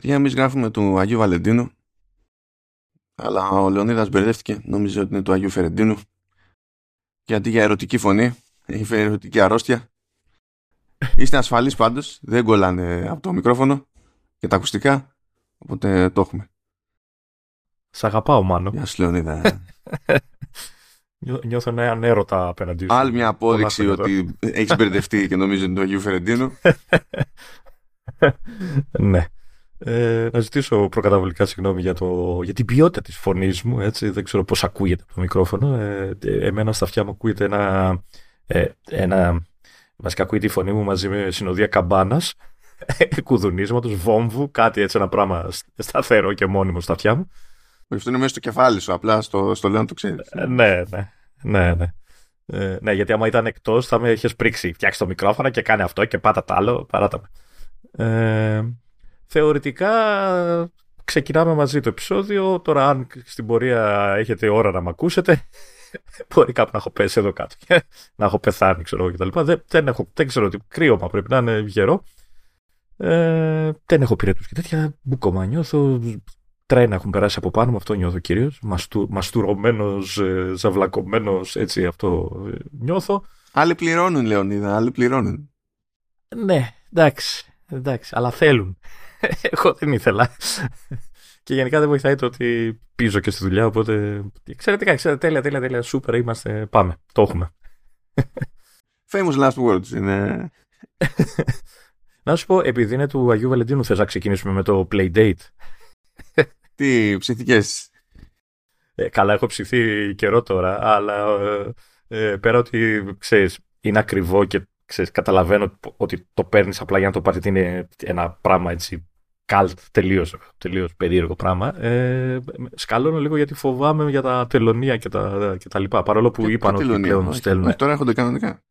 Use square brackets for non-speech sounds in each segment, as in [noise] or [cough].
Για εμείς γράφουμε του Αγίου Βαλεντίνου. Αλλά ο Λεωνίδας μπερδεύτηκε. Νόμιζε ότι είναι του Αγίου Φερεντίνου. Και αντί για ερωτική φωνή, έχει φέρει ερωτική αρρώστια. Είστε ασφαλείς πάντως. Δεν κολλάνε από το μικρόφωνο και τα ακουστικά. Οπότε το έχουμε. Σ' αγαπάω, Μάνο. Γεια σου, Λεωνίδα. [laughs] Νιώθω ένα έρωτα απέναντί σου. Άλλη μια απόδειξη ότι έχεις μπερδευτεί και νομίζω ότι είναι του Αγίου Φερεντίνου. [laughs] ναι. Ε, να ζητήσω προκαταβολικά συγγνώμη για, το, για την ποιότητα της φωνής μου. Έτσι. Δεν ξέρω πώς ακούγεται από το μικρόφωνο. Ε, εμένα στα αυτιά μου ακούγεται ένα, ε, ένα... Βασικά ακούγεται η φωνή μου μαζί με συνοδεία καμπάνας, [laughs] κουδουνίσματος, βόμβου, κάτι έτσι ένα πράγμα σταθερό και μόνιμο στα αυτιά μου. Αυτό είναι μέσα στο κεφάλι σου, απλά στο, στο λέω να το ξέρεις. Ε, ναι, ναι, ναι, ναι. Ε, ναι, γιατί άμα ήταν εκτός θα με είχες πρίξει. Φτιάξει το μικρόφωνο και κάνει αυτό και πάτα τ' άλλο. Παράτα με. Ε, θεωρητικά ξεκινάμε μαζί το επεισόδιο. Τώρα, αν στην πορεία έχετε ώρα να με ακούσετε, [laughs] μπορεί κάπου να έχω πέσει εδώ κάτω [laughs] να έχω πεθάνει, ξέρω εγώ κτλ. Δεν, δεν, έχω, δεν ξέρω τι κρύωμα πρέπει να είναι γερό. Ε, δεν έχω πυρετούς και τέτοια μπουκόμα. Νιώθω τρένα έχουν περάσει από πάνω μου, αυτό νιώθω κυρίως. Μαστου, μαστουρωμένος, ε, ζαυλακωμένο, έτσι αυτό ε, νιώθω. Άλλοι πληρώνουν, Λεωνίδα, άλλοι πληρώνουν. Ναι, εντάξει, εντάξει, αλλά θέλουν. Εγώ δεν ήθελα. Και γενικά δεν βοηθάει το ότι πίζω και στη δουλειά, οπότε. Εξαιρετικά, ξέρετε, τέλεια, τέλεια, τέλεια. Σούπερ, είμαστε. Πάμε. Το έχουμε. Famous last words είναι. να σου πω, επειδή είναι του Αγίου Βαλεντίνου, θες να ξεκινήσουμε με το Playdate. Τι ψηθικές. Ε, καλά, έχω ψηθεί καιρό τώρα, αλλά ε, ε, πέρα ότι ξέρεις, είναι ακριβό και ξέρεις, καταλαβαίνω ότι το παίρνεις απλά για να το πάρει είναι ένα πράγμα έτσι καλτ, τελείως τελείως περίεργο πράγμα. Ε, σκαλώνω λίγο γιατί φοβάμαι για τα τελωνία και τα, και τα λοιπά. Παρόλο που και, είπαν ότι πλέον στέλνουν. τώρα έρχονται κανονικά.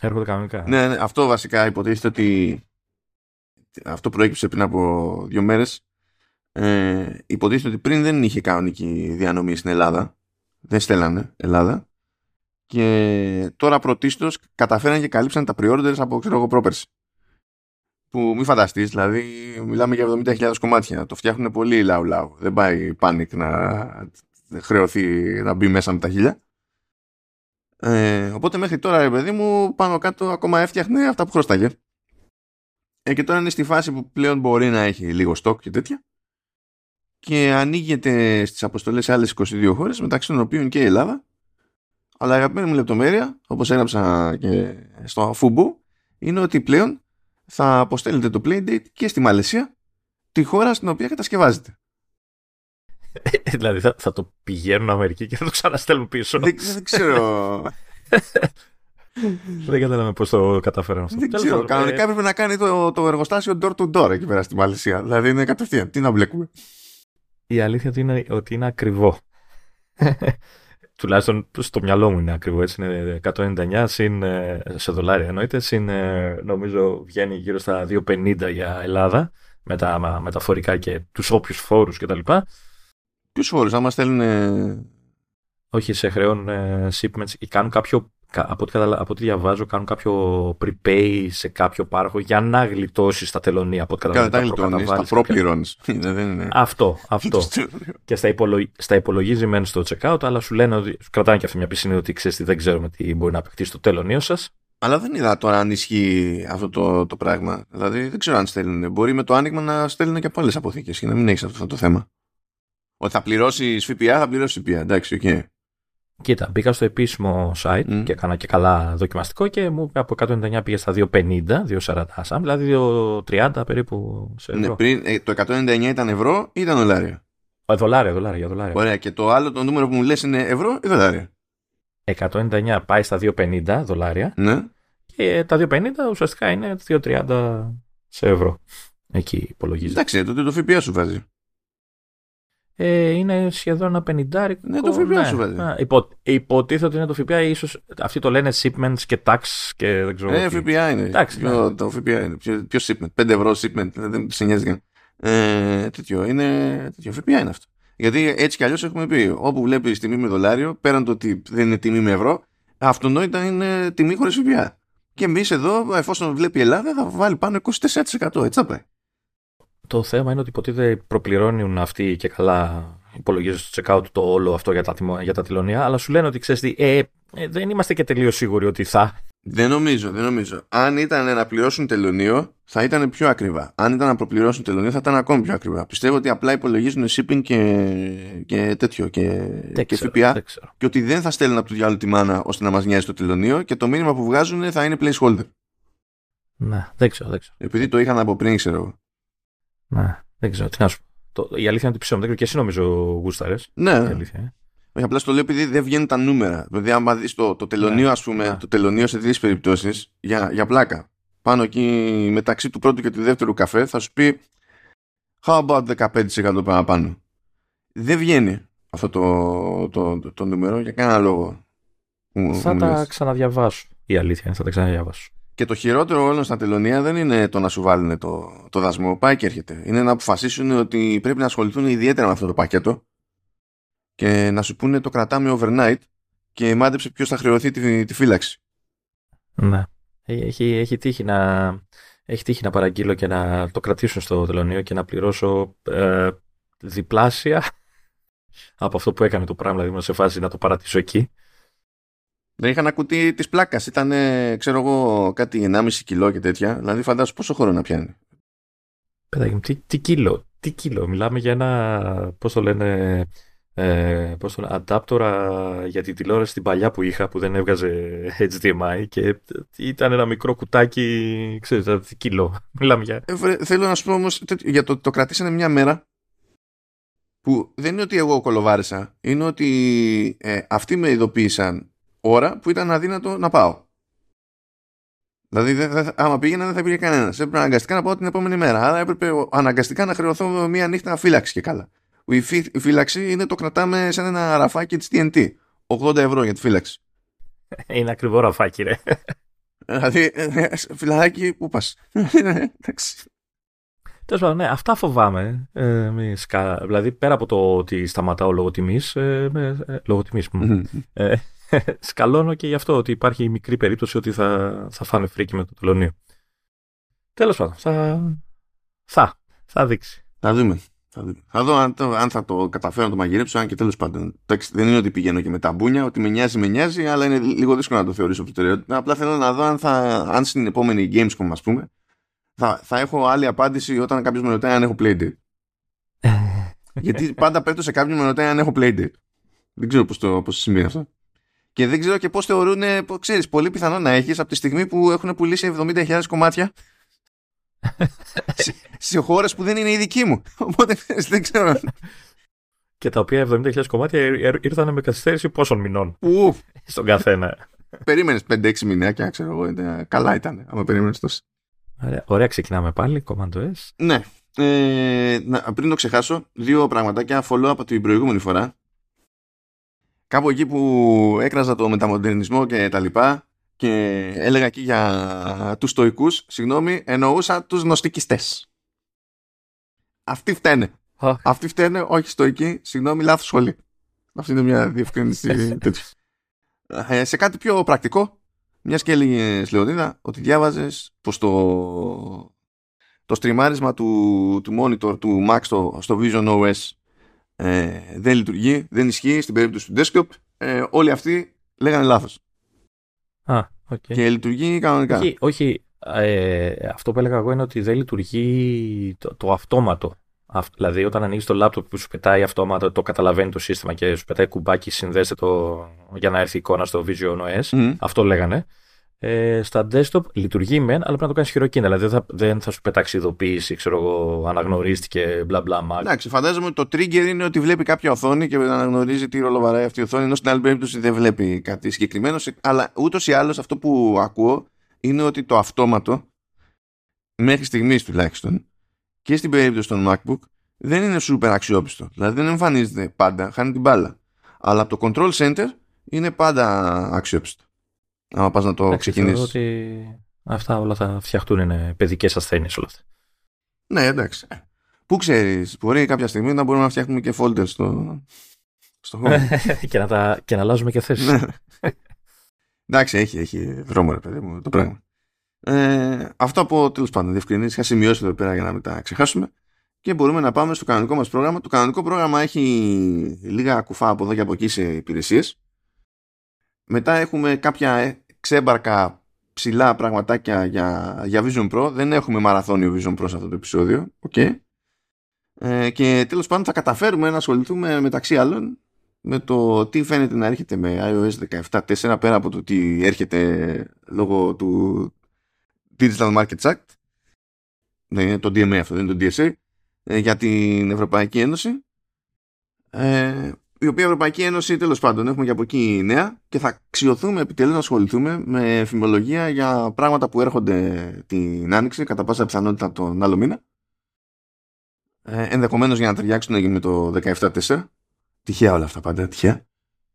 Έρχονται κανονικά. Ναι, ναι, αυτό βασικά υποτίθεται ότι αυτό προέκυψε πριν από δύο μέρες ε, υποτίθεται ότι πριν δεν είχε κανονική διανομή στην Ελλάδα. Δεν στέλνανε Ελλάδα. Και τώρα πρωτίστως καταφέραν και καλύψαν τα pre από ξέρω εγώ πρόπερση. Που μη φανταστείς, δηλαδή μιλάμε για 70.000 κομμάτια. Το φτιάχνουν πολύ λαού λαού. Δεν πάει πάνικ να χρεωθεί να μπει μέσα με τα χίλια. Ε, οπότε μέχρι τώρα, ρε παιδί μου, πάνω κάτω ακόμα έφτιαχνε αυτά που χρωστάγε. Ε, και τώρα είναι στη φάση που πλέον μπορεί να έχει λίγο στόκ και τέτοια και ανοίγεται στις αποστολές σε άλλες 22 χώρες μεταξύ των οποίων και η Ελλάδα αλλά η αγαπημένη μου λεπτομέρεια όπως έγραψα και στο Φούμπου είναι ότι πλέον θα αποστέλλετε το Playdate και στη Μαλαισία τη χώρα στην οποία κατασκευάζεται. δηλαδή θα, θα το πηγαίνουν Αμερική και θα το ξαναστέλνουν πίσω. Δεν, δεν ξέρω. δεν κατάλαβα πώς το καταφέραμε αυτό. Δεν ξέρω. Κανονικά έπρεπε να κάνει το, το εργοστάσιο door to door εκεί πέρα στη Μαλαισία. Δηλαδή είναι κατευθείαν. Τι να μπλέκουμε η αλήθεια είναι ότι είναι ακριβό. Τουλάχιστον στο μυαλό μου είναι ακριβό. Έτσι είναι 199 συν, ε, σε δολάρια εννοείται. Συν, ε, νομίζω βγαίνει γύρω στα 250 για Ελλάδα με τα μεταφορικά και τους όποιους φόρους κτλ. Ποιους φόρους, άμα στέλνουν... Όχι, σε χρεών ε, shipments ή κάνουν κάποιο από ό,τι, από ό,τι διαβάζω, κάνουν κάποιο prepay σε κάποιο πάροχο για να γλιτώσεις τα τελωνία. Από ό,τι καταλαβαίνω. Κατά τα τα προπληρώνει. [laughs] Αυτό, αυτό. [laughs] και στα, υπολογ... στα υπολογίζει μεν στο checkout, αλλά σου λένε ότι σου κρατάνε και αυτή μια πισίνη ότι ξέρεις τι δεν ξέρουμε τι μπορεί να απαιτήσει το τελωνίο σας. Αλλά δεν είδα τώρα αν ισχύει αυτό το, το πράγμα. Δηλαδή δεν ξέρω αν στέλνουν. Μπορεί με το άνοιγμα να στέλνουν και από άλλες αποθήκες και να μην έχεις αυτό το θέμα. Ότι θα πληρώσεις ΦΠΑ, θα πληρώσεις ΦΠΑ. Εντάξει, οκ. Okay. Κοίτα, μπήκα στο επίσημο site και έκανα και καλά δοκιμαστικό και μου από 199 πήγε στα 250, 240 σαν, δηλαδή 230 περίπου σε ναι, ευρώ. Ναι, πριν, ε, το 199 ήταν ευρώ ή ήταν δολάρια. Ε, δολάρια, δολάρια, δολάρια. Ωραία, και το άλλο το νούμερο που μου λες είναι ευρώ ή δολάρια. 199 πάει στα 250 δολάρια ναι. και τα 250 ουσιαστικά είναι 230 σε ευρώ. Εκεί υπολογίζει. Εντάξει, τότε το ΦΠΑ σου βάζει ε, είναι σχεδόν ένα πενιντάρικο. Ναι, το ΦΠΑ σου βάζει. Υπο, υποτίθεται ότι είναι το ΦΠΑ, ίσως αυτοί το λένε shipments και tax και δεν ξέρω. Ε, ΦΠΑ είναι. Εντάξει, ποιο, ναι. Το ΦΠΑ είναι. Ποιο, ποιος shipment, 5 ευρώ shipment, δεν σε νοιάζει ε, τέτοιο, είναι, τέτοιο ΦΠΑ είναι αυτό. Γιατί έτσι κι αλλιώς έχουμε πει, όπου βλέπεις τιμή με δολάριο, πέραν το ότι δεν είναι τιμή με ευρώ, αυτονόητα είναι τιμή χωρίς ΦΠΑ. Και εμείς εδώ, εφόσον βλέπει η Ελλάδα, θα βάλει πάνω 24%. Έτσι θα πάει. Το θέμα είναι ότι υποτίθεται προπληρώνουν αυτοί και καλά υπολογίζει στο checkout το όλο αυτό για τα, για τα τηλωνία, αλλά σου λένε ότι ξέρεις τι, ε, ε, δεν είμαστε και τελείως σίγουροι ότι θα. Δεν νομίζω, δεν νομίζω. Αν ήταν να πληρώσουν τελωνίο, θα ήταν πιο ακριβά. Αν ήταν να προπληρώσουν τελωνίο, θα ήταν ακόμη πιο ακριβά. Πιστεύω ότι απλά υπολογίζουν shipping και, και τέτοιο και, και ΦΠΑ και ότι δεν θα στέλνουν από το διάλογο τη μάνα ώστε να μας νοιάζει το τελωνίο και το μήνυμα που βγάζουν θα είναι placeholder. Ναι, δεν ξέρω, δεν ξέρω. Επειδή το είχαν από πριν, ξέρω εγώ. Ναι, δεν ξέρω. Τι να σου πω. η αλήθεια είναι ότι ψέμα. Δεν ξέρω και εσύ νομίζω γούσταρες. Ναι. Η αλήθεια, ε. Όχι, απλά στο λέω επειδή δεν βγαίνουν τα νούμερα. Δηλαδή, άμα δεις το, το τελωνίο, ναι, ας πούμε, ναι. το τελωνίο σε τρεις περιπτώσεις, για, για πλάκα, πάνω εκεί μεταξύ του πρώτου και του δεύτερου καφέ, θα σου πει How about 15% παραπάνω. Δεν βγαίνει αυτό το, το, το, το νούμερο για κανένα λόγο. Θα τα ξαναδιαβάσω. Η αλήθεια είναι, θα τα ξαναδιαβάσω. Και το χειρότερο όλων στα τελωνία δεν είναι το να σου βάλουν το, το δασμό. Πάει και έρχεται. Είναι να αποφασίσουν ότι πρέπει να ασχοληθούν ιδιαίτερα με αυτό το πακέτο και να σου πούνε το κρατάμε overnight και μάντεψε ποιος θα χρεωθεί τη, τη φύλαξη. Ναι. Έχει, έχει, τύχει να, έχει τύχει να παραγγείλω και να το κρατήσουν στο τελωνίο και να πληρώσω ε, διπλάσια [laughs] από αυτό που έκανε το πράγμα, δηλαδή σε φάση να το παρατήσω εκεί. Δεν είχα ένα κουτί τη πλάκας. Ήταν, ξέρω εγώ, κάτι 1,5 κιλό και τέτοια. Δηλαδή, φαντάζομαι πόσο χρόνο να πιάνει. Παιδάκι μου, τι, τι κιλό, τι κιλό. Μιλάμε για ένα, πώς το λένε, ε, πώς το λένε, αντάπτορα για την τηλεόραση την παλιά που είχα που δεν έβγαζε HDMI και ήταν ένα μικρό κουτάκι, ξέρετε, κιλό. [laughs] Μιλάμε για... Ε, θέλω να σου πω όμως, για το, το κρατήσανε μια μέρα που δεν είναι ότι εγώ κολοβάρισα, είναι ότι ε, αυτοί με ειδοποίησαν ώρα που ήταν αδύνατο να πάω. Δηλαδή, δεν, δεν, άμα πήγαινα δεν θα πήγε κανένας. Έπρεπε αναγκαστικά να πάω την επόμενη μέρα. Άρα έπρεπε αναγκαστικά να χρεωθώ μία νύχτα φύλαξη και καλά. Η, φύλαξη είναι το κρατάμε σε ένα ραφάκι της TNT. 80 ευρώ για τη φύλαξη. Είναι ακριβό ραφάκι, ρε. Δηλαδή, φυλάκι, πού πας. [laughs] Εντάξει. Τέλος πάντων, ναι, αυτά φοβάμαι. Ε, δηλαδή, πέρα από το ότι σταματάω λόγω τιμής. Ε, ε, λόγω τιμής. ε, [laughs] σκαλώνω και γι' αυτό ότι υπάρχει μικρή περίπτωση ότι θα, θα φάνε φρίκι με το τελωνίο. Τέλος πάντων, θα, θα, θα δείξει. Θα δούμε. Θα, δούμε. θα δω αν, το, αν θα το καταφέρω να το μαγειρέψω, αν και τέλος πάντων. Δεν είναι ότι πηγαίνω και με τα μπούνια, ότι με νοιάζει, με νοιάζει, αλλά είναι λίγο δύσκολο να το θεωρήσω προτεραιότητα. Απλά θέλω να δω αν, θα, αν στην επόμενη Gamescom, ας πούμε, θα, θα έχω άλλη απάντηση όταν κάποιος με ρωτάει αν έχω playdate. [laughs] Γιατί πάντα πέφτω σε κάποιον με ρωτάει αν έχω playdate. Δεν ξέρω πώς το πώς συμβαίνει αυτό. Και δεν ξέρω και πώς θεωρούν, ξέρεις, πολύ πιθανό να έχεις από τη στιγμή που έχουν πουλήσει 70.000 κομμάτια σε, σε χώρες που δεν είναι η δική μου. [laughs] Οπότε δεν ξέρω. Και τα οποία 70.000 κομμάτια ήρθαν με καθυστέρηση πόσων μηνών; Ου. [laughs] Στον καθένα. Περίμενες 5-6 μηνάκια, ξέρω εγώ. Καλά ήταν, άμα περίμενες τόσο. Ωραία, ωραία, ξεκινάμε πάλι. Command S. Ναι. Ε, να, πριν το ξεχάσω, δύο πραγματάκια follow από την προηγούμενη φορά κάπου εκεί που έκραζα το μεταμοντερνισμό και τα λοιπά και έλεγα εκεί για τους στοικούς, συγγνώμη, εννοούσα τους γνωστικιστές. Αυτοί φταίνε. Αυτοί φταίνε, όχι στοικοί, συγγνώμη, λάθος σχολή. Αυτή είναι μια διευκρίνηση [laughs] τέτοια. Ε, σε κάτι πιο πρακτικό, μιας και έλεγε Λεωνίδα ότι διάβαζες πως το, το στριμάρισμα του, του monitor του Mac στο, στο Vision OS ε, δεν λειτουργεί, δεν ισχύει στην περίπτωση του desktop. Ε, όλοι αυτοί λέγανε λάθος. Α, okay. Και λειτουργεί κανονικά. Όχι, όχι ε, αυτό που έλεγα εγώ είναι ότι δεν λειτουργεί το, το αυτόματο. δηλαδή, όταν ανοίγεις το λάπτοπ που σου πετάει αυτόματα, το καταλαβαίνει το σύστημα και σου πετάει κουμπάκι, συνδέστε το για να έρθει η εικόνα στο Vision OS. Αυτό λέγανε. Ε, στα desktop λειτουργεί μεν, αλλά πρέπει να το κάνεις χειροκίνητα. Δηλαδή δεν θα, δεν θα σου πετάξει ειδοποίηση, ξέρω εγώ, αναγνωρίστηκε, μπλα μπλα μάκ. Εντάξει, φαντάζομαι ότι το trigger είναι ότι βλέπει κάποια οθόνη και αναγνωρίζει τι ρόλο βαράει αυτή η οθόνη, ενώ στην άλλη περίπτωση δεν βλέπει κάτι συγκεκριμένο. Αλλά ούτως ή άλλως αυτό που ακούω είναι ότι το αυτόματο, μέχρι στιγμής τουλάχιστον, και στην περίπτωση των MacBook, δεν είναι super αξιόπιστο. Δηλαδή δεν εμφανίζεται πάντα, χάνει την μπάλα. Αλλά από το control center είναι πάντα αξιόπιστο. Άμα πας να το ξεκινήσεις. ότι αυτά όλα θα φτιαχτούν, είναι παιδικές ασθένειες όλα αυτά. Ναι, εντάξει. Πού ξέρεις, μπορεί κάποια στιγμή να μπορούμε να φτιάχνουμε και folders στο, στο home. [laughs] και, να τα, και να αλλάζουμε και θέσεις. Ναι. εντάξει, έχει, έχει δρόμο ρε παιδί μου το πράγμα. Ε, αυτό από τέλος πάντων διευκρινήσει είχα σημειώσει εδώ πέρα για να μην τα ξεχάσουμε. και μπορούμε να πάμε στο κανονικό μας πρόγραμμα. Το κανονικό πρόγραμμα έχει λίγα κουφά από εδώ και από εκεί σε υπηρεσίες. Μετά έχουμε κάποια ξέμπαρκα ψηλά πραγματάκια για, για Vision Pro. Δεν έχουμε μαραθώνιο Vision Pro σε αυτό το επεισόδιο. Okay. Ε, και τέλος πάντων θα καταφέρουμε να ασχοληθούμε μεταξύ άλλων με το τι φαίνεται να έρχεται με iOS 17.4 πέρα από το τι έρχεται λόγω του Digital Markets Act. Δεν είναι το DMA αυτό, δεν είναι το DSA. Ε, για την Ευρωπαϊκή Ένωση. Ε, η οποία Ευρωπαϊκή Ένωση τέλος πάντων έχουμε και από εκεί νέα και θα αξιωθούμε επιτέλους να ασχοληθούμε με φημολογία για πράγματα που έρχονται την Άνοιξη κατά πάσα πιθανότητα τον άλλο μήνα. Ε, Ενδεχομένως για να ταιριάξουν με το 17-4. Τυχαία όλα αυτά πάντα, τυχαία.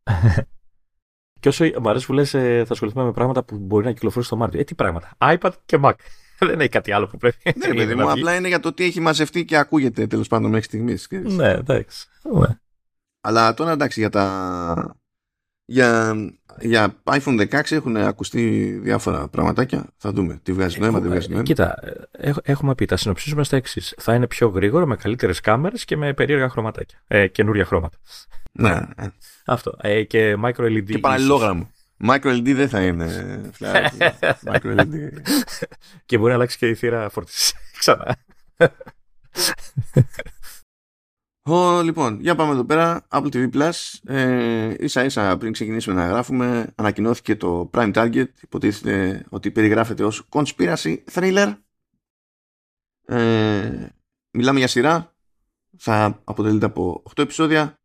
[laughs] και όσο μου αρέσει που λες, ε, θα ασχοληθούμε με πράγματα που μπορεί να κυκλοφορήσει στο Μάρτιο. Ε, τι πράγματα. iPad και Mac. [laughs] Δεν έχει κάτι άλλο που πρέπει. Ναι, παιδί μου, απλά είναι για το τι έχει μαζευτεί και ακούγεται τέλος πάντων μέχρι στιγμής. Ναι, εντάξει. Ναι. Αλλά τώρα εντάξει για τα. Για, για iPhone 16 έχουν ακουστεί διάφορα πραγματάκια. Θα δούμε τι βγάζει νόημα, τι βγάζει νόημα. Κοίτα, έχουμε πει, τα συνοψίζουμε στα εξής. Θα είναι πιο γρήγορο, με καλύτερες κάμερες και με περίεργα χρωματάκια. Ε, καινούρια χρώματα. Ναι. [laughs] Αυτό. Ε, και micro LED. Και παραλληλόγραμμο. Micro LED δεν θα είναι. [laughs] micro LED. και μπορεί να αλλάξει και η θύρα φόρτισης. [laughs] Ξανά. Oh, λοιπόν, για πάμε εδώ πέρα. Apple TV Plus. Ε, ίσα ίσα πριν ξεκινήσουμε να γράφουμε, ανακοινώθηκε το Prime Target. Υποτίθεται ότι περιγράφεται ως conspiracy thriller. Ε, μιλάμε για σειρά. Θα αποτελείται από 8 επεισόδια.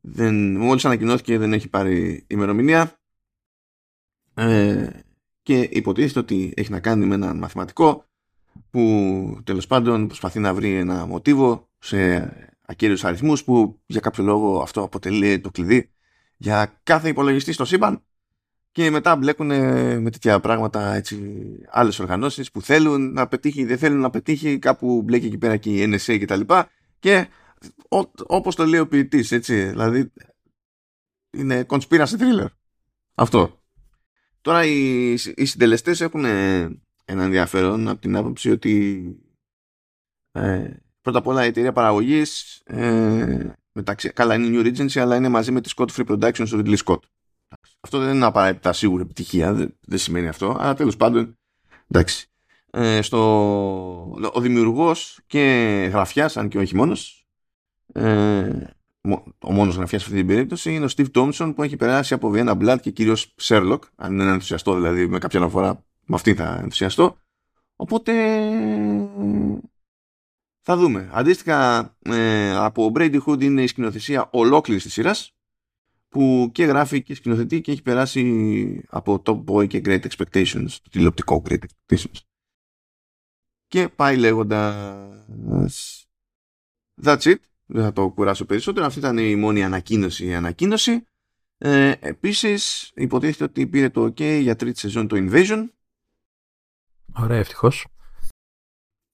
Δεν, μόλις ανακοινώθηκε δεν έχει πάρει ημερομηνία. Ε, και υποτίθεται ότι έχει να κάνει με ένα μαθηματικό που τέλος πάντων προσπαθεί να βρει ένα μοτίβο σε ακύρους αριθμούς που για κάποιο λόγο αυτό αποτελεί το κλειδί για κάθε υπολογιστή στο σύμπαν και μετά μπλέκουν με τέτοια πράγματα έτσι, άλλες οργανώσεις που θέλουν να πετύχει, δεν θέλουν να πετύχει, κάπου μπλέκει εκεί πέρα και η NSA και τα λοιπά και όπως το λέει ο ποιητής, έτσι, δηλαδή είναι conspiracy thriller. Αυτό. Τώρα οι, οι συντελεστές έχουν ένα ενδιαφέρον από την άποψη ότι ε, πρώτα απ' όλα η εταιρεία παραγωγής. Ε, μεταξύ, καλά είναι η New Regency, αλλά είναι μαζί με τη Scott Free Productions στο Ridley Scott. Αυτό δεν είναι απαραίτητα σίγουρη επιτυχία, δεν, δεν σημαίνει αυτό, αλλά τέλος πάντων. Εντάξει. Ε, στο, ο δημιουργός και γραφιάς, αν και όχι μόνος, ε, ο μόνος γραφιάς σε αυτή την περίπτωση είναι ο Steve Thompson που έχει περάσει από Vienna Blood και κυρίως Sherlock. Αν είναι ενθουσιαστό δηλαδή, με κάποια αναφορά με αυτή θα ενθουσιαστώ. Οπότε θα δούμε. Αντίστοιχα, ε, από Brady Hood είναι η σκηνοθεσία ολόκληρης της σειράς που και γράφει και σκηνοθετεί και έχει περάσει από Top Boy και Great Expectations, το τηλεοπτικό Great Expectations. Και πάει λέγοντας. That's it. Δεν θα το κουράσω περισσότερο. Αυτή ήταν η μόνη ανακοίνωση. Η ανακοίνωση. Ε, επίσης υποτίθεται ότι πήρε το OK για τρίτη σεζόν το Invasion. Ωραία, ευτυχώς.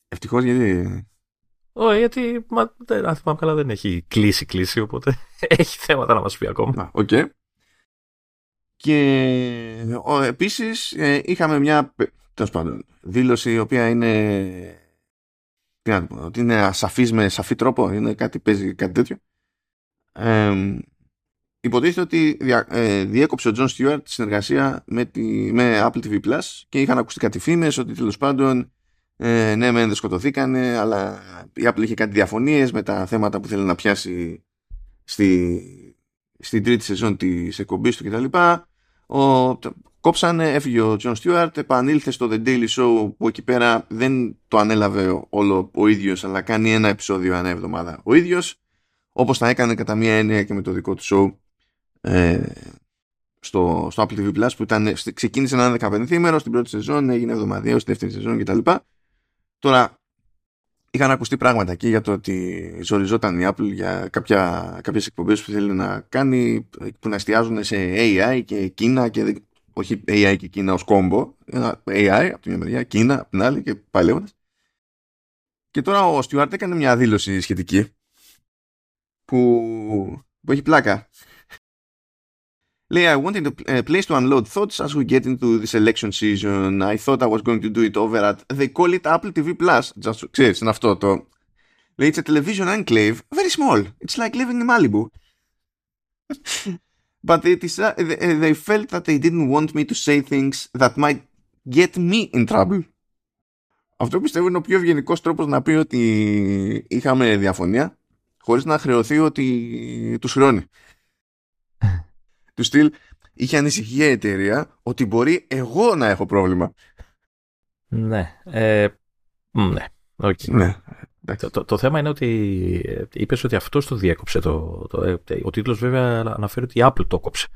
Ευτυχώς γιατί όχι, γιατί μα, αν θυμάμαι καλά δεν έχει κλείσει κλείσει, οπότε [laughs] έχει θέματα να μας πει ακόμα. Οκ. Okay. Και ο, επίσης ε, είχαμε μια τέλος πάντων, δήλωση η οποία είναι τι να πω, ότι είναι ασαφής με σαφή τρόπο, είναι κάτι παίζει κάτι τέτοιο. Ε, υποτίθεται ότι δια, ε, διέκοψε ο Τζον Στιούαρτ τη συνεργασία με, τη, με Apple TV Plus και είχαν ακουστεί κάτι φήμες ότι τέλος πάντων ε, ναι, μεν δεν σκοτωθήκανε, αλλά η Apple είχε κάτι διαφωνίες με τα θέματα που θέλει να πιάσει στη, στην τρίτη σεζόν της εκπομπής του κτλ. Ο, κόψανε, έφυγε ο Τζον Στιούαρτ, επανήλθε στο The Daily Show που εκεί πέρα δεν το ανέλαβε όλο ο ίδιος αλλά κάνει ένα επεισόδιο ανά εβδομάδα ο ίδιος όπως θα έκανε κατά μία έννοια και με το δικό του show ε, στο, στο Apple TV Plus που ήταν, ξεκίνησε ένα 15 ημέρο στην πρώτη σεζόν, έγινε εβδομαδιαίο στη δεύτερη σεζόν κτλ. Τώρα, είχαν ακουστεί πράγματα εκεί για το ότι ζοριζόταν η Apple για κάποια, κάποιες εκπομπές που θέλει να κάνει που να εστιάζουν σε AI και Κίνα και όχι AI και Κίνα ως κόμπο AI από τη μια μεριά, Κίνα από την άλλη και πάλι λέγοντας. Και τώρα ο Στιουάρτ έκανε μια δήλωση σχετική που, που έχει πλάκα Λέει, I wanted a place to unload thoughts as we get into this election season. I thought I was going to do it over at... They call it Apple TV Plus. Just, ξέρεις, είναι αυτό το... Λέει, it's a television enclave, very small. It's like living in Malibu. [laughs] But it is, uh, they felt that they didn't want me to say things that might get me in trouble. Αυτό πιστεύω είναι ο πιο ευγενικό τρόπο να πει ότι είχαμε διαφωνία χωρίς να χρεωθεί ότι του χρεώνει. [laughs] του στυλ είχε ανησυχία η εταιρεία ότι μπορεί εγώ να έχω πρόβλημα. Ναι. Ε, ναι. Okay. ναι. Το, το, το, θέμα είναι ότι ε, είπες ότι αυτός το διέκοψε. Το, το, ε, ο τίτλος βέβαια αναφέρει ότι η Apple το κόψε.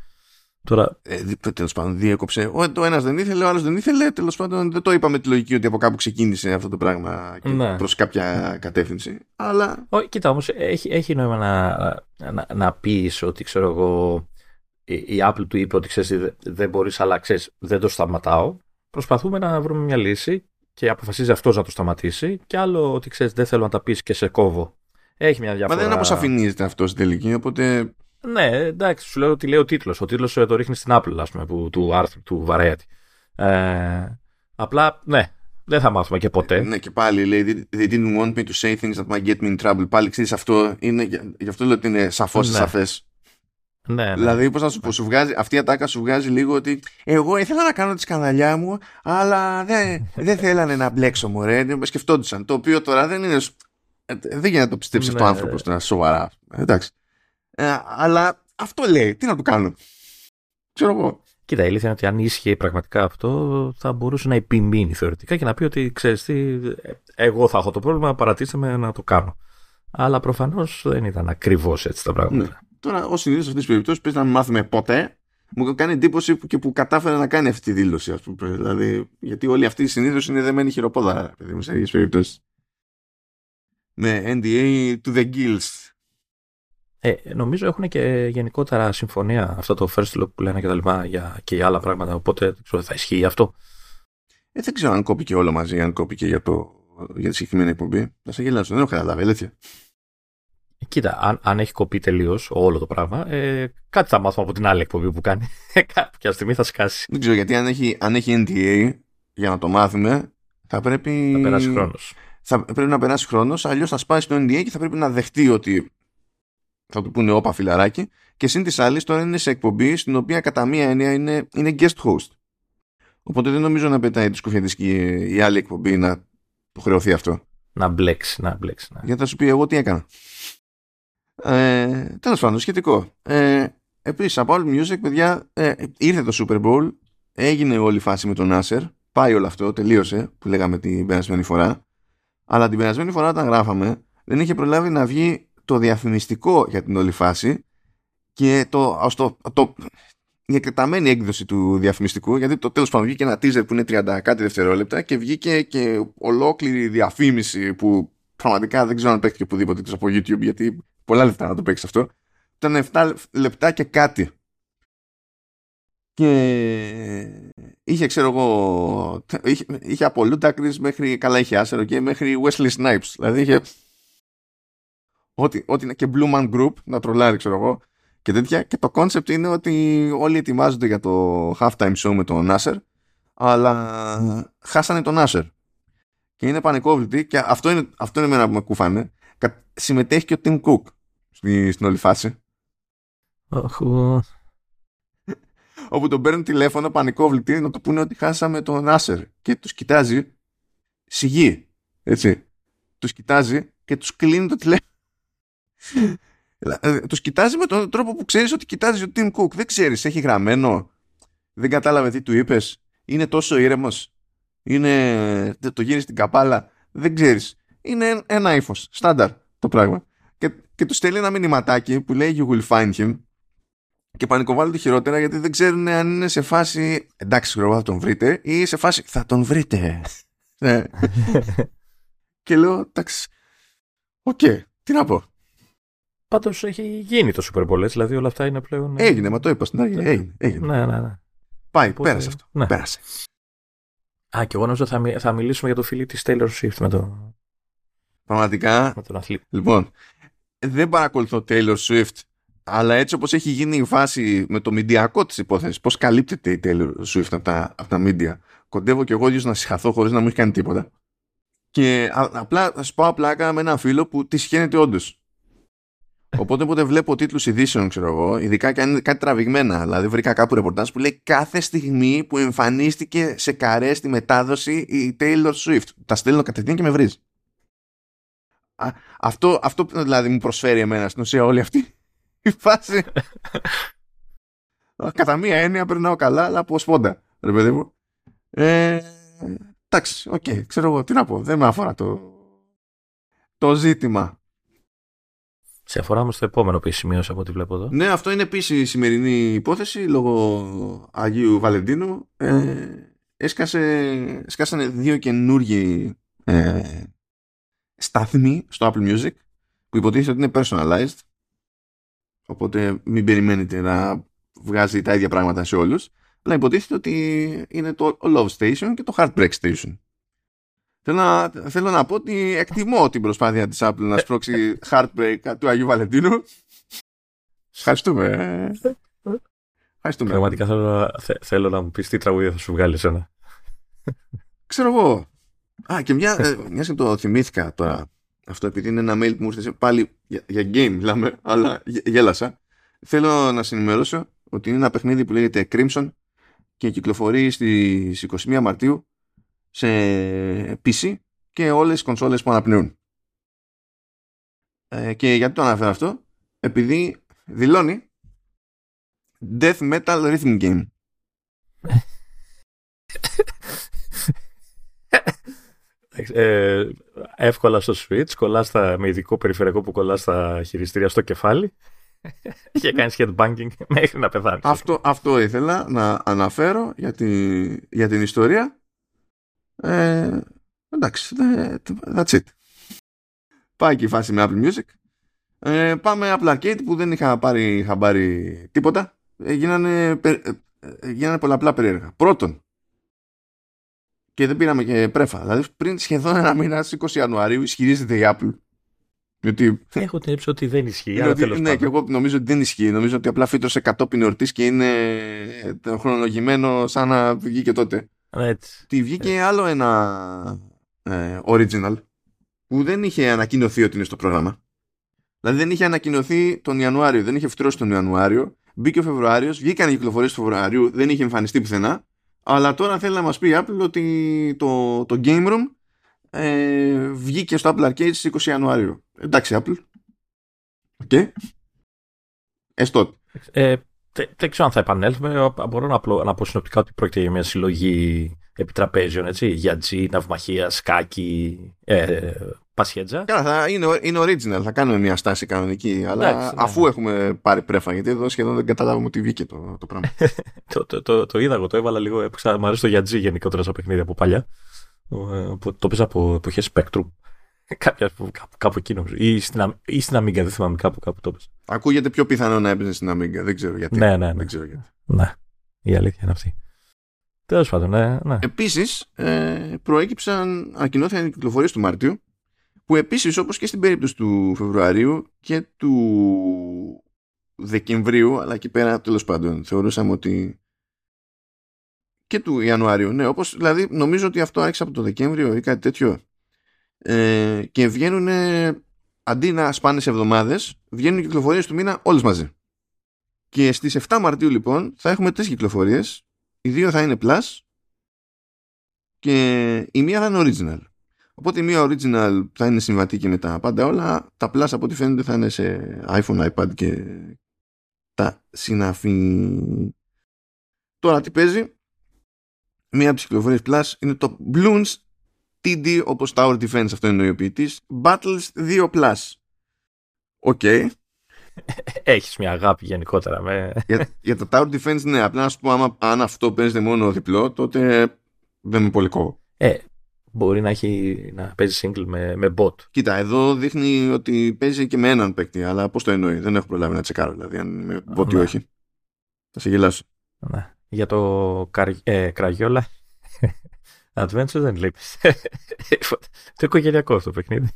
Τώρα... Ε, τέλος πάντων, διέκοψε. Ο, το ένας δεν ήθελε, ο άλλος δεν ήθελε. Τέλος πάντων, δεν το είπαμε τη λογική ότι από κάπου ξεκίνησε αυτό το πράγμα ναι. προς κάποια κατεύθυνση. Αλλά. Ο, κοίτα, όμως έχει, έχει νόημα να, να, να πεις ότι ξέρω εγώ. Η, Apple του είπε ότι ξέρεις, δεν μπορείς, αλλά ξέρεις, δεν το σταματάω. Προσπαθούμε να βρούμε μια λύση και αποφασίζει αυτός να το σταματήσει. Και άλλο ότι ξέρεις, δεν θέλω να τα πεις και σε κόβω. Έχει μια διαφορά. Μα δεν αποσαφηνίζεται αυτό στην τελική, οπότε ναι, εντάξει, σου λέω ότι λέει ο τίτλος. Ο τίτλος ε, το ρίχνει στην Apple, ας πούμε, που, του άρθρου, του Variety. Ε, απλά, ναι, δεν θα μάθουμε και ποτέ. Ε, ναι, και πάλι λέει, they didn't want me to say things that might get me in trouble. Πάλι ξέρεις αυτό, είναι, γι' αυτό λέω ότι είναι σαφώς ναι. σαφές. Ναι, ναι. Δηλαδή, πώς να σου πω, σου βγάζει, αυτή η ατάκα σου βγάζει λίγο ότι εγώ ήθελα να κάνω τη σκανδαλιά μου, αλλά δεν, δεν θέλανε να μπλέξω, μωρέ. Σκεφτόντουσαν. Το οποίο τώρα δεν είναι. Ε, δεν γίνεται να το πιστέψει ναι. αυτό ο άνθρωπος τώρα σοβαρά. Εντάξει. Ε, αλλά αυτό λέει. Τι να του κάνω. Ξέρω εγώ. Κοίτα, η αλήθεια είναι ότι αν ίσχυε πραγματικά αυτό, θα μπορούσε να επιμείνει θεωρητικά και να πει ότι ξέρεις τι, εγώ θα έχω το πρόβλημα, παρατήστε με να το κάνω. Αλλά προφανώς δεν ήταν ακριβώς έτσι τα πράγματα. Ναι. Τώρα, ως συνήθω σε αυτέ τι περιπτώσει, πρέπει να μην μάθουμε ποτέ. Μου κάνει εντύπωση που και που κατάφερε να κάνει αυτή τη δήλωση, ας πούμε. Δηλαδή, γιατί όλοι αυτοί συνήθω είναι δεμένοι χειροπόδα, παιδί σε τέτοιε περιπτώσεις. Με NDA to the gills ε, νομίζω έχουν και γενικότερα συμφωνία αυτό το first look που λένε και τα λοιπά για, και για άλλα πράγματα. Οπότε ξέρω, θα ισχύει αυτό. Ε, δεν ξέρω αν κόπηκε όλο μαζί, αν κόπηκε για, το, για τη συγκεκριμένη εκπομπή. Θα σε γελάσω, δεν έχω καταλάβει, αλήθεια. Ε, κοίτα, αν, αν έχει κοπεί τελείως όλο το πράγμα, ε, κάτι θα μάθουμε από την άλλη εκπομπή που κάνει. Ε, [laughs] κάποια στιγμή θα σκάσει. Δεν ξέρω γιατί αν έχει, αν έχει NTA για να το μάθουμε, θα πρέπει. Θα περάσει χρόνος. Θα πρέπει να περάσει χρόνος, αλλιώς θα σπάσει το NDA και θα πρέπει να δεχτεί ότι θα του πούνε όπα φιλαράκι και συν της άλλης τώρα είναι σε εκπομπή στην οποία κατά μία έννοια είναι, είναι guest host. Οπότε δεν νομίζω να πετάει τη σκουφιαντική η άλλη εκπομπή να το χρεωθεί αυτό. Να μπλέξει, να μπλέξει. Να. Γιατί θα σου πει εγώ τι έκανα. Ε, Τέλος πάντων, σχετικό. Ε, Επίσης, από Apple Music, παιδιά, ε, ήρθε το Super Bowl, έγινε όλη η φάση με τον Nasser, πάει όλο αυτό, τελείωσε, που λέγαμε την περασμένη φορά. Αλλά την περασμένη φορά, όταν γράφαμε, δεν είχε προλάβει να βγει το διαφημιστικό για την όλη φάση και το, το, το, η εκτεταμένη έκδοση του διαφημιστικού, γιατί το τέλος πάντων βγήκε ένα teaser που είναι 30 κάτι δευτερόλεπτα και βγήκε και ολόκληρη διαφήμιση που πραγματικά δεν ξέρω αν παίχτηκε οπουδήποτε από YouTube, γιατί πολλά λεπτά να το παίξεις αυτό. Ήταν 7 λεπτά και κάτι. Και είχε, ξέρω εγώ, είχε, είχε από Ludacris μέχρι, καλά είχε άσερο και μέχρι Wesley Snipes. Δηλαδή είχε ό,τι, ό,τι είναι και Blue Man Group, να τρολάρει ξέρω εγώ, και τέτοια. Και το concept είναι ότι όλοι ετοιμάζονται για το halftime show με τον Nasser, αλλά χάσανε τον Nasser. Και είναι πανικόβλητοι και αυτό είναι, αυτό είναι εμένα που με κουφάνε. Συμμετέχει και ο Tim Cook στη, στην όλη φάση. Όπου τον παίρνουν τηλέφωνο πανικόβλητοι να το πούνε ότι χάσαμε τον Nasser. Και τους κοιτάζει σιγή. Έτσι. Τους κοιτάζει και τους κλείνει το τηλέφωνο. Ε, τους κοιτάζει με τον τρόπο που ξέρεις ότι κοιτάζει ο Tim Cook. Δεν ξέρεις, έχει γραμμένο. Δεν κατάλαβε τι του είπες. Είναι τόσο ήρεμος. Είναι. Το γύρει στην καπάλα. Δεν ξέρεις. Είναι ένα ύφος. Στάνταρ το πράγμα. Και, και του στέλνει ένα μηνυματάκι που λέει You will find him. Και πανικοβάλλονται χειρότερα γιατί δεν ξέρουν αν είναι σε φάση εντάξει, ξέρω θα τον βρείτε ή σε φάση θα τον βρείτε. [laughs] ναι. και λέω εντάξει. Οκ, τι να πω. Πάντως έχει γίνει το Super Bowl, δηλαδή όλα αυτά είναι πλέον. Ε, έγινε, μα το είπα στην αρχή. Ναι. Έγινε, έγινε. Ναι, ναι, ναι. Πάει, Οπότε, πέρασε αυτό. Ναι. Πέρασε. Α, και εγώ νομίζω θα, θα μιλήσουμε για το φίλο της Taylor Swift με το. Πραγματικά. Με τον αθλήτη. Λοιπόν, δεν παρακολουθώ Taylor Swift, αλλά έτσι όπως έχει γίνει η φάση με το μηντιακό της υπόθεσης, πώς καλύπτεται η Taylor Swift από τα, από τα media, κοντεύω και εγώ ίδιος να συγχαθώ χωρίς να μου έχει κάνει τίποτα. Και απλά θα σου πω απλά με ένα φίλο που τη σχένεται όντως. Οπότε όποτε βλέπω τίτλους ειδήσεων, ξέρω εγώ, ειδικά και αν είναι κάτι τραβηγμένα, δηλαδή βρήκα κάπου ρεπορτάζ που λέει κάθε στιγμή που εμφανίστηκε σε καρέ στη μετάδοση η Taylor Swift. Τα στέλνω κατευθείαν και με βρίζει. Αυτό, αυτό δηλαδή μου προσφέρει εμένα στην ουσία όλη αυτή η φάση. [laughs] Κατά μία έννοια περνάω καλά, αλλά από σπόντα, ρε παιδί μου. Ε, εντάξει, οκ, okay, ξέρω εγώ τι να πω. Δεν με αφορά το, το ζήτημα. Σε αφορά όμως το επόμενο που σημείωσα από ό,τι βλέπω εδώ. Ναι, αυτό είναι επίσης η σημερινή υπόθεση λόγω Αγίου Βαλεντίνου. Ε, έσκασε, σκάσανε δύο καινούργιοι ε, σταθμοί στο Apple Music που υποτίθεται ότι είναι personalized. Οπότε μην περιμένετε να βγάζει τα ίδια πράγματα σε όλους. Αλλά υποτίθεται ότι είναι το Love Station και το Heartbreak Station. Θέλω να, θέλω να πω ότι εκτιμώ την προσπάθεια της Apple να σπρώξει Heartbreak του Αγίου Βαλεντίνου. Ευχαριστούμε. Ευχαριστούμε. Πραγματικά θέλω, θέλω να μου πεις τι τραγούδια θα σου βγάλει ένα. Ξέρω εγώ. Α, και μια, ε, μιας και το θυμήθηκα τώρα. Αυτό επειδή είναι ένα mail που μου ήρθε πάλι για, για game μιλάμε, αλλά γέλασα. Θέλω να συνημερώσω ότι είναι ένα παιχνίδι που λέγεται Crimson και κυκλοφορεί στις 21 Μαρτίου σε PC και όλες τις κονσόλες που αναπνέουν. Ε, και γιατί το αναφέρω αυτό, επειδή δηλώνει Death Metal Rhythm Game. [laughs] Ε, εύκολα στο Switch, κολλάς τα, με ειδικό περιφερειακό που κολλάς στα χειριστήρια στο κεφάλι [laughs] και κάνεις headbanging [laughs] μέχρι να πεθάνεις. Αυτό, αυτό ήθελα να αναφέρω για, για την ιστορία ε, εντάξει, that's it. Πάει και η φάση με Apple Music. Ε, πάμε Apple Arcade που δεν είχα πάρει χαμπάρι τίποτα. Ε, γίνανε, ε, ε, γίνανε πολλαπλά περίεργα. Πρώτον, και δεν πήραμε και πρέφα. Δηλαδή πριν σχεδόν ένα μήνα στις 20 Ιανουαρίου ισχυρίζεται η Apple. Γιατί... Έχω την έψη ότι δεν ισχύει. ότι, ναι, και εγώ νομίζω ότι δεν ισχύει. Νομίζω ότι απλά φύτρωσε κατόπιν εορτής και είναι χρονολογημένο σαν να βγήκε τότε. Έτσι. Τι βγήκε άλλο ένα ε, original που δεν είχε ανακοινωθεί ότι είναι στο πρόγραμμα. Δηλαδή δεν είχε ανακοινωθεί τον Ιανουάριο, δεν είχε φτρώσει τον Ιανουάριο. Μπήκε ο Φεβρουάριος, βγήκαν οι κυκλοφορίες του Φεβρουαρίου, δεν είχε εμφανιστεί πουθενά. Αλλά τώρα θέλει να μας πει η Apple ότι το, το Game Room ε, βγήκε στο Apple Arcade στις 20 Ιανουαρίου. Εντάξει, Apple. Οκ. Okay. Έστω. Ε, δεν ξέρω αν θα επανέλθουμε. Μπορώ να, απλώ, να πω συνοπτικά ότι πρόκειται για μια συλλογή επιτραπέζιων, έτσι, για τζι, ναυμαχίας, σκάκι, ε, πασιέντζα. Καλά, θα είναι, είναι original, θα κάνουμε μια στάση κανονική, αλλά ναι, αφού ναι. έχουμε πάρει πρέφα, γιατί εδώ σχεδόν δεν καταλάβουμε ότι βγήκε το, το πράγμα. [laughs] το, το, το, το, είδα εγώ, το έβαλα λίγο, μου αρέσει το γιατζί γενικότερα σαν παιχνίδι από παλιά. Ε, το πήσα από εποχές Spectrum. [laughs] Κάποια που κάπου, κάπου εκεί νομίζω. Ή στην, ή στην Amiga, δεν θυμάμαι κάπου, κάπου το πες. Ακούγεται πιο πιθανό να έπαιζε στην Amiga, δεν ξέρω γιατί. Ναι, ναι, ναι. Δεν ξέρω γιατί. Ναι, η αλήθεια είναι αυτή. Τέλος πάντων, ναι. ναι. Επίσης, ε, προέκυψαν, ανακοινώθηκαν οι κυκλοφορίες του Μαρτίου, που επίσης όπως και στην περίπτωση του Φεβρουαρίου και του Δεκεμβρίου, αλλά εκεί πέρα τέλος πάντων θεωρούσαμε ότι. και του Ιανουαρίου, ναι, όπως δηλαδή νομίζω ότι αυτό άρχισε από το Δεκέμβριο ή κάτι τέτοιο. Ε, και βγαίνουν αντί να σπάνε σε εβδομάδες βγαίνουν οι κυκλοφορίες του μήνα όλες μαζί. Και στις 7 Μαρτίου λοιπόν θα έχουμε τρεις κυκλοφορίες. Οι δύο θα είναι Plus και η μία θα είναι Original οπότε η μία Original θα είναι συμβατή και με τα πάντα όλα. Τα Plus από ό,τι φαίνεται θα είναι σε iPhone, iPad και τα συναφή. Τώρα τι παίζει; Μία από τις κυκλοφορίες Plus είναι το Bloons TD όπως Tower Defense αυτό είναι ο ειδοποιητής Battles 2 Plus. Οκ. Okay. Έχεις μια αγάπη γενικότερα με... για, για το Tower Defense ναι. Απλά να σου πω άμα, αν αυτό παίζεται μόνο διπλό τότε δεν με πολύ κόβω. Ε, Μπορεί να, έχει, να παίζει single με, με bot. Κοίτα, εδώ δείχνει ότι παίζει και με έναν παίκτη, αλλά πώς το εννοεί. Δεν έχω προλάβει να τσεκάρω, δηλαδή, αν με bot ή ναι. όχι. Θα σε γελάσω. Ναι. Για το καρ, ε, κραγιόλα [laughs] Adventure δεν λείπεις. [laughs] το οικογενειακό αυτό το παιχνίδι.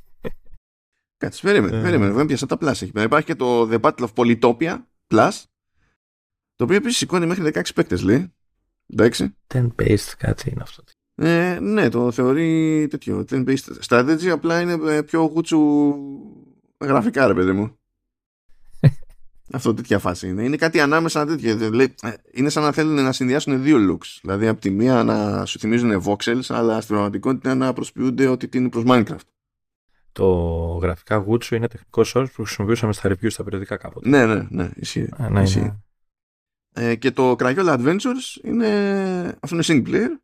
Κάτσε, περίμενε, ε. περίμενε. Δεν πιάσα τα Plus. Υπάρχει και το The Battle of Polytopia Plus, το οποίο επίσης σηκώνει μέχρι 16 παίκτες, λέει. Εντάξει. Ten based κάτι είναι αυτό. Ε, ναι, το θεωρεί τέτοιο. Turn-based strategy, απλά είναι ε, πιο γούτσου γραφικά, ρε παιδί μου. [laughs] Αυτό τέτοια φάση είναι. Είναι κάτι ανάμεσα τέτοιο. Ε, είναι σαν να θέλουν να συνδυάσουν δύο looks. Δηλαδή, από τη μία να σου θυμίζουν voxels, αλλά στην πραγματικότητα να προσποιούνται ότι είναι προς Minecraft. Το γραφικά γούτσου είναι τεχνικό όρο που χρησιμοποιούσαμε στα reviews στα περιοδικά κάποτε. Ναι, ναι, ναι. Ισχύει. Ε, ναι, ισχύει. ναι. Ε, και το Crayola Adventures είναι, αυτό είναι single player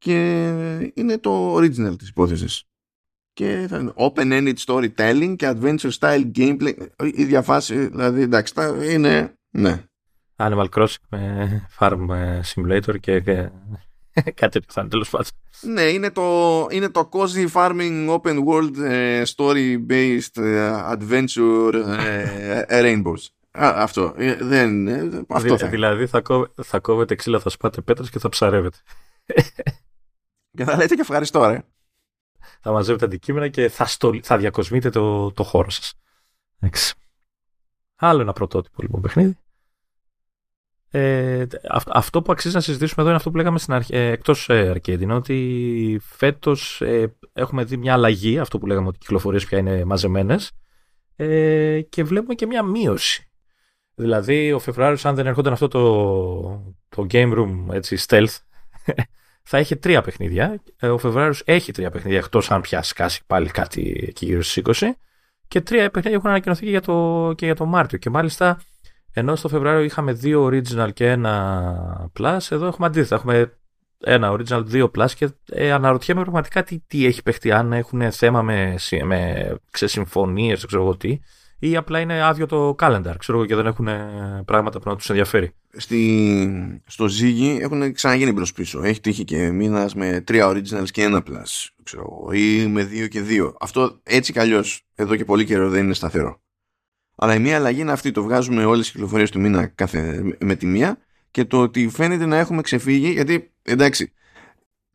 και είναι το original της υπόθεσης. Και θα είναι open-ended storytelling και adventure style gameplay. Η διαφάση, δηλαδή εντάξει, τα είναι, ναι. Animal Crossing με Farm Simulator και, και κάτι τέτοιο θα είναι τέλος πάντων. Ναι, είναι το, είναι το cozy farming open world ε, story based ε, adventure ε, ε, rainbows. Α, αυτό. Ε, δεν, ε, αυτό θα είναι. δηλαδή θα, κόβε, θα κόβετε ξύλα, θα σπάτε πέτρες και θα ψαρεύετε. Και θα λέτε και ευχαριστώ, ρε. θα μαζεύετε αντικείμενα και θα, στολ, θα διακοσμείτε το, το χώρο σας. Εντάξει. Άλλο ένα πρωτότυπο λοιπόν παιχνίδι. Ε, αυ- αυτό που αξίζει να συζητήσουμε εδώ είναι αυτό που λέγαμε στην αρχή, ε, εκτός ε, arcade, είναι ότι φέτος ε, έχουμε δει μια αλλαγή, αυτό που λέγαμε ότι οι κυκλοφορίες πια είναι μαζεμένες ε, και βλέπουμε και μια μείωση. Δηλαδή ο Φεβρουάριος αν δεν ερχόταν αυτό το, το game room έτσι, stealth θα είχε τρία παιχνίδια. Ε, Ο Φεβρουάριος έχει τρία παιχνίδια εκτός αν πια σκάσει πάλι κάτι εκεί γύρω στις 20 και τρία παιχνίδια έχουν ανακοινωθεί και για το, και για το Μάρτιο και μάλιστα ενώ στο Φεβρουάριο είχαμε δύο original και ένα plus, εδώ έχουμε αντίθετα. Έχουμε ένα original, δύο plus και ε, αναρωτιέμαι πραγματικά τι, τι έχει παιχτεί, αν έχουν θέμα με, συ- με ξεσυμφωνίες, δεν ξέρω εγώ τι, ή απλά είναι άδειο το calendar, ξέρω εγώ και δεν έχουν ε, πράγματα που να τους ενδιαφέρει. Στη, στο Ziggy έχουν ξαναγίνει μπρος πίσω. Έχει τύχει και μήνας με τρία originals και ένα plus. Ξέρω, εγώ, ή με δύο και δύο. Αυτό έτσι κι αλλιώς εδώ και πολύ καιρό δεν είναι σταθερό. Αλλά η μία αλλαγή είναι αυτή. Το βγάζουμε όλες τις κυκλοφορίες του μήνα κάθε, με τη μία και το ότι φαίνεται να έχουμε ξεφύγει γιατί εντάξει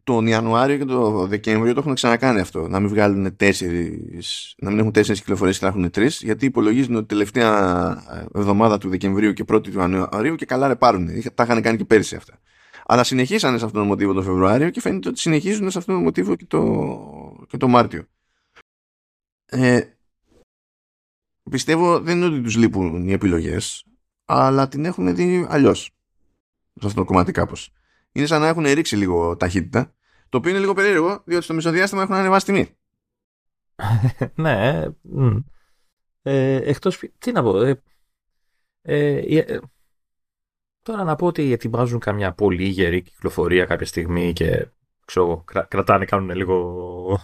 τον Ιανουάριο και τον Δεκέμβριο το έχουν ξανακάνει αυτό. Να μην βγάλουν τέσσερις, να μην έχουν τέσσερις κυκλοφορίες και να έχουν τρεις γιατί υπολογίζουν ότι τελευταία εβδομάδα του Δεκεμβρίου και πρώτη του Ιανουαρίου και καλά ρε πάρουν. Τα είχαν κάνει και πέρυσι αυτά. Αλλά συνεχίσανε σε αυτόν τον μοτίβο τον Φεβρουάριο και φαίνεται ότι συνεχίζουν σε αυτόν τον μοτίβο και το, και το Μάρτιο. Ε, πιστεύω δεν είναι ότι τους λείπουν οι επιλογές αλλά την έχουν δει αλλιώς σε αυτό το κομμάτι κάπως. Είναι σαν να έχουν ρίξει λίγο ταχύτητα το οποίο είναι λίγο περίεργο διότι στο μισοδιάστημα έχουν ανεβάσει τιμή. [laughs] ναι, μ. ε, εκτός, τι να πω, ε, ε, ε, τώρα να πω ότι ετοιμάζουν καμιά πολύ γερή κυκλοφορία κάποια στιγμή και ξέρω, εγώ, κρα- κρατάνε, κάνουν λίγο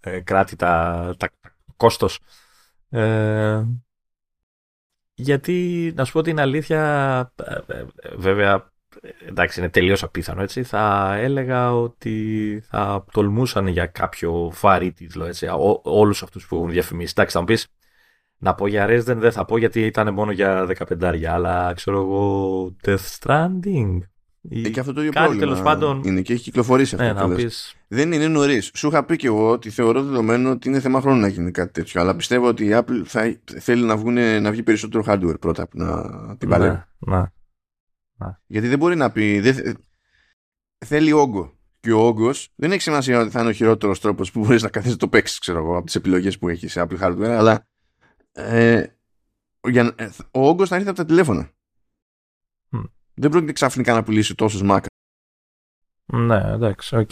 ε, κράτη τα, τα κόστος. Ε, γιατί, να σου πω την αλήθεια, ε, ε, βέβαια, ε, εντάξει, είναι τελείως απίθανο, έτσι, θα έλεγα ότι θα τολμούσαν για κάποιο βαρύ τίτλο, έτσι, ό, όλους αυτούς που έχουν διαφημίσει. Εντάξει, θα μου πεις, να πω για Resident δεν θα πω γιατί ήταν μόνο για 15, αλλά ξέρω εγώ, Death Stranding. Ή Ε, και αυτό το ίδιο κάτι πρόβλημα τέλος πάντων. είναι και έχει κυκλοφορήσει αυτό. Ναι, να κιόλας. μου πεις, Δεν είναι νωρίς. Σου είχα πει και εγώ ότι θεωρώ δεδομένο ότι είναι θέμα χρόνου να γίνει κάτι τέτοιο. Αλλά πιστεύω ότι η Apple θα θέλει να, βγουνε, να βγει περισσότερο hardware πρώτα που να την παλεύει. ναι, ναι. Γιατί δεν μπορεί να πει. Δεν, θε- θέλει όγκο. Και ο όγκος δεν έχει σημασία ότι θα είναι ο χειρότερος τρόπος που μπορείς να καθίσει το παίξεις, ξέρω εγώ, από τις επιλογές που έχεις σε Apple hardware. Αλλά ε, για, να- ε, ο όγκος θα έρθει από τα τηλέφωνα. Μμ. Δεν πρόκειται ξαφνικά να πουλήσει τόσους Mac. Ναι, εντάξει, οκ.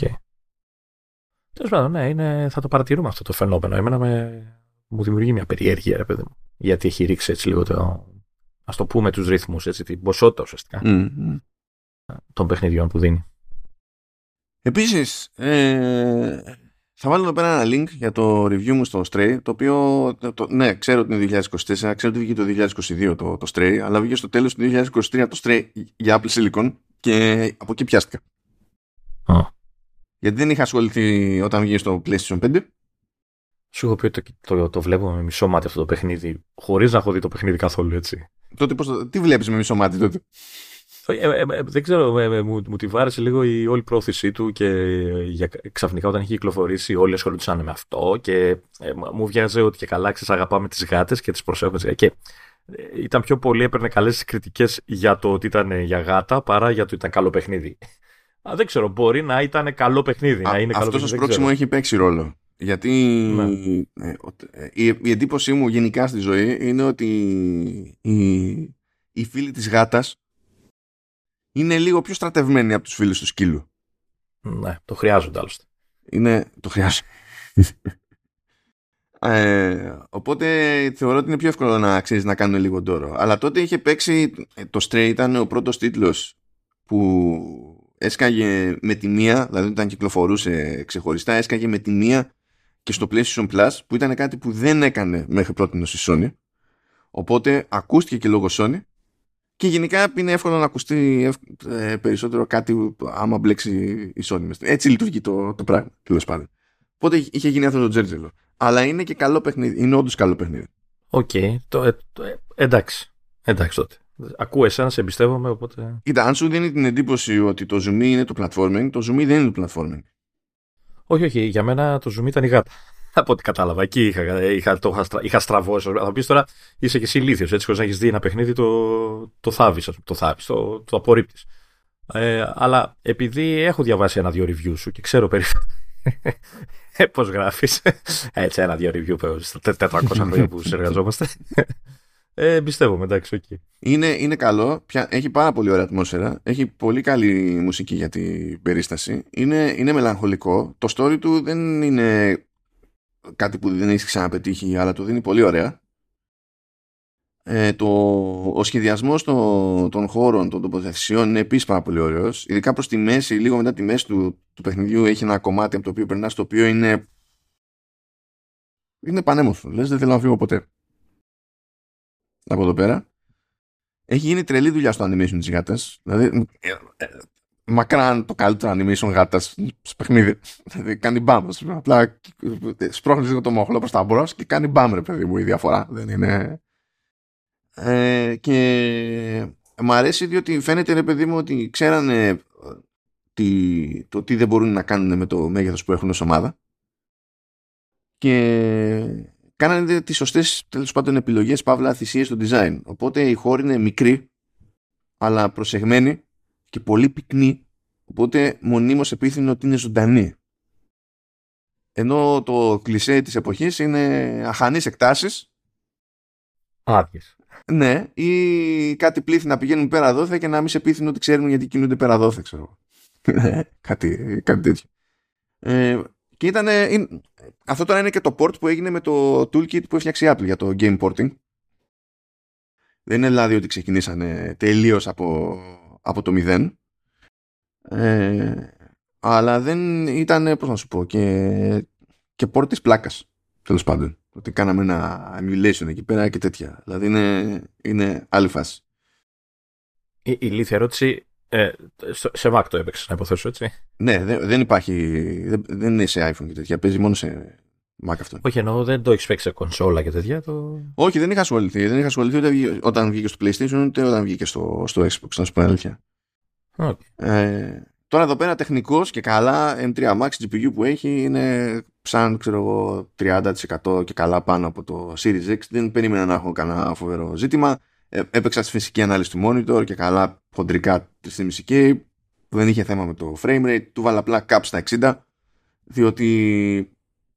Τέλος πάντων, ναι, είναι, θα το παρατηρούμε αυτό το φαινόμενο. Εμένα με, μου δημιουργεί μια περιέργεια, ρε παιδί μου. Γιατί έχει ρίξει έτσι λίγο το. Ας το πούμε τους ρυθμούς, έτσι, την ποσότητα ουσιαστικά Μμ, μμ. των παιχνιδιών που δίνει. Επίσης, ε, θα βάλω εδώ πέρα ένα link για το review μου στο Stray, το οποίο, το, το- ναι, ξέρω ότι είναι 2024, ξέρω ότι βγήκε το 2022 το, το Stray, αλλά βγήκε στο τέλος του 2023 το Stray για Apple Silicon και από εκεί πιάστηκα. Α. Γιατί δεν είχα ασχοληθεί όταν βγήκε στο PlayStation 5. Σου έχω πει ότι το, το, το βλέπω με μισό μάτι αυτό το παιχνίδι, χωρίς να έχω δει το παιχνίδι καθόλου έτσι. Τότε πώς, το- τι βλέπεις με μισό μάτι τότε; Ε, ε, ε, δεν ξέρω, ε, ε, μου, μου τη βάρεσε λίγο η όλη πρόθεσή του και για, ξαφνικά όταν είχε κυκλοφορήσει όλοι ασχολούνταν με αυτό και ε, μου βγάζε ότι και καλά ξέρεις αγαπάμε τις γάτες και τις προσέχουμε και ε, ήταν πιο πολύ έπαιρνε καλές κριτικές για το ότι ήταν για γάτα παρά για το ότι ήταν καλό παιχνίδι. Α, δεν ξέρω, μπορεί να ήταν καλό παιχνίδι. Α, να είναι αυτός καλό το σπρώξιμο έχει παίξει ρόλο. Γιατί Ναι. ε, ε, η, η εντύπωσή μου γενικά στη ζωή είναι ότι οι, οι φίλοι της γάτας είναι λίγο πιο στρατευμένοι από τους φίλους του σκύλου. Ναι, το χρειάζονται άλλωστε. Είναι, το χρειάζεται. [laughs] Ε, οπότε θεωρώ ότι είναι πιο εύκολο να ξέρεις να κάνουν λίγο ντόρο. Αλλά τότε είχε παίξει, ε, το Stray ήταν ο πρώτος τίτλος που έσκαγε με τη μία, δηλαδή όταν κυκλοφορούσε ξεχωριστά, έσκαγε με τη μία και στο PlayStation Plus, που ήταν κάτι που δεν έκανε μέχρι πρώτη η Sony. Οπότε ακούστηκε και λόγω Sony και γενικά είναι εύκολο να ακουστεί ευ- ε, περισσότερο κάτι που- άμα μπλέξει η Sony. μες. Έτσι λειτουργεί το, το πράγμα, τέλος πάντων. Οπότε είχε γίνει αυτό το τζέρτζελο. Αλλά είναι και καλό παιχνίδι. Είναι όντως καλό παιχνίδι. Οκ, το, ε, το- ε, εντάξει. Εντάξει τότε. Ακούω εσένα, σε εμπιστεύομαι, οπότε. Κοίτα, αν σου δίνει την εντύπωση ότι το ζουμί είναι το platforming, το ζουμί δεν είναι το platforming. Όχι, όχι, για μένα το ζουμί ήταν η γάτα. [laughs] Από ό,τι κατάλαβα. Εκεί είχα, είχα, το, είχα, στρα, είχα στραβώσει. Θα πεις τώρα, είσαι και εσύ ηλίθιος. Έτσι, χωρίς να έχεις δει ένα παιχνίδι, το, το θάβεις, το θάβεις, το, το απορρίπτεις. Ε, αλλά επειδή έχω διαβάσει ένα-δύο review σου και ξέρω περίπου [laughs] πώς γράφεις; [laughs] Έτσι, ένα-δύο review που στα 400 χρόνια που συνεργαζόμαστε. Ε, εμπιστεύομαι, εντάξει, οκ. Είναι, είναι καλό, πια, έχει πάρα πολύ ωραία ατμόσφαιρα, έχει πολύ καλή μουσική για την περίσταση, είναι, είναι μελαγχολικό, το story του δεν είναι κάτι που δεν έχει ξαναπετύχει, αλλά το δίνει πολύ ωραία. Ε, το, ο σχεδιασμός των, των χώρων, των τοποθεσιών είναι επίσης πάρα πολύ ωραίος, ειδικά προς τη μέση, λίγο μετά τη μέση του, του παιχνιδιού έχει ένα κομμάτι από το οποίο περνάς, το οποίο είναι είναι πανέμορφο, λες δεν θέλω να φύγω ποτέ από εδώ πέρα. Έχει γίνει τρελή δουλειά στο animation της γάτας. Δηλαδή, ε, ε, μακράν το καλύτερο animation γάτας στο παιχνίδι. Δηλαδή, κάνει μπαμ. Απλά ε, σπρώχνεις λίγο το μοχλό προς τα μπρος και κάνει μπαμ, ρε παιδί μου, η διαφορά. Δεν είναι... Ε, και μου αρέσει διότι φαίνεται, ρε παιδί μου, ότι ξέρανε ε, τι, το τι δεν μπορούν να κάνουν με το μέγεθος που έχουν ως ομάδα και κάνανε τις σωστές τέλος πάντων επιλογές παύλα θυσίες στο design. Οπότε η χώρη είναι μικρή αλλά προσεγμένη και πολύ πυκνή οπότε μονίμως επίθυνο ότι είναι ζωντανή. Ενώ το κλισέ της εποχής είναι αχανείς εκτάσεις Άδειες. ναι, ή κάτι πλήθη να πηγαίνουν πέρα δόθε και να μην σε πείθουν ότι ξέρουν γιατί κινούνται πέρα δόθε, ξέρω. εγώ. [laughs] κάτι, κάτι τέτοιο. Ε, και ήταν, αυτό τώρα είναι και το port που έγινε με το toolkit που έφτιαξε η Apple για το game porting. Δεν είναι δηλαδή ότι ξεκινήσανε τελείως από, από το μηδέν. Ε, αλλά δεν ήταν, πώς να σου πω, και, και port της πλάκας, τέλος πάντων. Ότι κάναμε ένα emulation εκεί πέρα και τέτοια. Δηλαδή είναι, είναι άλλη φάση. Η, η ηλίθια ερώτηση. Ε, σε Mac το έπαιξες, να υποθέσω έτσι. Ναι, δεν, δεν υπάρχει. Δεν, δεν είναι σε iPhone και τέτοια. Παίζει μόνο σε Mac αυτό. Όχι, εννοώ δεν το έχεις παίξει σε κονσόλα και τέτοια. Το... Όχι, δεν είχα ασχοληθεί. Δεν είχα ασχοληθεί ούτε βγή- όταν βγήκε στο PlayStation ούτε όταν βγήκε στο, στο Xbox, να σου πω την αλήθεια. Okay. Ε, τώρα εδώ πέρα τεχνικός και καλά M3 Max GPU που έχει είναι σαν ξέρω εγώ 30% και καλά πάνω από το Series X. Δεν περίμενα να έχω κανένα φοβερό ζήτημα. Ε, έπαιξα στη φυσική ανάλυση του monitor και καλά χοντρικά 3,5K που δεν είχε θέμα με το frame rate. Του βάλα απλά cap στα 60 διότι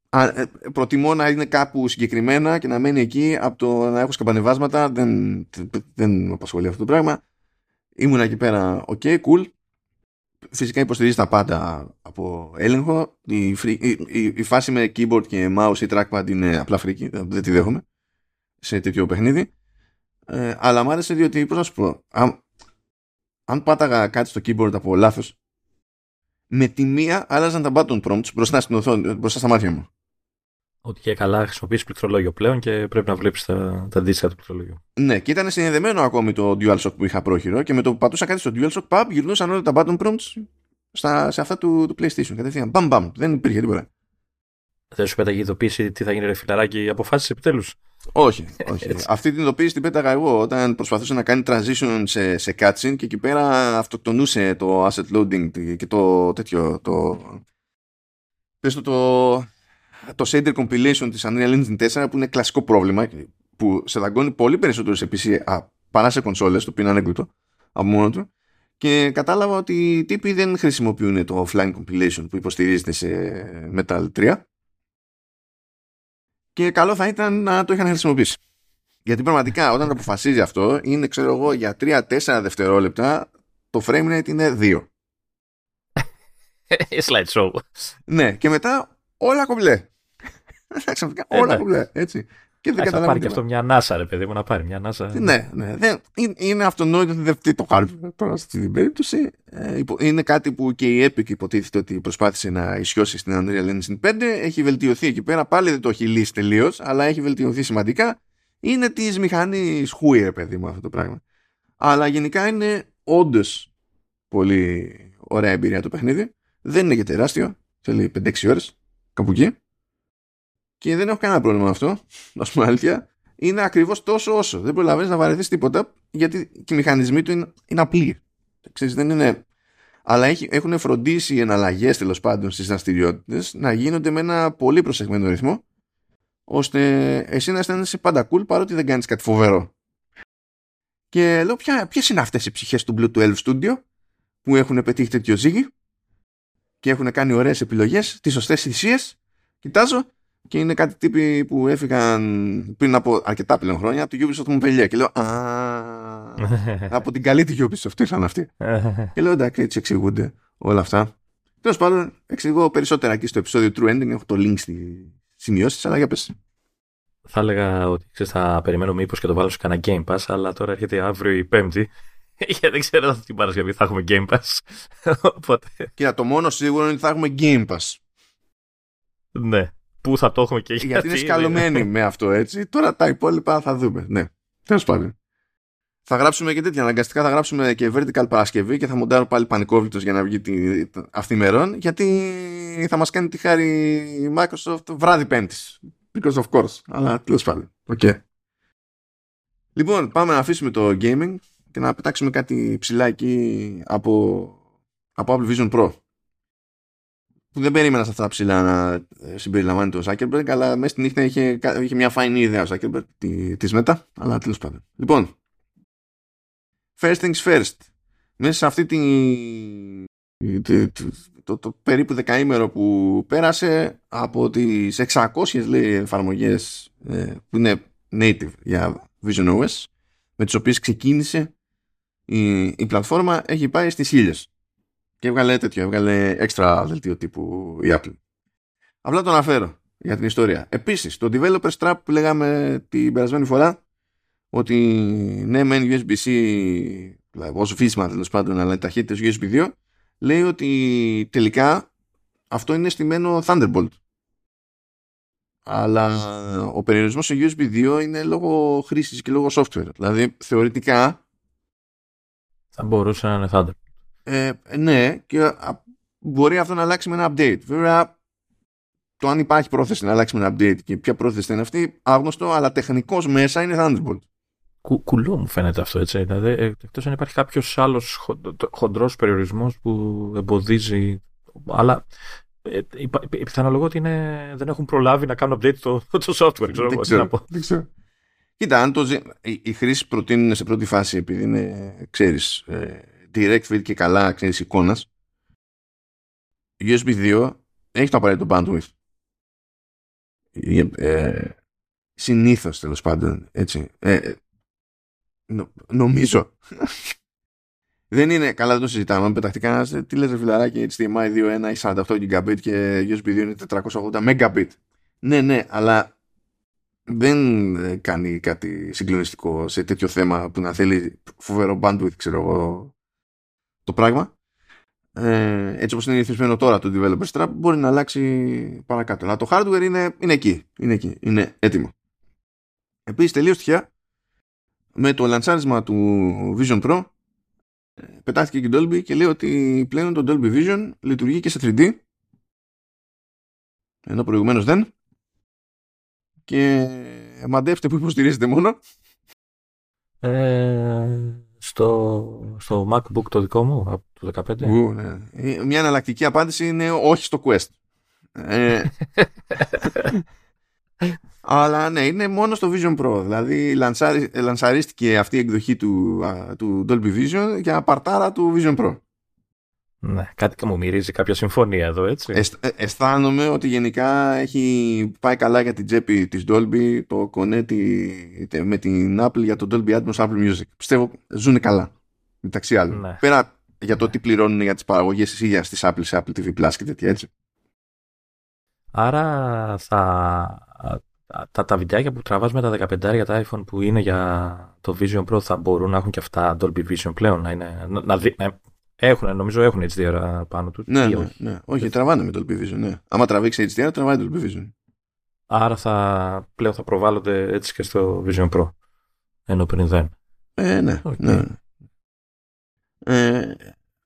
α, ε, προτιμώ να είναι κάπου συγκεκριμένα και να μένει εκεί από το να έχω σκαμπανεβάσματα. Δεν, δεν με απασχολεί αυτό το πράγμα. Ήμουνα εκεί πέρα, ok, cool. Φυσικά υποστηρίζει τα πάντα από έλεγχο. Η, free- η, η, η φάση με keyboard και mouse ή trackpad είναι απλά φρίκη. Δεν τη δέχομαι σε τέτοιο παιχνίδι. Ε, αλλά μου άρεσε διότι, πώς να σου πω, αν, αν πάταγα κάτι στο keyboard από λάθος, με τη μία άλλαζαν τα button prompts μπροστά στην οθόνη, μπροστά στα μάτια μου. Ότι και καλά χρησιμοποιεί πληκτρολόγιο πλέον και πρέπει να βλέπεις τα, τα αντίστοιχα του πληκτρολογίου. Ναι, και ήταν συνδεδεμένο ακόμη το DualShock που είχα πρόχειρο και με το που πατούσα κάτι στο DualShock, παπ, γυρνούσαν όλα τα button prompts στα, σε αυτά του, του PlayStation. Κατευθείαν. Μπαμ, μπαμ. Δεν υπήρχε τίποτα. Δεν σου πέταγε ειδοποίηση τι θα γίνει, ρε φιλαράκι, αποφάσει επιτέλους. Όχι, όχι. Αυτή την ειδοποίηση την πέταγα εγώ όταν προσπαθούσα να κάνει transition σε, σε cutscene και εκεί πέρα αυτοκτονούσε το asset loading και το τέτοιο. Το, πες το, το, το shader compilation της Unreal Engine 4 που είναι κλασικό πρόβλημα που σε δαγκώνει πολύ περισσότερο σε PC α, παρά σε κονσόλες το οποίο είναι ανέκδοτο από μόνο του Και κατάλαβα ότι οι τύποι δεν χρησιμοποιούν το offline compilation που υποστηρίζεται σε Metal 3 και καλό θα ήταν να το είχαν χρησιμοποιήσει. Γιατί πραγματικά όταν το αποφασίζει αυτό είναι ξέρω εγώ για 3-4 δευτερόλεπτα το frame rate είναι 2. [laughs] Slideshow. ναι και μετά όλα κομπλέ. [laughs] όλα κομπλέ έτσι. Και δεν θα πάρει και αυτό μια NASA, ρε παιδί μου, να πάρει μια NASA. Ναι, ναι. Δεν, είναι αυτονόητο ότι δεν το κάνουμε τώρα στην περίπτωση. Ε, είναι κάτι που και η Epic υποτίθεται ότι προσπάθησε να ισιώσει στην Unreal Engine 5. Έχει βελτιωθεί εκεί πέρα. Πάλι δεν το έχει λύσει τελείως, αλλά έχει βελτιωθεί σημαντικά. Είναι της μηχανής χούι, ρε παιδί μου, αυτό το πράγμα. Αλλά γενικά είναι όντως πολύ ωραία εμπειρία το παιχνίδι. Δεν είναι και τεράστιο. Θέλει 5-6 ώρες. Κάπου εκεί και δεν έχω κανένα πρόβλημα με αυτό, να πούμε αλήθεια, είναι ακριβώς τόσο όσο. Δεν προλαβαίνεις να βαρεθείς τίποτα, γιατί και οι μηχανισμοί του είναι, είναι απλοί. Ξέρεις, δεν είναι... Αλλά έχει, έχουν φροντίσει οι εναλλαγές τέλος πάντων στις δραστηριότητες να γίνονται με ένα πολύ προσεγμένο ρυθμό, ώστε εσύ να αισθάνεσαι πάντα cool παρότι δεν κάνεις κάτι φοβερό. Και λέω, ποιες είναι αυτές οι ψυχές του Blue 12 Studio που έχουν πετύχει τέτοιο ζύγι και έχουν κάνει ωραίες επιλογές, τις σωστές θυσίες; Κοιτάζω και είναι κάτι τύποι που έφυγαν πριν από αρκετά πλέον χρόνια από το Ubisoft Montpellier και λέω Α, [laughs] από την καλή τη Ubisoft ήρθαν αυτοί. [laughs] και λέω εντάξει, έτσι εξηγούνται όλα αυτά. Τέλος πάντων, εξηγώ περισσότερα εκεί στο επεισόδιο True Ending. Έχω το link στη σημειώσεις, αλλά για πες. Θα έλεγα ότι ξέρεις, θα περιμένω μήπως και το βάλω σε κανένα Game Pass, αλλά τώρα έρχεται αύριο η Πέμπτη. [laughs] Γιατί δεν ξέρω αυτή την Παρασκευή θα έχουμε Game Pass. Οπότε... Κοίτα, το μόνο σίγουρο είναι ότι θα έχουμε Game Pass. Ναι πού θα το έχουμε και γιατί. Γιατί είναι σκαλωμένοι με αυτό έτσι. Τώρα τα υπόλοιπα θα δούμε. Ναι, τέλος πάντων. Θα γράψουμε και τέτοια. Αναγκαστικά θα γράψουμε και vertical Παρασκευή και θα μοντάρω πάλι πανικόβλητος για να βγει τη, αυτή μερών. Γιατί θα μας κάνει τη χάρη η Microsoft βράδυ Πέμπτης. Because of course. Αλλά τέλος πάντων. Okay. Λοιπόν, πάμε να αφήσουμε το gaming και να πετάξουμε κάτι ψηλά εκεί από, από Apple Vision Pro που δεν περίμενα σε αυτά τα ψηλά να ε, συμπεριλαμβάνει το Zuckerberg, αλλά μέσα στη νύχτα είχε, είχε μια φάινη ιδέα ο Zuckerberg τη μετά, αλλά τέλος πάντων. Λοιπόν, first things first. Μέσα σε αυτή τη, το, το, το, περίπου δεκαήμερο που πέρασε από τις 600 λέει εφαρμογές ε, που είναι native για Vision OS με τις οποίες ξεκίνησε η, η πλατφόρμα έχει πάει στις χίλιες και έβγαλε τέτοιο, έβγαλε έξτρα δελτίο τύπου η Apple. Απλά το αναφέρω για την ιστορία. Επίσης, το developer strap που λέγαμε την περασμένη φορά, ότι ναι, μεν USB-C, δηλαδή όσο φύσιμα τέλος πάντων, αλλά ταχύτητες USB 2, λέει ότι τελικά αυτό είναι στημένο Thunderbolt. Αλλά ο περιορισμός σε USB 2 είναι λόγω χρήσης και λόγω software. Δηλαδή, θεωρητικά... Θα μπορούσε να είναι Thunderbolt. Ε, ναι, και μπορεί αυτό να αλλάξει με ένα update. Βέβαια, το αν υπάρχει πρόθεση να αλλάξει με ένα update και ποια πρόθεση είναι αυτή, άγνωστο, αλλά τεχνικώ μέσα είναι Thunderbolt. Κου, κουλό μου φαίνεται αυτό έτσι. Δηλαδή, ε, εκτός αν υπάρχει κάποιος άλλος χοντρός περιορισμός που εμποδίζει. Αλλά ε, πιθανολογώ ότι είναι, δεν έχουν προλάβει να κάνουν update το, το software. Ξέρω, δεν, ξέρω, δεν ξέρω. Κοίτα, αν το, η, η χρήση προτείνουν σε πρώτη φάση επειδή είναι, ξέρεις, ε, direct feed και καλά ξέρεις εικόνας. USB 2 έχεις το απαραίτητο bandwidth. Ε, ε, συνήθως τέλος πάντων έτσι. Ε, ε νομίζω. [laughs] Δεν είναι καλά δεν το συζητάμε. Πεταχτικά τι λες ρε φιλαράκι HDMI 2.1 ή 48 GB και USB 2 είναι 480 Mbit ναι ναι αλλά δεν κάνει κάτι συγκλονιστικό σε τέτοιο θέμα που να θέλει φοβερό bandwidth ξέρω εγώ το πράγμα. Ε, έτσι όπως είναι ρυθμισμένο τώρα το developer strap μπορεί να αλλάξει παρακάτω. Αλλά το hardware είναι, είναι εκεί είναι εκεί, είναι έτοιμο. Επίσης τελείως τυχαία με το λανσάρισμα του Vision Pro ε, πετάχθηκε και η Dolby και λέει ότι πλέον το Dolby Vision λειτουργεί και σε 3D ενώ προηγουμένως δεν. Και μαντέψτε που υποστηρίζετε μόνο. Ε, στο, στο MacBook το δικό μου από το 15. Ου, ναι. Ε, μια εναλλακτική απάντηση είναι όχι στο Quest. Ε, [laughs] Αλλά ναι, είναι μόνο στο Vision Pro. Δηλαδή λανσαρίστηκε αυτή η εκδοχή του, του Dolby Vision για παρτάρα του Vision Pro. Ναι, κάτι και μου μυρίζει κάποια συμφωνία εδώ, έτσι. Ε, αισθάνομαι ότι γενικά έχει πάει καλά για την τσέπη της Dolby το κονέτι με την Apple για το Dolby Atmos Apple Music. Πιστεύω ζουν καλά, μεταξύ άλλων. Ναι. Πέρα για το τι πληρώνουν για τις παραγωγές της ίδιας της Apple σε Apple TV Plus και τέτοια έτσι. Άρα θα, τα, τα βιντεάκια που τραβάς με τα 15 για τα iPhone που είναι για το Vision Pro θα μπορούν να έχουν και αυτά Dolby Vision πλέον να, είναι, να, να, έχουν, νομίζω έχουν HDR πάνω τους. Ναι, ναι, ναι. Όχι, τραβάνε με Dolby Vision. Ναι. Άμα τραβήξει HDR, τραβάει Dolby Vision. Άρα θα, πλέον θα προβάλλονται έτσι και στο Vision Pro. Ενώ πριν δεν. Ε, ναι. Okay. ναι. Ε,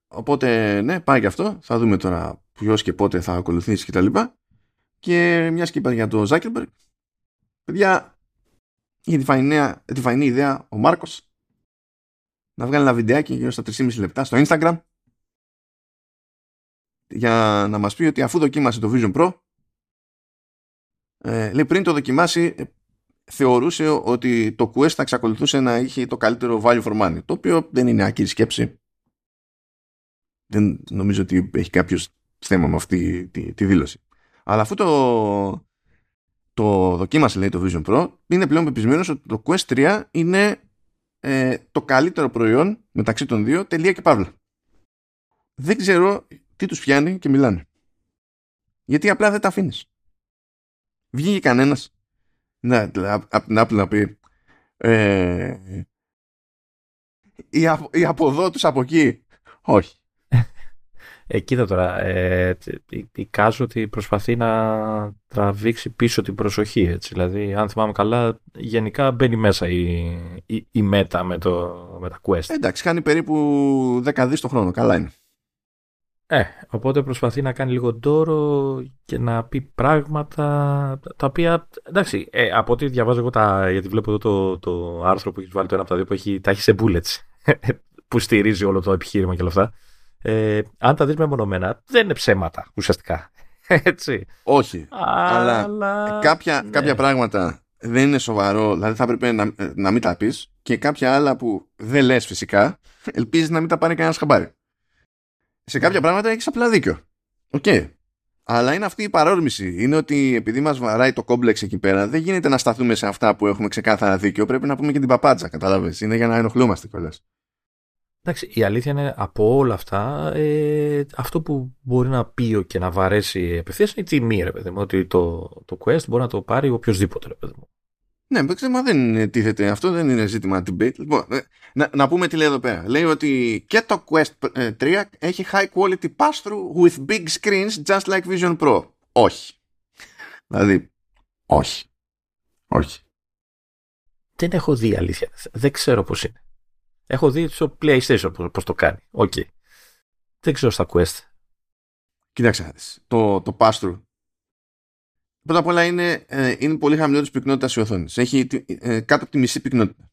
οπότε, ναι, πάει και αυτό. Θα δούμε τώρα ποιος και πότε θα ακολουθήσει κτλ. Και, και μιας και είπα για το Zuckerberg. Παιδιά, είχε τη φανή, τη φανή ιδέα ο Μάρκος να βγάλει ένα βιντεάκι γύρω στα 3,5 λεπτά στο Instagram για να μας πει ότι αφού δοκίμασε το Vision Pro ε, λέει πριν το δοκιμάσει ε, θεωρούσε ότι το Quest θα εξακολουθούσε να είχε το καλύτερο value for money το οποίο δεν είναι άκυρη σκέψη. Δεν νομίζω ότι έχει κάποιος θέμα με αυτή τη, τη, δήλωση. Αλλά αφού το το δοκίμασε λέει το Vision Pro είναι πλέον πεπισμένος ότι το Quest 3 είναι ε, το καλύτερο προϊόν μεταξύ των δύο τελεία και παύλα. Δεν ξέρω τι τους πιάνει και μιλάνε. Γιατί απλά δεν τα αφήνεις. Βγήκε κανένας να, από την Apple να πει ε, η, απο, η από από εκεί. Όχι. Ε, κοίτα τώρα, ε, εικάζω ότι προσπαθεί να τραβήξει πίσω την προσοχή. Έτσι. Δηλαδή, αν θυμάμαι καλά, γενικά μπαίνει μέσα η, η, η Meta με, το, με τα Quest. εντάξει, κάνει περίπου 10 δις το χρόνο. Καλά είναι. Ε, οπότε προσπαθεί να κάνει λίγο τόρο και να πει πράγματα τα οποία. Εντάξει, ε, από ό,τι διαβάζω εγώ, τα, γιατί βλέπω εδώ το, το άρθρο που έχει βάλει το ένα από τα δύο που έχει, τα έχει σε bullets [laughs] που στηρίζει όλο το επιχείρημα και όλα αυτά ε, αν τα δεις μεμονωμένα, δεν είναι ψέματα ουσιαστικά. [laughs] Έτσι. Όχι. Αλλά, κάποια, ναι. κάποια πράγματα δεν είναι σοβαρό, δηλαδή θα έπρεπε να, να μην τα πεις και κάποια άλλα που δεν λες φυσικά, ελπίζεις να μην τα πάρει κανένας χαμπάρι. Σε κάποια πράγματα έχεις απλά δίκιο. OK. Okay. Αλλά είναι αυτή η παρόρμηση. Είναι ότι επειδή μας βαράει το κόμπλεξ εκεί πέρα, δεν γίνεται να σταθούμε σε αυτά που έχουμε ξεκάθαρα δίκιο. Πρέπει να πούμε και την παπάντζα, κατάλαβες. Είναι για να ενοχλούμαστε κιόλας. Εντάξει, η αλήθεια είναι από όλα αυτά, ε, αυτό που μπορεί να πει και να βαρέσει απευθείας είναι η τιμή, ρε παιδί μου. Ότι το, το Quest μπορεί να το πάρει οποιοδήποτε, ρε παιδί μου. Ναι, μα δεν τίθεται. Αυτό δεν είναι ζήτημα debate. Λοιπόν, ε, να, να πούμε τι λέει εδώ πέρα. Λέει ότι και το Quest 3 ε, έχει high quality pass-through with big screens just like Vision Pro. Όχι. δηλαδή, όχι. Όχι. Δεν έχω δει αλήθεια. Δεν ξέρω πώς είναι. Έχω δει στο PlayStation πώς το κάνει. Οκ. Okay. Δεν ξέρω στα Quest. Κοίταξε, το, το pass-through Πρώτα απ' όλα είναι, ε, είναι πολύ χαμηλότερη πυκνότητας η οθόνη. Έχει ε, κάτω από τη μισή πυκνότητα.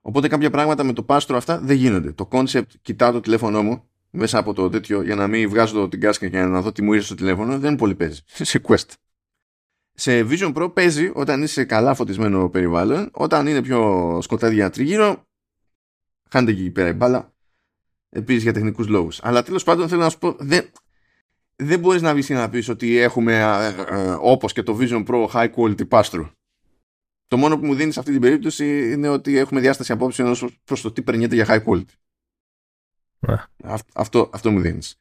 Οπότε κάποια πράγματα με το pass αυτά δεν γίνονται. Το concept, κοιτάω το τηλέφωνό μου μέσα από το τέτοιο για να μην βγάζω την κάσκα και να δω τι μου ήρθε στο τηλέφωνο, δεν πολύ παίζει. [laughs] σε Quest. Σε Vision Pro παίζει όταν είσαι καλά φωτισμένο περιβάλλον, όταν είναι πιο σκοτάδια τριγύρω, χάνεται εκεί πέρα η μπάλα. Επίσης για τεχνικούς λόγους. Αλλά τέλος πάντων θέλω να σου πω, δεν, δεν μπορείς να βγεις να πεις ότι έχουμε ε, ε, όπως και το Vision Pro high quality pass-through. Το μόνο που μου δίνεις σε αυτή την περίπτωση είναι ότι έχουμε διάσταση απόψεων προς το τι περνιέται για high quality. Ναι. αυτό, αυτό μου δίνεις.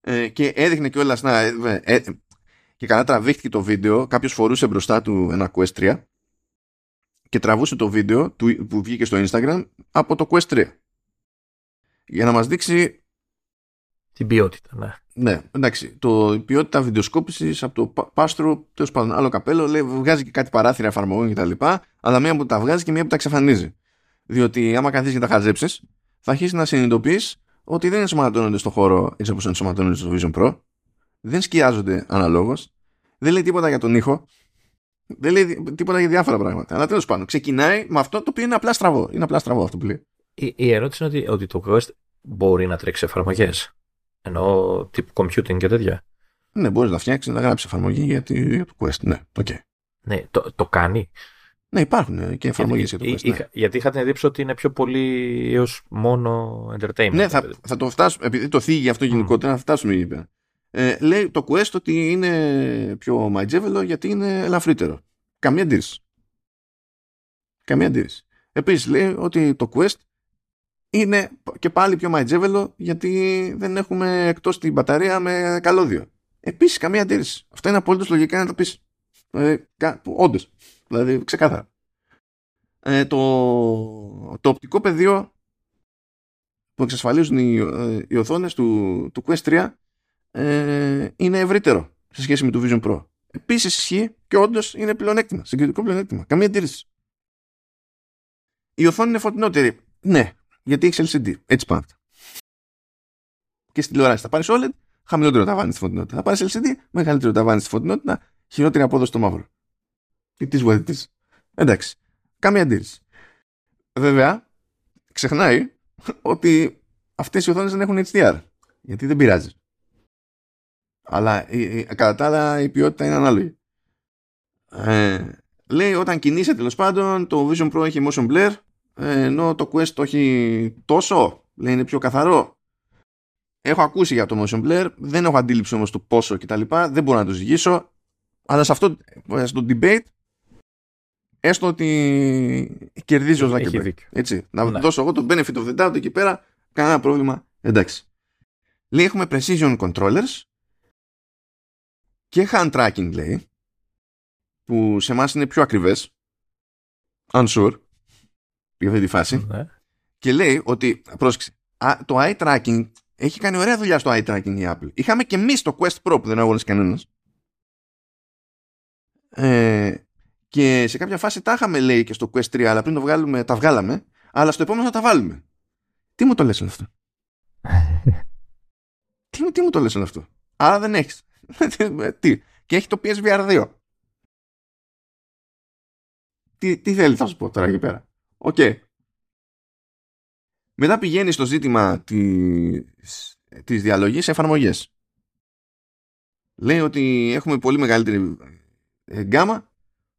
Ε, και έδειχνε κιόλας να. Ε, ε, και καλά τραβήχτηκε το βίντεο. Κάποιος φορούσε μπροστά του ένα Quest 3 και τραβούσε το βίντεο του, που βγήκε στο Instagram από το Quest 3. Για να μας δείξει... Την ποιότητα, ναι. Ναι, εντάξει. Το, η ποιότητα βιντεοσκόπησης από το Πάστρο, τέλος πάντων, άλλο καπέλο, λέει, βγάζει και κάτι παράθυρα εφαρμογών κτλ. Αλλά μία που τα βγάζει και μία που τα εξαφανίζει. Διότι άμα καθίσεις και τα χαζέψεις, θα αρχίσεις να συνειδητοποιείς ότι δεν ενσωματώνονται στο χώρο έτσι όπως ενσωματώνονται στο Vision Pro. Δεν σκιάζονται αναλόγως. Δεν λέει τίποτα για τον ήχο. Δεν λέει τίποτα για διάφορα πράγματα. Αλλά τέλος πάντων, ξεκινάει με αυτό το οποίο είναι απλά στραβό. Είναι απλά στραβό αυτό που λέει. Η, η ερώτηση είναι ότι, ότι το Quest μπορεί να τρέξει εφαρμογές. Εννοώ τύπου computing και τέτοια. Ναι, μπορείς να φτιάξεις, να γράψεις εφαρμογή για, τη, για το Quest. Ναι, OK. Okay. Ναι, το, το κάνει. Ναι, υπάρχουν ε, και εφαρμογές για το Quest. Ναι. γιατί είχα την εντύπωση ότι είναι πιο πολύ έως μόνο entertainment. Ναι, θα, θα το φτάσουμε, επειδή το θίγει αυτό γενικότερα, mm. θα φτάσουμε είπε. Ε, λέει το Quest ότι είναι πιο μαϊτζέβελο γιατί είναι ελαφρύτερο. Καμία αντίρρηση. Καμία αντίρρηση. Επίσης λέει ότι το Quest είναι και πάλι πιο μαϊτζέβελο γιατί δεν έχουμε εκτός την μπαταρία με καλώδιο. Επίσης, καμία αντίρρηση. Αυτό είναι απολύτω λογικά να το πεις. Ε, Όντως. Δηλαδή, ξεκάθαρα. Ε, το, το οπτικό πεδίο που εξασφαλίζουν οι, ε, οι οθόνες του, του Quest 3 ε, είναι ευρύτερο σε σχέση με το Vision Pro. Επίσης ισχύει και όντως είναι πλεονέκτημα, συγκριτικό πλεονέκτημα. Καμία αντίρρηση. Η οθόνη είναι φωτεινότερη. Ναι, γιατί έχει LCD. Έτσι πάντα. Και στην τηλεόραση θα πάρεις OLED, χαμηλότερο ταβάνι στη φωτεινότητα. Θα πάρεις LCD, μεγαλύτερο ταβάνι στη φωτεινότητα, χειρότερη απόδοση στο μαύρο. Τι τη what Εντάξει. Καμία αντίρρηση. Βέβαια, ξεχνάει ότι αυτές οι οθόνες δεν έχουν HDR. Γιατί δεν πειράζει. Αλλά κατά τα άλλα η ποιότητα είναι ανάλογη. Ε, λέει όταν κινείσαι τέλος πάντων το Vision Pro έχει motion blur ενώ το Quest το έχει τόσο λέει είναι πιο καθαρό έχω ακούσει για το motion blur δεν έχω αντίληψη όμως του πόσο κτλ δεν μπορώ να το ζυγίσω αλλά σε αυτό στο debate έστω ότι κερδίζει ο Ζάκερμπεργκ έτσι να ναι. δώσω εγώ το benefit of the doubt εκεί πέρα κανένα πρόβλημα εντάξει λέει έχουμε precision controllers και hand tracking λέει που σε εμάς είναι πιο ακριβές unsure για αυτή τη φάση. Ναι. και λέει ότι πρόσεξε το eye tracking έχει κάνει ωραία δουλειά στο eye tracking η Apple. Είχαμε και εμείς το Quest Pro που δεν αγώνασε κανένας. Ε, και σε κάποια φάση τα είχαμε λέει και στο Quest 3 αλλά πριν το βγάλουμε τα βγάλαμε αλλά στο επόμενο θα τα βάλουμε. Τι μου το λες όλο αυτό; [laughs] Τι, τι μου το λες όλο αυτό; Άρα δεν έχεις [laughs] τι και έχει το PSVR 2 τι, τι θέλεις θα σου πω τώρα εκεί πέρα. OK. Okay. Μετά πηγαίνει στο ζήτημα της, της διαλογής σε εφαρμογές. Λέει ότι έχουμε πολύ μεγαλύτερη ε, γκάμα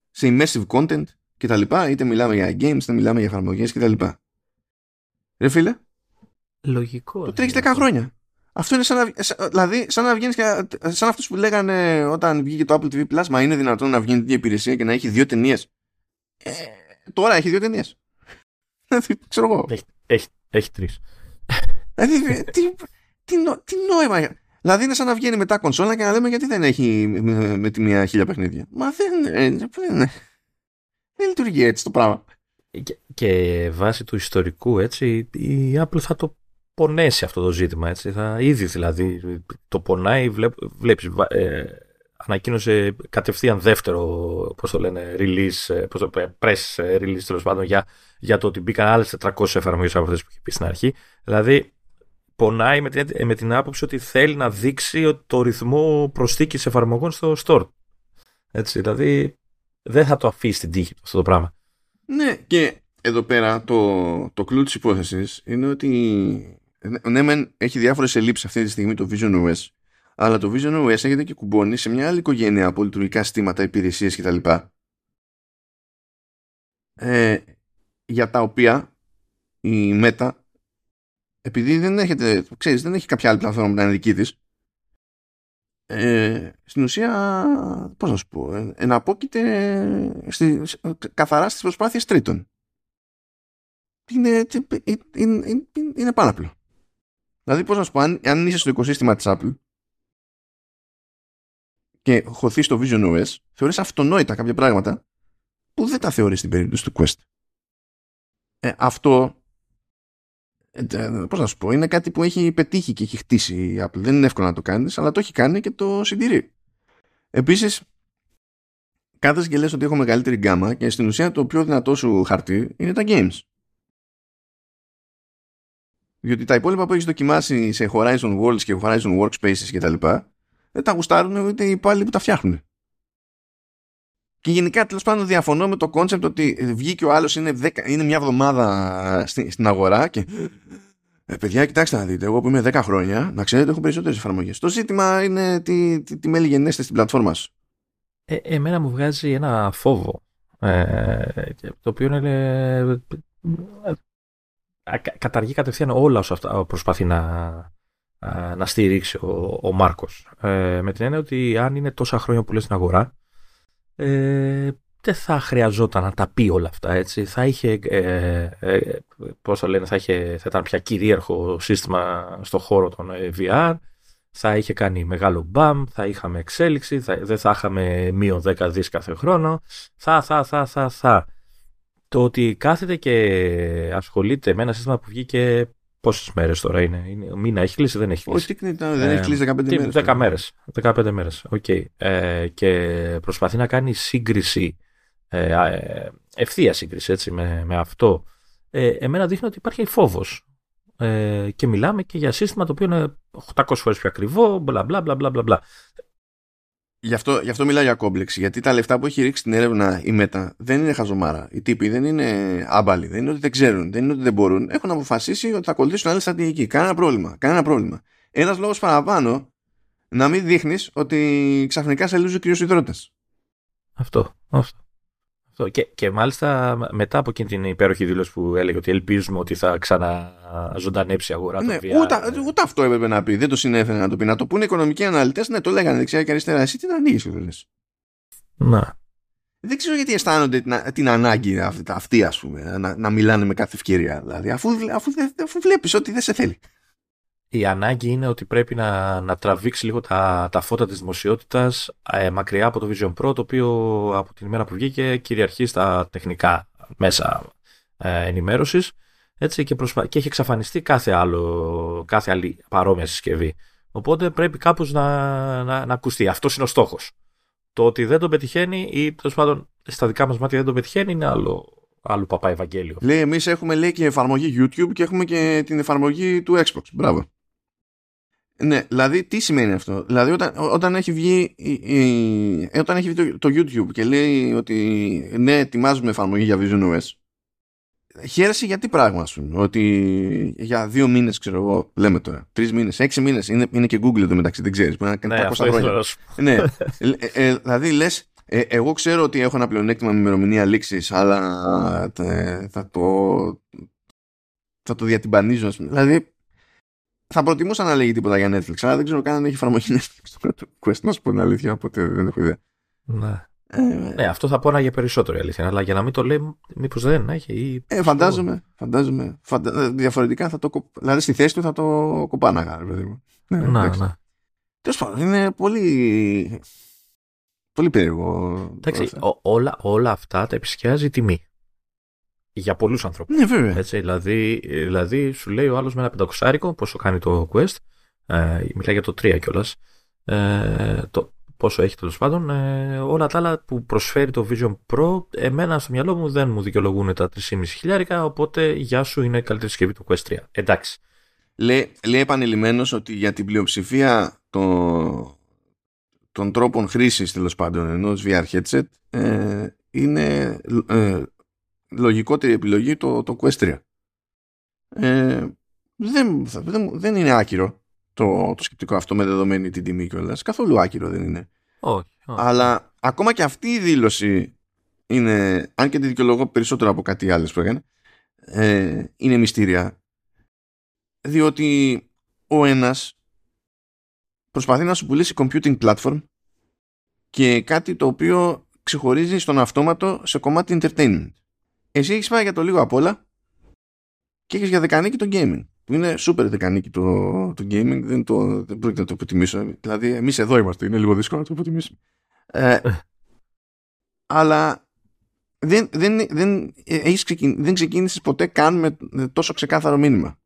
σε immersive content και τα λοιπά, είτε μιλάμε για games, είτε μιλάμε για εφαρμογές και τα λοιπά. Ρε φίλε. Λογικό. Το τρέχεις 10 χρόνια. Αυτό είναι σαν να, δηλαδή, σαν να βγαίνεις και, σαν αυτούς που λέγανε όταν βγήκε το Apple TV Plus, μα είναι δυνατόν να βγαίνει την υπηρεσία και να έχει δύο ταινίες ε, τώρα έχει δύο ταινίες. Ξέρω εγώ. Έχει, έχει, έχει τρεις. Δηλαδή, τι, τι, νο, τι νόημα. Δηλαδή είναι σαν να βγαίνει μετά κονσόλα και να λέμε γιατί δεν έχει με, με τη μία χίλια παιχνίδια. Μα δεν, ε, δεν, δεν λειτουργεί έτσι το πράγμα. Και, και βάσει του ιστορικού έτσι η Apple θα το πονέσει αυτό το ζήτημα έτσι. Θα ήδη δηλαδή το πονάει βλέπ, βλέπεις ε, ανακοίνωσε κατευθείαν δεύτερο, πώς το λένε, release, ε, πώς το press ε, release τέλος πάντων για, για το ότι μπήκαν άλλες 400 εφαρμογές από αυτές που είχε πει στην αρχή. Δηλαδή, πονάει με την, με την άποψη ότι θέλει να δείξει το ρυθμό προσθήκης εφαρμογών στο store. Έτσι, δηλαδή, δεν θα το αφήσει στην τύχη αυτό το πράγμα. Ναι, και εδώ πέρα το, το κλου της υπόθεσης είναι ότι ναι, μεν έχει διάφορες ελλείψεις αυτή τη στιγμή το Vision OS αλλά το Vision OS έχετε και κουμπώνει σε μια άλλη οικογένεια από λειτουργικά συστήματα, υπηρεσίε κτλ. Ε, για τα οποία η Meta επειδή δεν έχετε, ξέρεις, δεν έχει κάποια άλλη πλατφόρμα που να είναι δική της ε, στην ουσία πώς να σου πω ε, εναπόκειται στη, καθαρά στις προσπάθειες τρίτων είναι, είναι, είναι, είναι πάνω απλό δηλαδή πώς να σου πω αν, αν είσαι στο οικοσύστημα της Apple και χωθεί στο Vision OS, θεωρείς αυτονόητα κάποια πράγματα που δεν τα θεωρείς στην περίπτωση του Quest. Ε, αυτό, ε, ε, πώς να σου πω, είναι κάτι που έχει πετύχει και έχει χτίσει η Apple. Δεν είναι εύκολο να το κάνεις, αλλά το έχει κάνει και το συντηρεί. Επίσης, κάθεσαι και λες ότι έχω μεγαλύτερη γκάμα και στην ουσία το πιο δυνατό σου χαρτί είναι τα games. Διότι τα υπόλοιπα που έχεις δοκιμάσει σε Horizon Worlds και Horizon Workspaces κτλ δεν τα γουστάρουν ούτε οι υπάλληλοι που τα φτιάχνουν. Και γενικά τέλος πάντων διαφωνώ με το concept ότι βγήκε ο άλλος είναι, είναι μια εβδομάδα στην, στην αγορά και. Ε, παιδιά, κοιτάξτε να δείτε, εγώ που είμαι 10 χρόνια, να ξέρετε, έχω περισσότερες εφαρμογές. Το ζήτημα είναι τι, τι, τι μέλλει γενέσθαι στην πλατφόρμα σου. Ε, εμένα μου βγάζει ένα φόβο. Ε, το οποίο είναι. Ε, καταργεί κατευθείαν όλα όσα αυτά προσπαθεί να, να στηρίξει ο, ο Μάρκος. Ε, με την έννοια ότι αν είναι τόσα χρόνια που λέει στην αγορά, ε, δεν θα χρειαζόταν να τα πει όλα αυτά, έτσι. Θα είχε, ε, ε, πώς το λένε, θα, είχε, θα ήταν πια κυρίαρχο σύστημα στο χώρο των ε, VR, θα είχε κάνει μεγάλο μπαμ, θα είχαμε εξέλιξη, θα, δεν θα είχαμε μείον 10 δις κάθε χρόνο, θα, θα, θα, θα, θα. Το ότι κάθεται και ασχολείται με ένα σύστημα που βγήκε Πόσες μέρες τώρα είναι, είναι, ο μήνα έχει κλείσει, δεν έχει κλείσει. Όχι, δεν έχει κλείσει 15 μέρες. 10 μέρες. 15 μέρες. Okay. Ε, και προσπαθεί να κάνει σύγκριση, ε, ε, ευθεία σύγκριση έτσι, με, με αυτό. Ε, εμένα δείχνει ότι υπάρχει φόβος. Ε, και μιλάμε και για σύστημα το οποίο είναι 800 φορές πιο ακριβό, μπλα μπλα μπλα μπλα μπλα. Γι' αυτό, γι αυτό μιλάω για κόμπλεξη. Γιατί τα λεφτά που έχει ρίξει στην έρευνα η ΜΕΤΑ δεν είναι χαζομάρα. Οι τύποι δεν είναι άμπαλοι. Δεν είναι ότι δεν ξέρουν. Δεν είναι ότι δεν μπορούν. Έχουν αποφασίσει ότι θα ακολουθήσουν άλλη στρατηγική. Κανένα πρόβλημα. Κανένα πρόβλημα. Ένας λόγος παραπάνω να μην δείχνεις ότι ξαφνικά σε λύζουν κυρίω υδρότε. Αυτό. αυτό. Και, και μάλιστα μετά από εκείνη την υπέροχη δήλωση που έλεγε ότι ελπίζουμε ότι θα ξαναζωντανέψει η αγορά ναι, ούτε, ούτε, αυτό έπρεπε να πει. Δεν το συνέφερε να το πει. Να το πούνε οι οικονομικοί αναλυτές, ναι, το λέγανε δεξιά και αριστερά. Εσύ τι να ανοίγεις, λες. Να. Δεν ξέρω γιατί αισθάνονται την, την ανάγκη αυτή, ας πούμε, να, να μιλάνε με κάθε ευκαιρία. Δηλαδή, αφού, αφού, αφού βλέπεις ότι δεν σε θέλει η ανάγκη είναι ότι πρέπει να, να τραβήξει λίγο τα, τα φώτα της δημοσιότητας ε, μακριά από το Vision Pro, το οποίο από την ημέρα που βγήκε κυριαρχεί στα τεχνικά μέσα ε, ενημέρωσης έτσι, και, προσπα... και έχει εξαφανιστεί κάθε, άλλο, κάθε άλλη παρόμοια συσκευή. Οπότε πρέπει κάπως να, να, να ακουστεί. Αυτός είναι ο στόχος. Το ότι δεν τον πετυχαίνει ή τέλος πάντων στα δικά μας μάτια δεν τον πετυχαίνει είναι άλλο, άλλο παπά Ευαγγέλιο. Λέει, εμείς έχουμε λέει και εφαρμογή YouTube και έχουμε και την εφαρμογή του Xbox. Μπράβο. Ναι, δηλαδή τι σημαίνει αυτό; Δηλαδή όταν, όταν έχει βγει, η, όταν έχει βγει το, YouTube και λέει ότι ναι, ετοιμάζουμε εφαρμογή για Vision OS. Χαίρεσαι για τι πράγμα, α πούμε. Ότι για δύο μήνες, ξέρω εγώ, λέμε τώρα, τρεις μήνες, έξι μήνες, είναι, είναι και Google εδώ μεταξύ, δεν ξέρεις. Μπορεί να κάνει ναι, 300 χρόνια. ναι, ε, ε, δηλαδή λες, ε, εγώ ξέρω ότι έχω ένα πλεονέκτημα με ημερομηνία λήξης, αλλά ε, θα το. Θα το διατυμπανίζω, ας πούμε. Δηλαδή, θα προτιμούσα να λέγει τίποτα για Netflix, αλλά δεν ξέρω καν αν έχει εφαρμογή Netflix στο Quest, να σου πω την αλήθεια, οπότε δεν έχω ιδέα. Ναι. Ε, ναι, αυτό θα πω για περισσότερο αλήθεια, αλλά για να μην το λέει, μήπως δεν έχει. Ή... Ε, φαντάζομαι, φαντάζομαι. Φαντα... Ε, διαφορετικά θα το Δηλαδή στη θέση του θα το κοπάναγα, παιδί μου. Ναι, ναι. ναι. Τέλος πάντων, είναι πολύ. Πολύ περίεργο. Εντάξει, όλα, όλα αυτά τα επισκιάζει η τιμή για πολλούς ανθρώπους. Ναι, βέβαια. Έτσι, δηλαδή, δηλαδή, σου λέει ο άλλος με ένα πεντακοσάρικο πόσο κάνει το Quest. Ε, μιλάει για το 3 κιόλας. Ε, το, πόσο έχει τέλος πάντων. Ε, όλα τα άλλα που προσφέρει το Vision Pro, εμένα στο μυαλό μου δεν μου δικαιολογούν τα 3,5 χιλιάρικα. Οπότε γεια σου είναι η καλύτερη συσκευή του Quest 3. Εντάξει. Λέει, λέει επανειλημμένος ότι για την πλειοψηφία των, των τρόπων χρήσης τέλος πάντων ενός VR headset ε, είναι ε, λογικότερη επιλογή το, το Quest 3. Ε, δεν, δεν, δεν είναι άκυρο το, το σκεπτικό αυτό με δεδομένη την τιμή κιόλας. Καθόλου άκυρο δεν είναι. Όχι, όχι. Αλλά ακόμα και αυτή η δήλωση είναι, αν και τη δικαιολογώ περισσότερο από κάτι άλλο που έκανε, ε, είναι μυστήρια. Διότι ο ένας προσπαθεί να σου πουλήσει computing platform και κάτι το οποίο ξεχωρίζει στον αυτόματο σε κομμάτι entertainment. Εσύ έχεις πάει για το λίγο απ' όλα και έχεις για δεκανίκη το gaming. Που είναι super δεκανίκη το, το gaming, δεν, το, δεν πρόκειται να το υποτιμήσω. Δηλαδή, εμείς εδώ είμαστε, είναι λίγο δύσκολο να το υποτιμήσουμε. Ε, [laughs] αλλά δεν, δεν, δεν, έχεις ξεκιν, δεν ξεκίνησες ποτέ καν με τόσο ξεκάθαρο μήνυμα.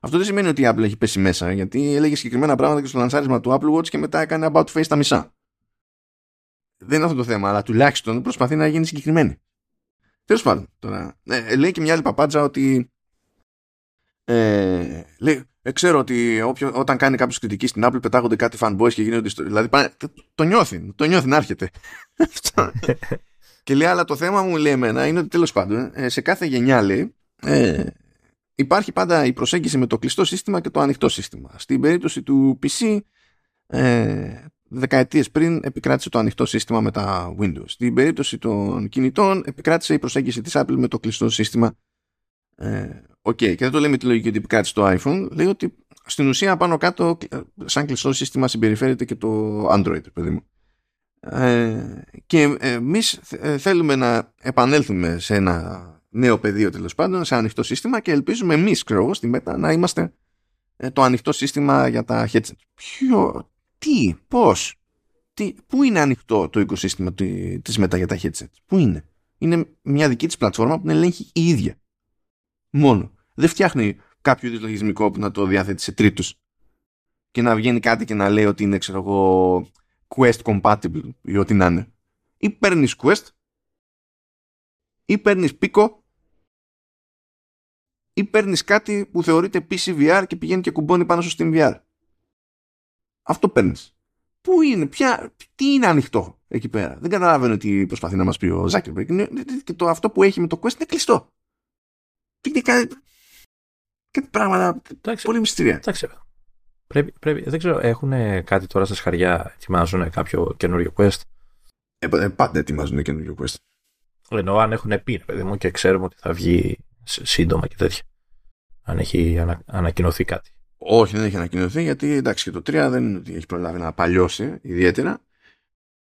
Αυτό δεν σημαίνει ότι η Apple έχει πέσει μέσα, γιατί έλεγε συγκεκριμένα πράγματα και στο λανσάρισμα του Apple Watch και μετά έκανε about face τα μισά. Δεν είναι αυτό το θέμα, αλλά τουλάχιστον προσπαθεί να γίνει συγκεκριμένη. Τέλος πάντων, τώρα. Ε, λέει και μια άλλη παπάντζα ότι. Ε, λέει, ε, ξέρω ότι όποιο, όταν κάνει κάποιος κριτική στην Apple πετάγονται κάτι fanboys και γίνονται. Στο, δηλαδή πάνε, το, το νιώθει, το νιώθει να έρχεται. [laughs] [laughs] και λέει, αλλά το θέμα μου λέει εμένα είναι ότι τέλος πάντων ε, σε κάθε γενιά λέει. Ε, υπάρχει πάντα η προσέγγιση με το κλειστό σύστημα και το ανοιχτό σύστημα. Στην περίπτωση του PC, ε, δεκαετίες πριν επικράτησε το ανοιχτό σύστημα με τα Windows. Στην περίπτωση των κινητών επικράτησε η προσέγγιση της Apple με το κλειστό σύστημα. Ε, okay. Και δεν το λέμε τη λογική ότι επικράτησε το iPhone. Λέει ότι στην ουσία πάνω κάτω σαν κλειστό σύστημα συμπεριφέρεται και το Android, παιδί μου. Ε, και εμείς θέλουμε να επανέλθουμε σε ένα νέο πεδίο τέλος πάντων, σε ανοιχτό σύστημα και ελπίζουμε εμείς, ξέρω στη ΜΕΤΑ, να είμαστε ε, το ανοιχτό σύστημα για τα headset. Ποιο, τι, πώς, τι, πού είναι ανοιχτό το οικοσύστημα τη ΜΕΤΑ για τα headset, πού είναι; Είναι μια δική της πλατφόρμα που την ελέγχει η ίδια. Μόνο. Δεν φτιάχνει κάποιο είδου λογισμικό που να το διαθέτει σε τρίτους και να βγαίνει κάτι και να λέει ότι είναι, ξέρω εγώ, Quest compatible ή ό,τι να είναι. Ή παίρνεις Quest ή παίρνεις Pico ή παίρνεις κάτι που θεωρείται PCVR και πηγαίνει και κουμπώνει πάνω στο SteamVR. Αυτό παίρνεις. Πού είναι, ποια, τι είναι ανοιχτό εκεί πέρα. Δεν καταλαβαίνω τι προσπαθεί να μας πει ο Zuckerberg. Και το αυτό που έχει με το Quest είναι κλειστό. Είναι κάτι, κάτι πράγματα Εντάξει, πολύ μυστηρία. Εντάξει. Πρέπει, πρέπει, δεν ξέρω, έχουν κάτι τώρα στα σχαριά, ετοιμάζουν κάποιο καινούριο Quest; Ε, ε πάντα ετοιμάζουν καινούριο Quest. Εννοώ αν έχουν πει, παιδί μου, και ξέρουμε ότι θα βγει σύντομα και τέτοια. Αν έχει ανα, ανακοινωθεί κάτι. Όχι, δεν έχει ανακοινωθεί γιατί εντάξει και το 3 δεν είναι ότι έχει προλάβει να παλιώσει ιδιαίτερα.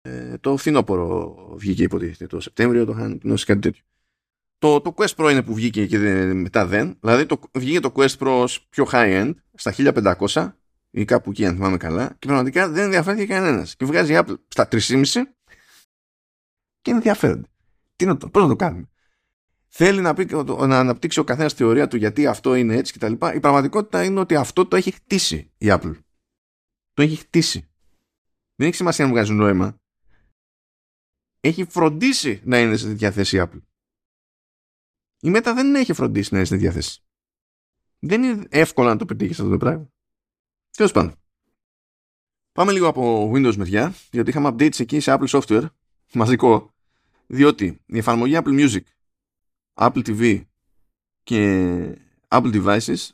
Ε, το φθινόπωρο βγήκε υποτίθεται το Σεπτέμβριο, το είχαν ανακοινώσει κάτι τέτοιο. Το, το Quest Pro είναι που βγήκε και μετά δεν. Δηλαδή το, βγήκε το Quest Pro πιο high-end στα 1500 ή κάπου εκεί αν θυμάμαι καλά και πραγματικά δεν ενδιαφέρθηκε κανένας. Και βγάζει Apple στα 3,5 και ενδιαφέρονται. Τι να το, πώς να το κάνουμε; Θέλει να, πει, να αναπτύξει ο καθένας θεωρία του γιατί αυτό είναι έτσι κτλ. Η πραγματικότητα είναι ότι αυτό το έχει χτίσει η Apple. Το έχει χτίσει. Δεν έχει σημασία να βγάζει νόημα. Έχει φροντίσει να είναι σε τέτοια θέση η Apple. Η Meta δεν έχει φροντίσει να είναι σε τέτοια θέση. Δεν είναι εύκολο να το πετύχει αυτό το πράγμα. Τέλος πάντων. Πάμε λίγο από Windows μεριά, γιατί είχαμε updates εκεί σε Apple Software, μαζικό, διότι η εφαρμογή Apple Music Apple TV και Apple Devices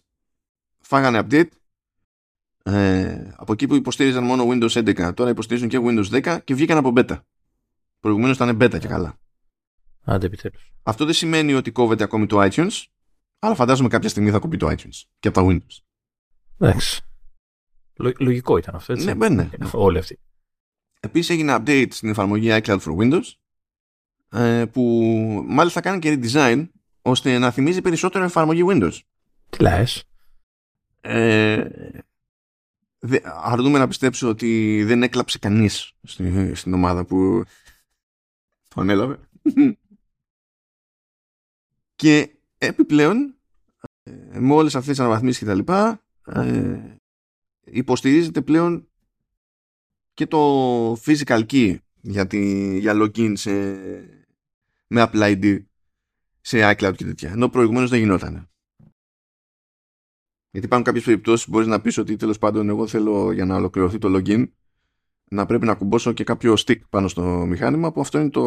φάγανε update. Ε, από εκεί που υποστήριζαν μόνο Windows 11 τώρα υποστηρίζουν και Windows 10 και βγήκαν από beta. Προηγουμένως ήταν beta και καλά. Άντε επιτέλους. Αυτό δεν σημαίνει ότι κόβεται ακόμη το iTunes αλλά φαντάζομαι κάποια στιγμή θα κοπεί το iTunes και από τα Windows. Εντάξει. Λογικό ήταν αυτό έτσι. Ναι, ναι. όλοι αυτοί. Επίσης έγινε update στην εφαρμογή iCloud for Windows. ε, που μάλιστα κάνει και redesign ώστε να θυμίζει περισσότερο εφαρμογή Windows. Τι λες; Ε, αρνούμε να πιστέψω ότι δεν έκλαψε κανείς στην, στην ομάδα που το ανέλαβε. [laughs] και επιπλέον ε, με όλες αυτές τις αναβαθμίσεις και τα λοιπά ε, υποστηρίζεται πλέον και το physical key για, τη, για login σε, με Apple ID σε iCloud και τέτοια. Ενώ προηγουμένως δεν γινόταν. Γιατί υπάρχουν κάποιες περιπτώσεις που μπορείς να πεις ότι τέλος πάντων εγώ θέλω για να ολοκληρωθεί το login να πρέπει να κουμπώσω και κάποιο stick πάνω στο μηχάνημα που αυτό είναι το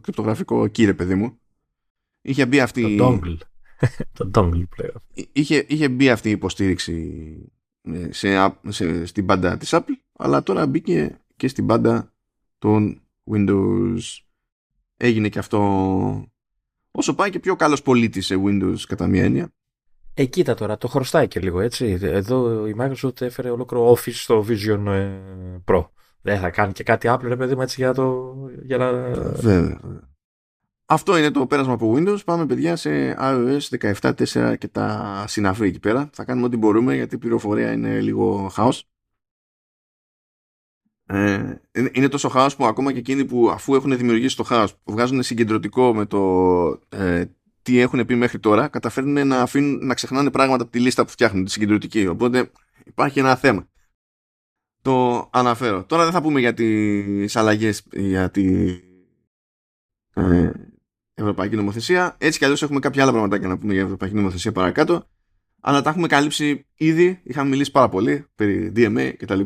κρυπτογραφικό κύριε παιδί μου. Είχε μπει αυτή... Το dongle. [laughs] το dongle πλέον. Είχε, είχε μπει αυτή η υποστήριξη ε, σε, σε, στην πάντα της Apple αλλά τώρα μπήκε και στην πάντα των Windows έγινε και αυτό όσο πάει και πιο καλός πολίτης σε Windows κατά μία έννοια. Ε, κοίτα τώρα, το χρωστάει και λίγο έτσι. Εδώ η Microsoft έφερε ολόκληρο Office στο Vision ε, Pro. Δεν θα κάνει και κάτι Apple, ρε παιδί μου, έτσι για, το, για να... Βέβαια. Αυτό είναι το πέρασμα από Windows. Πάμε, παιδιά, σε iOS 17.4 και τα συναφή εκεί πέρα. Θα κάνουμε ό,τι μπορούμε, γιατί η πληροφορία είναι λίγο χάος. Ε, είναι τόσο χάος που ακόμα και εκείνοι που αφού έχουν δημιουργήσει το χάος βγάζουν συγκεντρωτικό με το ε, τι έχουν πει μέχρι τώρα καταφέρνουν να, αφήνουν, να ξεχνάνε πράγματα από τη λίστα που φτιάχνουν τη συγκεντρωτική. Οπότε υπάρχει ένα θέμα. Το αναφέρω. Τώρα δεν θα πούμε για τις αλλαγές για τη ε, Ευρωπαϊκή Νομοθεσία. Έτσι κι αλλιώς έχουμε κάποια άλλα πράγματα να πούμε για Ευρωπαϊκή Νομοθεσία παρακάτω. Αλλά τα έχουμε καλύψει ήδη. Είχαμε μιλήσει πάρα πολύ περί DMA κτλ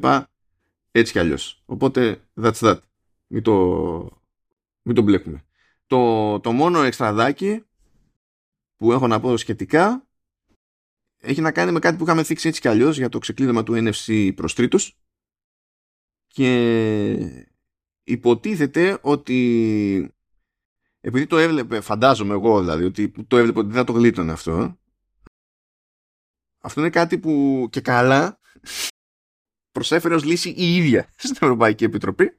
έτσι κι αλλιώς. Οπότε, that's that. Μην το, μην το μπλέκουμε. Το, το μόνο εξτραδάκι που έχω να πω σχετικά έχει να κάνει με κάτι που είχαμε θίξει έτσι κι αλλιώς για το ξεκλείδωμα του NFC προς τρίτους και υποτίθεται ότι επειδή το έβλεπε, φαντάζομαι εγώ δηλαδή, ότι το έβλεπε ότι δεν θα το γλίτωνε αυτό, αυτό είναι κάτι που και καλά προσέφερε ως λύση η ίδια [laughs] στην Ευρωπαϊκή Επιτροπή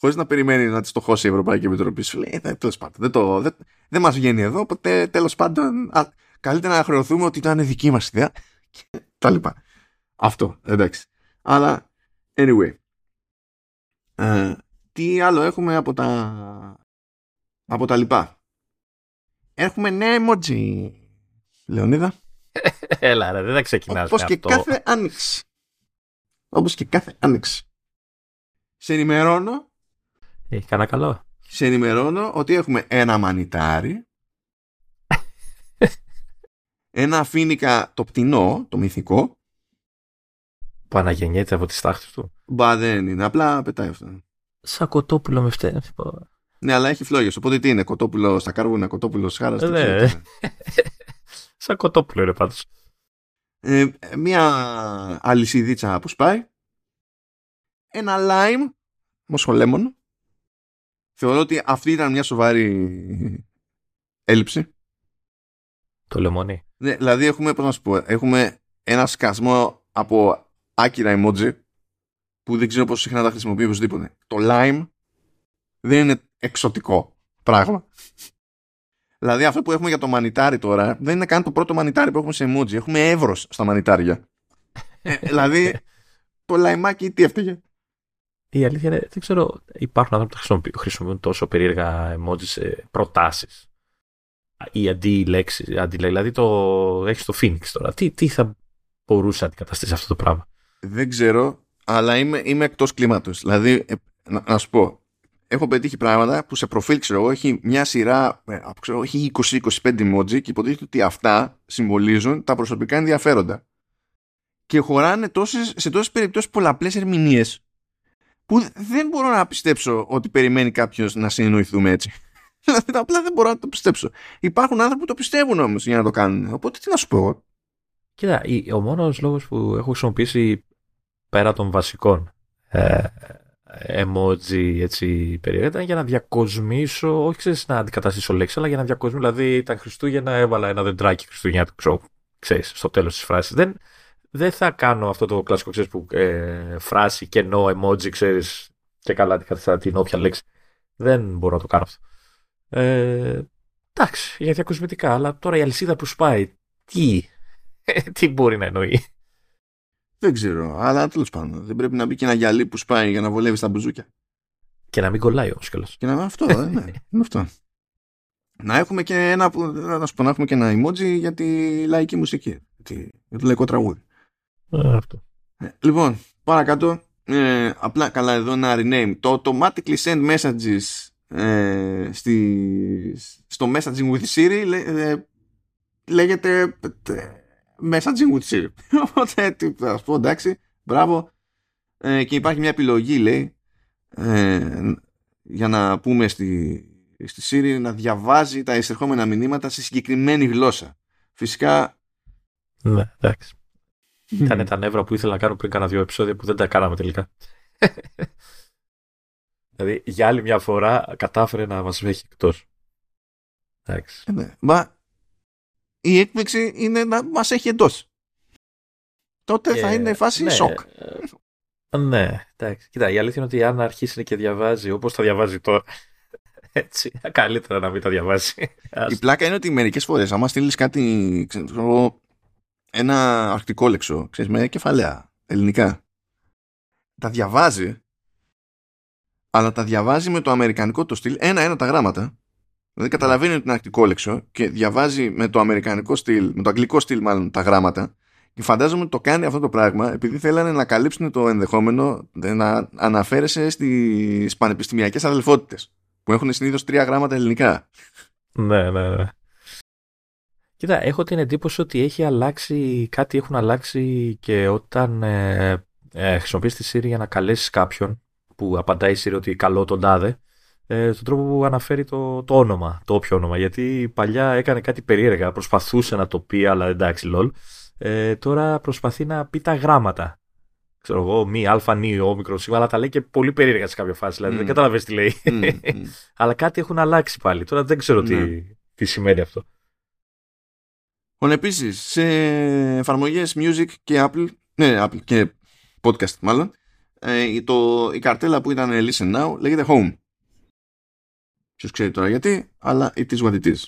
χωρίς να περιμένει να τη στοχώσει η Ευρωπαϊκή Επιτροπή. Σου λέει, «Ε, τέλος πάντων, δεν, το, δεν, δεν μας βγαίνει εδώ, οπότε τέλος πάντων α, καλύτερα να χρεωθούμε ότι ήταν δική μας ιδέα [laughs] και τα λοιπά. Αυτό, εντάξει. Αλλά, anyway. Ε, τι άλλο έχουμε από τα από τα λοιπά; Έχουμε νέα emoji, Λεωνίδα. [laughs] Έλα ρε, δεν θα ξεκινάς Όπως και αυτό. κάθε άνοιξη. Όπως και κάθε άνοιξη. Σε ενημερώνω, Έχει κανένα καλό. σε ενημερώνω ότι έχουμε ένα μανιτάρι, [laughs] ένα φίνικα το πτηνό, το μυθικό, Που αναγεννιέται από τις τάχτες του. μπα δεν είναι, απλά πετάει αυτό. Σαν κοτόπουλο με φταίνει. Ναι, αλλά έχει φλόγες, οπότε τι είναι, κοτόπουλο στα κάρβουνα, κοτόπουλο σχάρα. Ε, ναι. [laughs] Σαν κοτόπουλο είναι πάντως. Ε, μια αλυσιδίτσα που σπάει. Ένα lime μοσχολέμονο. Θεωρώ ότι αυτή ήταν μια σοβαρή έλλειψη. Το λεμόνι. Ναι, δηλαδή έχουμε, πώς να σου πω, έχουμε ένα σκασμό από άκυρα emoji που δεν ξέρω πόσο συχνά τα χρησιμοποιεί οπωσδήποτε. Το lime δεν είναι εξωτικό πράγμα. Δηλαδή αυτό που έχουμε για το μανιτάρι τώρα δεν είναι καν το πρώτο μανιτάρι που έχουμε σε emoji. Έχουμε εύρος στα μανιτάρια. Ε, δηλαδή το λαϊμάκι τι έφταιγε; Η αλήθεια είναι, δεν ξέρω, υπάρχουν άνθρωποι που χρησιμοποιούν, χρησιμοποιούν τόσο περίεργα emojis σε προτάσεις. Ή αντί λέξη, αντί, δηλαδή το έχεις το Phoenix τώρα. Τι, τι θα μπορούσε να αντικαταστήσει αυτό το πράγμα; Δεν ξέρω, αλλά είμαι, είμαι εκτός κλίματος. Δηλαδή, ε, να, να σου πω, έχω πετύχει πράγματα που σε προφίλ, ξέρω εγώ, έχει μια σειρά, ε, από, ξέρω, έχει 20-25 emoji και υποτίθεται ότι αυτά συμβολίζουν τα προσωπικά ενδιαφέροντα. Και χωράνε τόσες, σε τόσες περιπτώσεις πολλαπλές ερμηνείες που δεν μπορώ να πιστέψω ότι περιμένει κάποιος να συνεννοηθούμε έτσι. [laughs] Δηλαδή, απλά δεν μπορώ να το πιστέψω. Υπάρχουν άνθρωποι που το πιστεύουν όμως για να το κάνουν. Οπότε τι να σου πω εγώ. Κοίτα, η- ο μόνος λόγος που έχω χρησιμοποιήσει πέρα των βασικών ε, emoji έτσι περίεργα ήταν για να διακοσμήσω, όχι ξέρεις να αντικαταστήσω λέξη, αλλά για να διακοσμήσω, δηλαδή ήταν Χριστούγεννα, έβαλα ένα δεντράκι Χριστούγεννα, ξέρω, ξέρεις, στο τέλος της φράσης. Δεν, δεν θα κάνω αυτό το κλασικό, ξέρεις, που ε, φράση, κενό, emoji, ξέρεις, και καλά αντικαταστά την όποια λέξη. Δεν μπορώ να το κάνω αυτό. Ε, εντάξει, για διακοσμητικά, αλλά τώρα η αλυσίδα που σπάει, τι, [laughs] τι μπορεί να εννοεί; Δεν ξέρω, αλλά τέλος πάντων. Δεν πρέπει να μπει και ένα γυαλί που σπάει για να βολεύει στα μπουζούκια. Και να μην κολλάει όμως κιόλας. Και να αυτό, ε, ναι, [laughs] είναι αυτό. Να έχουμε και ένα, που- να σου πω, να έχουμε και ένα emoji για τη λαϊκή μουσική. Για τη- Για το λαϊκό τραγούδι. αυτό. Ε, λοιπόν, παρακάτω. Ε, απλά καλά εδώ ένα rename. Το automatically send messages ε, στη, στο messaging with Siri λέ- ε, λέγεται ε, messaging with Siri. Οπότε, τι, θα σου πω, εντάξει, μπράβο. Ε, και υπάρχει μια επιλογή, λέει, ε, για να πούμε στη, στη Siri να διαβάζει τα εισερχόμενα μηνύματα σε συγκεκριμένη γλώσσα. Φυσικά Ναι, εντάξει. Ήταν τα νεύρα που ήθελα να κάνω πριν κάνα δύο επεισόδια που δεν τα κάναμε τελικά. [laughs] δηλαδή, για άλλη μια φορά κατάφερε να μας έχει εκτός. Εντάξει. Ε, ναι. Μα η έκπληξη είναι να μας έχει εντός. Τότε θα Και- είναι φάση ναι, σοκ. ε, Ναι, εντάξει. Κοίτα, η αλήθεια είναι ότι αν αρχίσει και διαβάζει όπως τα διαβάζει τώρα. [laughs] Έτσι, καλύτερα να μην τα διαβάζει. Η πλάκα είναι ότι μερικές φορές άμα στείλεις κάτι, ξέρω, ένα αρκτικόλεξο, ξέρεις, με κεφαλαία, ελληνικά, τα διαβάζει, αλλά τα διαβάζει με το αμερικανικό το στυλ, ένα-ένα τα γράμματα. Δηλαδή καταλαβαίνει ότι είναι αρκτικόλεξο και διαβάζει με το αμερικανικό στυλ, με το αγγλικό στυλ μάλλον τα γράμματα και φαντάζομαι ότι το κάνει αυτό το πράγμα επειδή θέλανε να καλύψουν το ενδεχόμενο να αναφέρεσαι στις πανεπιστημιακές αδελφότητες που έχουν συνήθως τρία γράμματα ελληνικά. Ναι, ναι, ναι. Κοίτα, έχω την εντύπωση ότι έχει αλλάξει, κάτι έχουν αλλάξει και όταν ε, ε, χρησιμοποιείς τη Siri για να καλέσεις κάποιον που απαντάει η Siri ότι καλό τον τάδε, ε, στον τρόπο που αναφέρει το, το όνομα, το όποιο όνομα. Γιατί παλιά έκανε κάτι περίεργα, προσπαθούσε να το πει, αλλά εντάξει, λol. Ε, τώρα προσπαθεί να πει τα γράμματα. ξέρω εγώ, μη αλφα, νη, όμικρο, σίγμα, αλλά τα λέει και πολύ περίεργα σε κάποια φάση. Δηλαδή mm. δεν καταλαβαίνει τι λέει. Mm, [laughs] αλλά κάτι έχουν αλλάξει πάλι. Τώρα δεν ξέρω τι, ναι. τι σημαίνει αυτό. Λοιπόν, επίσης, σε εφαρμογές music και Apple, ναι, Apple και podcast μάλλον, ε, το, η καρτέλα που ήταν Listen Now λέγεται Home. Ποιος ξέρει τώρα γιατί, αλλά it is what it is.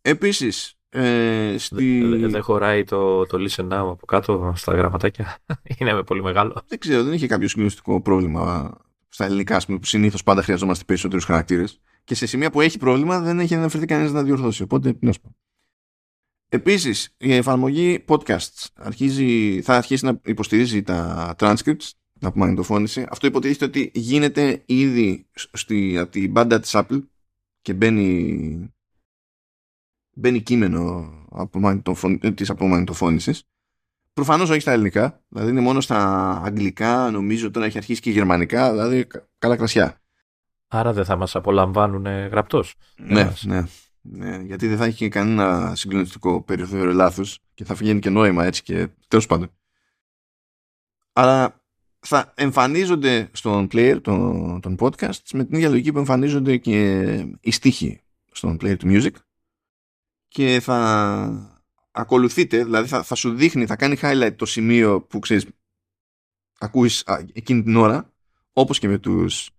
Επίσης, ε, στη... Δεν δε χωράει το, το listen now από κάτω στα γραμματάκια. [laughs] Είναι πολύ μεγάλο. Δεν ξέρω, δεν είχε κάποιο συγκλονιστικό πρόβλημα στα ελληνικά, πούμε, που συνήθως πάντα χρειαζόμαστε περισσότερους χαρακτήρες. Και σε σημεία που έχει πρόβλημα δεν έχει αναφερθεί κανένας να διορθώσει. Οπότε, να σου πω. Επίσης, η εφαρμογή podcasts αρχίζει, θα αρχίσει να υποστηρίζει τα transcripts, την απομαγνητοφώνηση. Αυτό υποτίθεται ότι γίνεται ήδη στη, από την μπάντα της Apple και μπαίνει μπαίνει κείμενο της απομαγνητοφώνησης. Προφανώς όχι στα ελληνικά, δηλαδή είναι μόνο στα αγγλικά, νομίζω τώρα έχει αρχίσει και γερμανικά, δηλαδή καλά κρασιά. Άρα δεν θα μας απολαμβάνουν γραπτός. Ναι, ναι, ναι, γιατί δεν θα έχει και κανένα συγκλονιστικό περιθώριο λάθους και θα βγαίνει και νόημα έτσι και τέλος πάντων. Αλλά θα εμφανίζονται στον player των, των podcasts με την ίδια λογική που εμφανίζονται και οι στίχοι στον player του music και θα ακολουθείτε, δηλαδή θα, θα σου δείχνει, θα κάνει highlight το σημείο που ξέρεις ακούεις εκείνη την ώρα όπως και με τους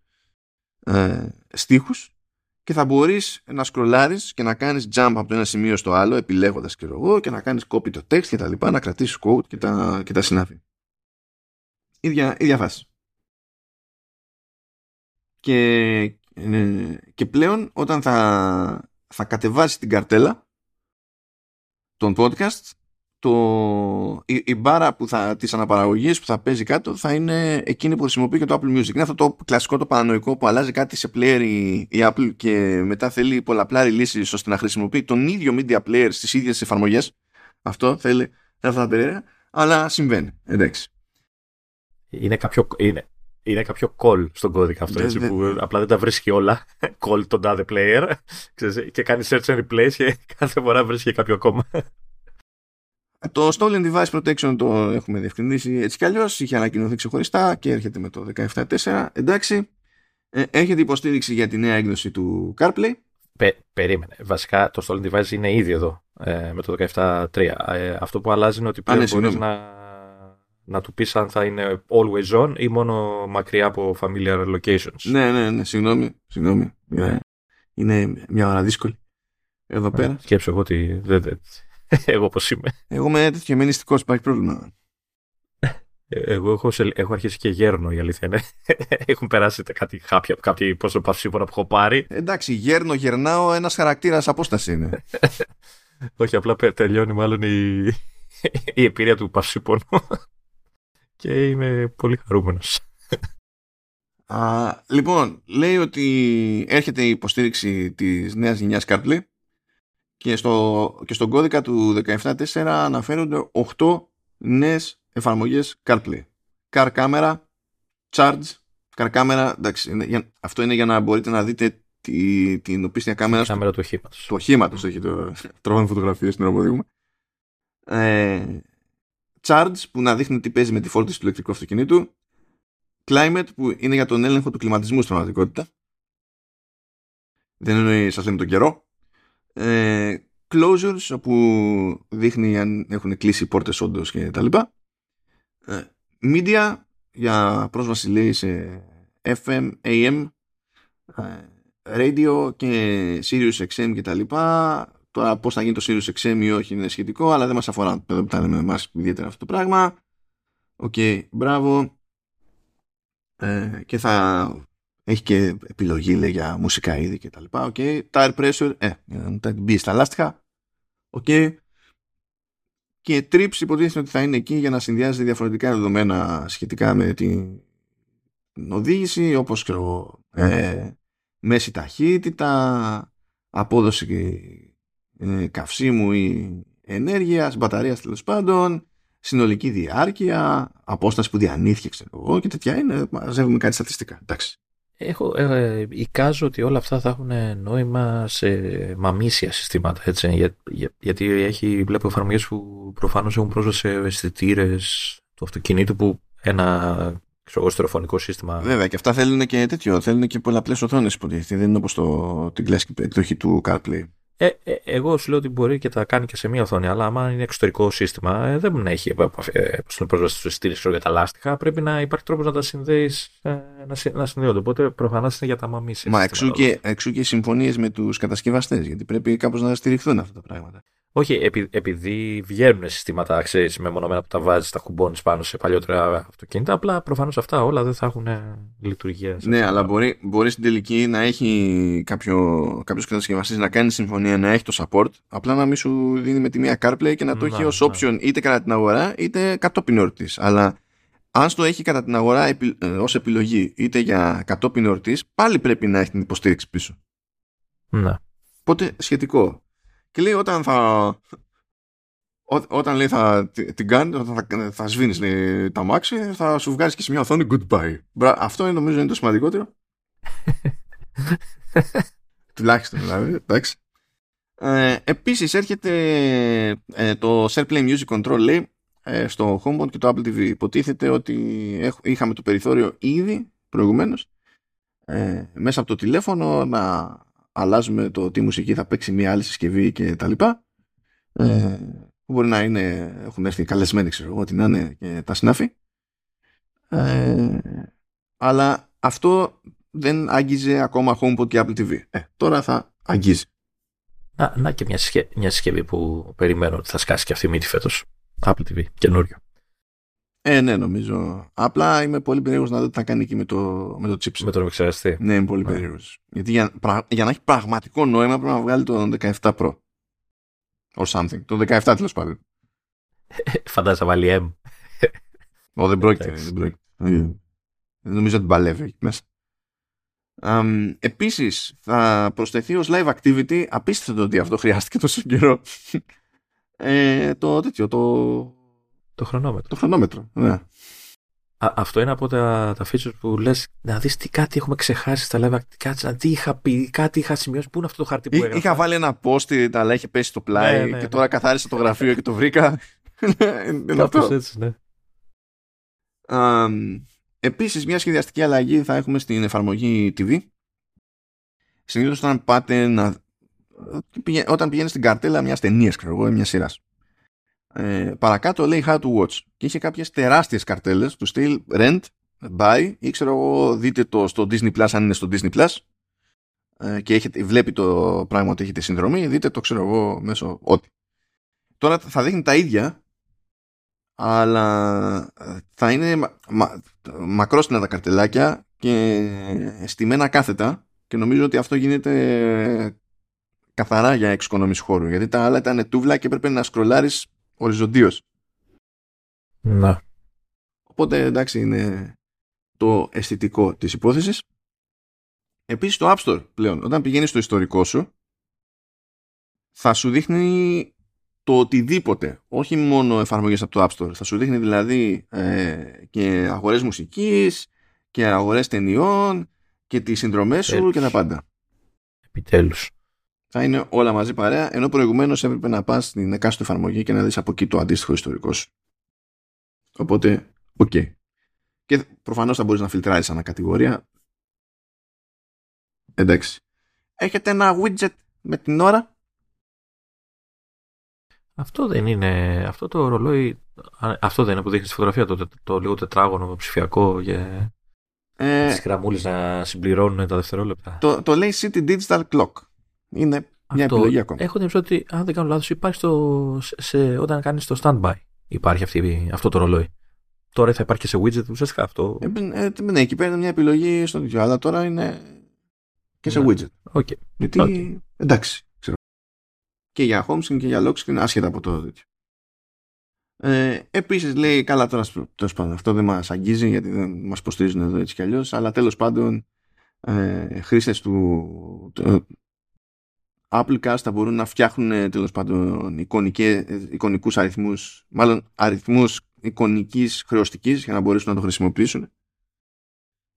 ε, στίχους και θα μπορείς να σκρολάρεις και να κάνεις jump από το ένα σημείο στο άλλο επιλέγοντας και εγώ και να κάνεις copy το text και τα λοιπά, να κρατήσεις quote και τα, και τα συνάφη. Ίδια, ίδια φάση. Και, ε, και πλέον όταν θα, θα κατεβάσει την καρτέλα τον podcast το, η, η μπάρα που θα, της αναπαραγωγής που θα παίζει κάτω θα είναι εκείνη που χρησιμοποιεί και το Apple Music. Είναι αυτό το κλασικό το παρανοϊκό που αλλάζει κάτι σε player η, η Apple και μετά θέλει πολλαπλά releases ώστε να χρησιμοποιεί τον ίδιο media player στις ίδιες εφαρμογές. Αυτό θέλει, θα θα περίεργα, αλλά συμβαίνει. Εντάξει. Είναι κάποιο, είναι, είναι κάποιο call στον κώδικα αυτό, έτσι, που απλά δεν τα βρίσκει όλα. [laughs] call τον τάδε player και κάνει search and replace και [laughs] κάθε φορά βρίσκει κάποιο ακόμα. Το Stolen Device Protection το έχουμε διευκρινίσει έτσι κι αλλιώς, είχε ανακοινωθεί ξεχωριστά και έρχεται με το 17.4. Εντάξει, ε, έχετε υποστήριξη για τη νέα έκδοση του CarPlay. Πε, περίμενε. Βασικά το Stolen Device είναι ήδη εδώ ε, με το 17.3. Ε, αυτό που αλλάζει είναι ότι πλέον ναι, μπορείς να να του πεις αν θα είναι always on ή μόνο μακριά από familiar locations. Ναι, ναι, ναι, συγγνώμη, συγγνώμη. Ναι. Είναι μια ώρα δύσκολη. Εδώ ναι, πέρα. Σκέψω εγώ ότι δεν, [laughs] εγώ πώς είμαι. Εγώ είμαι τέτοιο μενιστικός, υπάρχει πρόβλημα. Ε, εγώ έχω, έχω αρχίσει και γέρνω η αλήθεια είναι. [laughs] Έχουν περάσει κάτι, κάποια, κάποια πόσο παυσίπονα που έχω πάρει. Εντάξει, γέρνω, γερνάω, ένας χαρακτήρας απόσταση είναι. [laughs] Όχι, απλά τελειώνει μάλλον η, η εμπειρία του παυσίπονου και είμαι πολύ χαρούμενος. Α, λοιπόν, λέει ότι έρχεται η υποστήριξη της νέας γενιάς CarPlay και, στο, και στον κώδικα του 17.4 αναφέρονται 8 νέες εφαρμογές CarPlay. Car Camera, Charge, Car Camera, εντάξει, αυτό είναι για να μπορείτε να δείτε τη, την οπίστια κάμερα, κάμερα του οχήματος. Του οχήματος, έχει το [laughs] τρώνε φωτογραφίες στην ώρα Ε, Charge που να δείχνει τι παίζει με τη φόρτιση του ηλεκτρικού αυτοκινήτου. Climate που είναι για τον έλεγχο του κλιματισμού στην πραγματικότητα. Δεν εννοεί σας λέμε τον καιρό. Ε, closures όπου δείχνει αν έχουν κλείσει οι πόρτες όντως και τα λοιπά. Ε, media για πρόσβαση λέει σε FM, AM, ε, radio και Sirius XM και τα λοιπά Τώρα πώς θα γίνει το Sirius XM ή όχι είναι σχετικό, αλλά δεν μας αφορά εδώ που τα λέμε εμάς ιδιαίτερα αυτό το πράγμα. OK, okay, μπράβο. Ε, και θα έχει και επιλογή λέει, για μουσικά είδη και τα λοιπά. OK, okay. tire pressure, ε, να τα μπει στα λάστιχα. OK. Okay. Και trips υποτίθεται ότι θα είναι εκεί για να συνδυάζει διαφορετικά δεδομένα σχετικά με την οδήγηση, όπως ξέρω, ε, μέση ταχύτητα, απόδοση ε, καυσίμου ή ενέργειας, μπαταρίας τέλος πάντων, συνολική διάρκεια, απόσταση που διανύθηκε, ξέρω εγώ και τέτοια είναι. Μαζεύουμε κάτι στατιστικά. Εντάξει. Έχω, ε, εικάζω ότι όλα αυτά θα έχουν νόημα σε μαμίσια συστήματα, έτσι, για, για, γιατί έχει, βλέπω εφαρμογές που προφανώς έχουν πρόσβαση σε αισθητήρες του αυτοκινήτου που ένα ξέρω, στερεοφωνικό σύστημα. Βέβαια, και αυτά θέλουν και τέτοιο. Θέλουν και πολλαπλές οθόνες υποτίθεται. Δεν είναι όπως το, την κλασική εκδοχή του CarPlay. Ε, ε, εγώ σου λέω ότι μπορεί και τα κάνει και σε μία οθόνη, αλλά άμα είναι εξωτερικό σύστημα, ε, δεν έχει ε, πρόσβαση στου εισιτήριου για τα λάστιχα. Πρέπει να υπάρχει τρόπος να τα συνδέεις, ε, να, να συνδέονται. Οπότε προφανώς είναι για τα μαμί. Μα εξού και, εξού και συμφωνίες με τους κατασκευαστές, γιατί πρέπει κάπως να στηριχθούν αυτά τα πράγματα. Όχι, επει, επειδή βγαίνουν συστήματα ξέρεις, μεμονωμένα που τα βάζεις, τα κουμπώνεις πάνω σε παλιότερα αυτοκίνητα, απλά προφανώς αυτά όλα δεν θα έχουν λειτουργία. Ναι, αλλά μπορεί, μπορεί στην τελική να έχει κάποιο κάποιος κατασκευαστής να κάνει συμφωνία, να έχει το support, απλά να μην σου δίνει με τη μία CarPlay και να το έχει ως option είτε κατά την αγορά είτε κατόπιν όρτης. Αλλά αν το έχει κατά την αγορά ε, ως επιλογή είτε για κατόπιν όρτης, πάλι πρέπει να έχει την υποστήριξη πίσω. Ναι. Οπότε σχετικό. Και λέει όταν θα. Ό, όταν λέει θα την κάνεις, θα, θα, θα σβήνεις τα μάξι, θα σου βγάζει και σε μια οθόνη goodbye. Αυτό είναι, νομίζω είναι το σημαντικότερο. [laughs] Τουλάχιστον δηλαδή. Εντάξει. Ε, επίσης έρχεται ε, το SharePlay Music Control λέει ε, στο HomePod και το Apple TV. Υποτίθεται ότι είχαμε το περιθώριο ήδη προηγουμένως ε, μέσα από το τηλέφωνο να αλλάζουμε το τι μουσική θα παίξει μια άλλη συσκευή και τα λοιπά. Ε, μπορεί να είναι, έχουν έρθει καλεσμένοι, ξέρω εγώ, ότι να είναι και τα συνάφη. Ε, αλλά αυτό δεν άγγιζε ακόμα HomePod και Apple TV. Ε, τώρα θα αγγίζει. Να, να και μια, μια συσκευή που περιμένω ότι θα σκάσει και αυτή η μύτη φέτος. Apple TV, καινούριο. Ε, ναι, νομίζω. Απλά είμαι πολύ περίεργος να δω τι θα κάνει εκεί με το, με το chipset. Με τον επεξεργαστή. Ναι, είμαι πολύ yeah. Ναι. περίεργος. Γιατί για, για να έχει πραγματικό νόημα πρέπει να βγάλει το 17 Pro. Or something. Το 17 τέλος πάντων. [laughs] Φαντάζεσαι να βάλει M. Ω, δεν πρόκειται. δεν πρόκειται. Δεν νομίζω ότι μπαλεύει εκεί μέσα. Um, Επίσης, θα προσθεθεί ως live activity. Απίστευτο ότι αυτό χρειάστηκε τόσο καιρό. [laughs] ε, το τέτοιο, το το χρονόμετρο. Το χρονόμετρο, ναι. Α, αυτό είναι από τα, τα features που λες να δεις τι κάτι έχουμε ξεχάσει στα live. Κάτσε τι είχα πει, κάτι είχα σημειώσει. Πού είναι αυτό το χαρτί που έγραφα. Είχα βάλει ένα post, αλλά είχε πέσει στο πλάι ναι, ναι, και τώρα ναι. καθάρισα το γραφείο και το βρήκα. είναι αυτό. έτσι, ναι. Um, επίσης, μια σχεδιαστική αλλαγή θα έχουμε στην εφαρμογή TV. Συνήθως όταν πάτε να. Όταν πηγαίνει στην καρτέλα μιας ταινίας, ξέρω εγώ, μιας σειράς ε, παρακάτω λέει how to watch. Και είχε κάποιες τεράστιες καρτέλες του στυλ rent, buy ή ξέρω εγώ δείτε το στο Disney Plus αν είναι στο Disney Plus. Ε, και έχετε, βλέπει το πράγμα ότι έχετε συνδρομή δείτε το ξέρω εγώ μέσω ό,τι. Τώρα θα δείχνει τα ίδια αλλά ε, θα είναι μα, μα, μακρόστινα τα καρτελάκια και στημένα κάθετα. Και νομίζω ότι αυτό γίνεται καθαρά για εξοικονόμηση χώρου γιατί τα άλλα ήταν τούβλα και έπρεπε να σκρολάρεις οριζοντίως. Να. Οπότε εντάξει είναι το αισθητικό της υπόθεσης. Επίσης το App Store πλέον, όταν πηγαίνεις στο ιστορικό σου, θα σου δείχνει το οτιδήποτε, όχι μόνο εφαρμογές από το App Store. Θα σου δείχνει δηλαδή ε, και αγορές μουσικής και αγορές ταινιών και τις συνδρομές σου και τα πάντα. Επιτέλους θα είναι όλα μαζί παρέα, ενώ προηγουμένως έπρεπε να πας στην εκάστοτε εφαρμογή και να δεις από εκεί το αντίστοιχο ιστορικό σου. Οπότε, OK. Okay. Και προφανώς θα μπορείς να φιλτράρεις ανά κατηγορία. Εντάξει. Έχετε ένα widget με την ώρα; Αυτό δεν είναι. Αυτό το ρολόι. Αυτό δεν είναι που δείχνεις στη φωτογραφία το, το, λίγο τετράγωνο ψηφιακό για. Ε, τις γραμμούλες να συμπληρώνουν τα δευτερόλεπτα. Το, το λέει City Digital Clock. Είναι μια Αυτό, επιλογή ακόμα. Έχω την ότι, αν δεν κάνω λάθος, υπάρχει στο, σε, όταν κάνεις το standby. Υπάρχει αυτή, αυτό το ρολόι. Τώρα θα υπάρχει και σε widget ουσιαστικά αυτό. Ε, ε, ναι, εκεί πέρα είναι μια επιλογή στο τέτοιο, αλλά τώρα είναι και σε ναι. widget. Okay. Γιατί okay. εντάξει. Ξέρω. Και για home screen και για lock screen, άσχετα από το τέτοιο. Ε, Επίσης λέει, καλά τώρα τέλος πάντων, αυτό δεν μας αγγίζει γιατί δεν μας υποστηρίζουν εδώ έτσι κι αλλιώς, αλλά τέλος πάντων ε, χρήστες του, Applecast θα μπορούν να φτιάχνουν ε, τέλος πάντων εικονικές, ε, εικονικούς αριθμούς, μάλλον αριθμούς εικονικής χρεωστικής για να μπορέσουν να το χρησιμοποιήσουν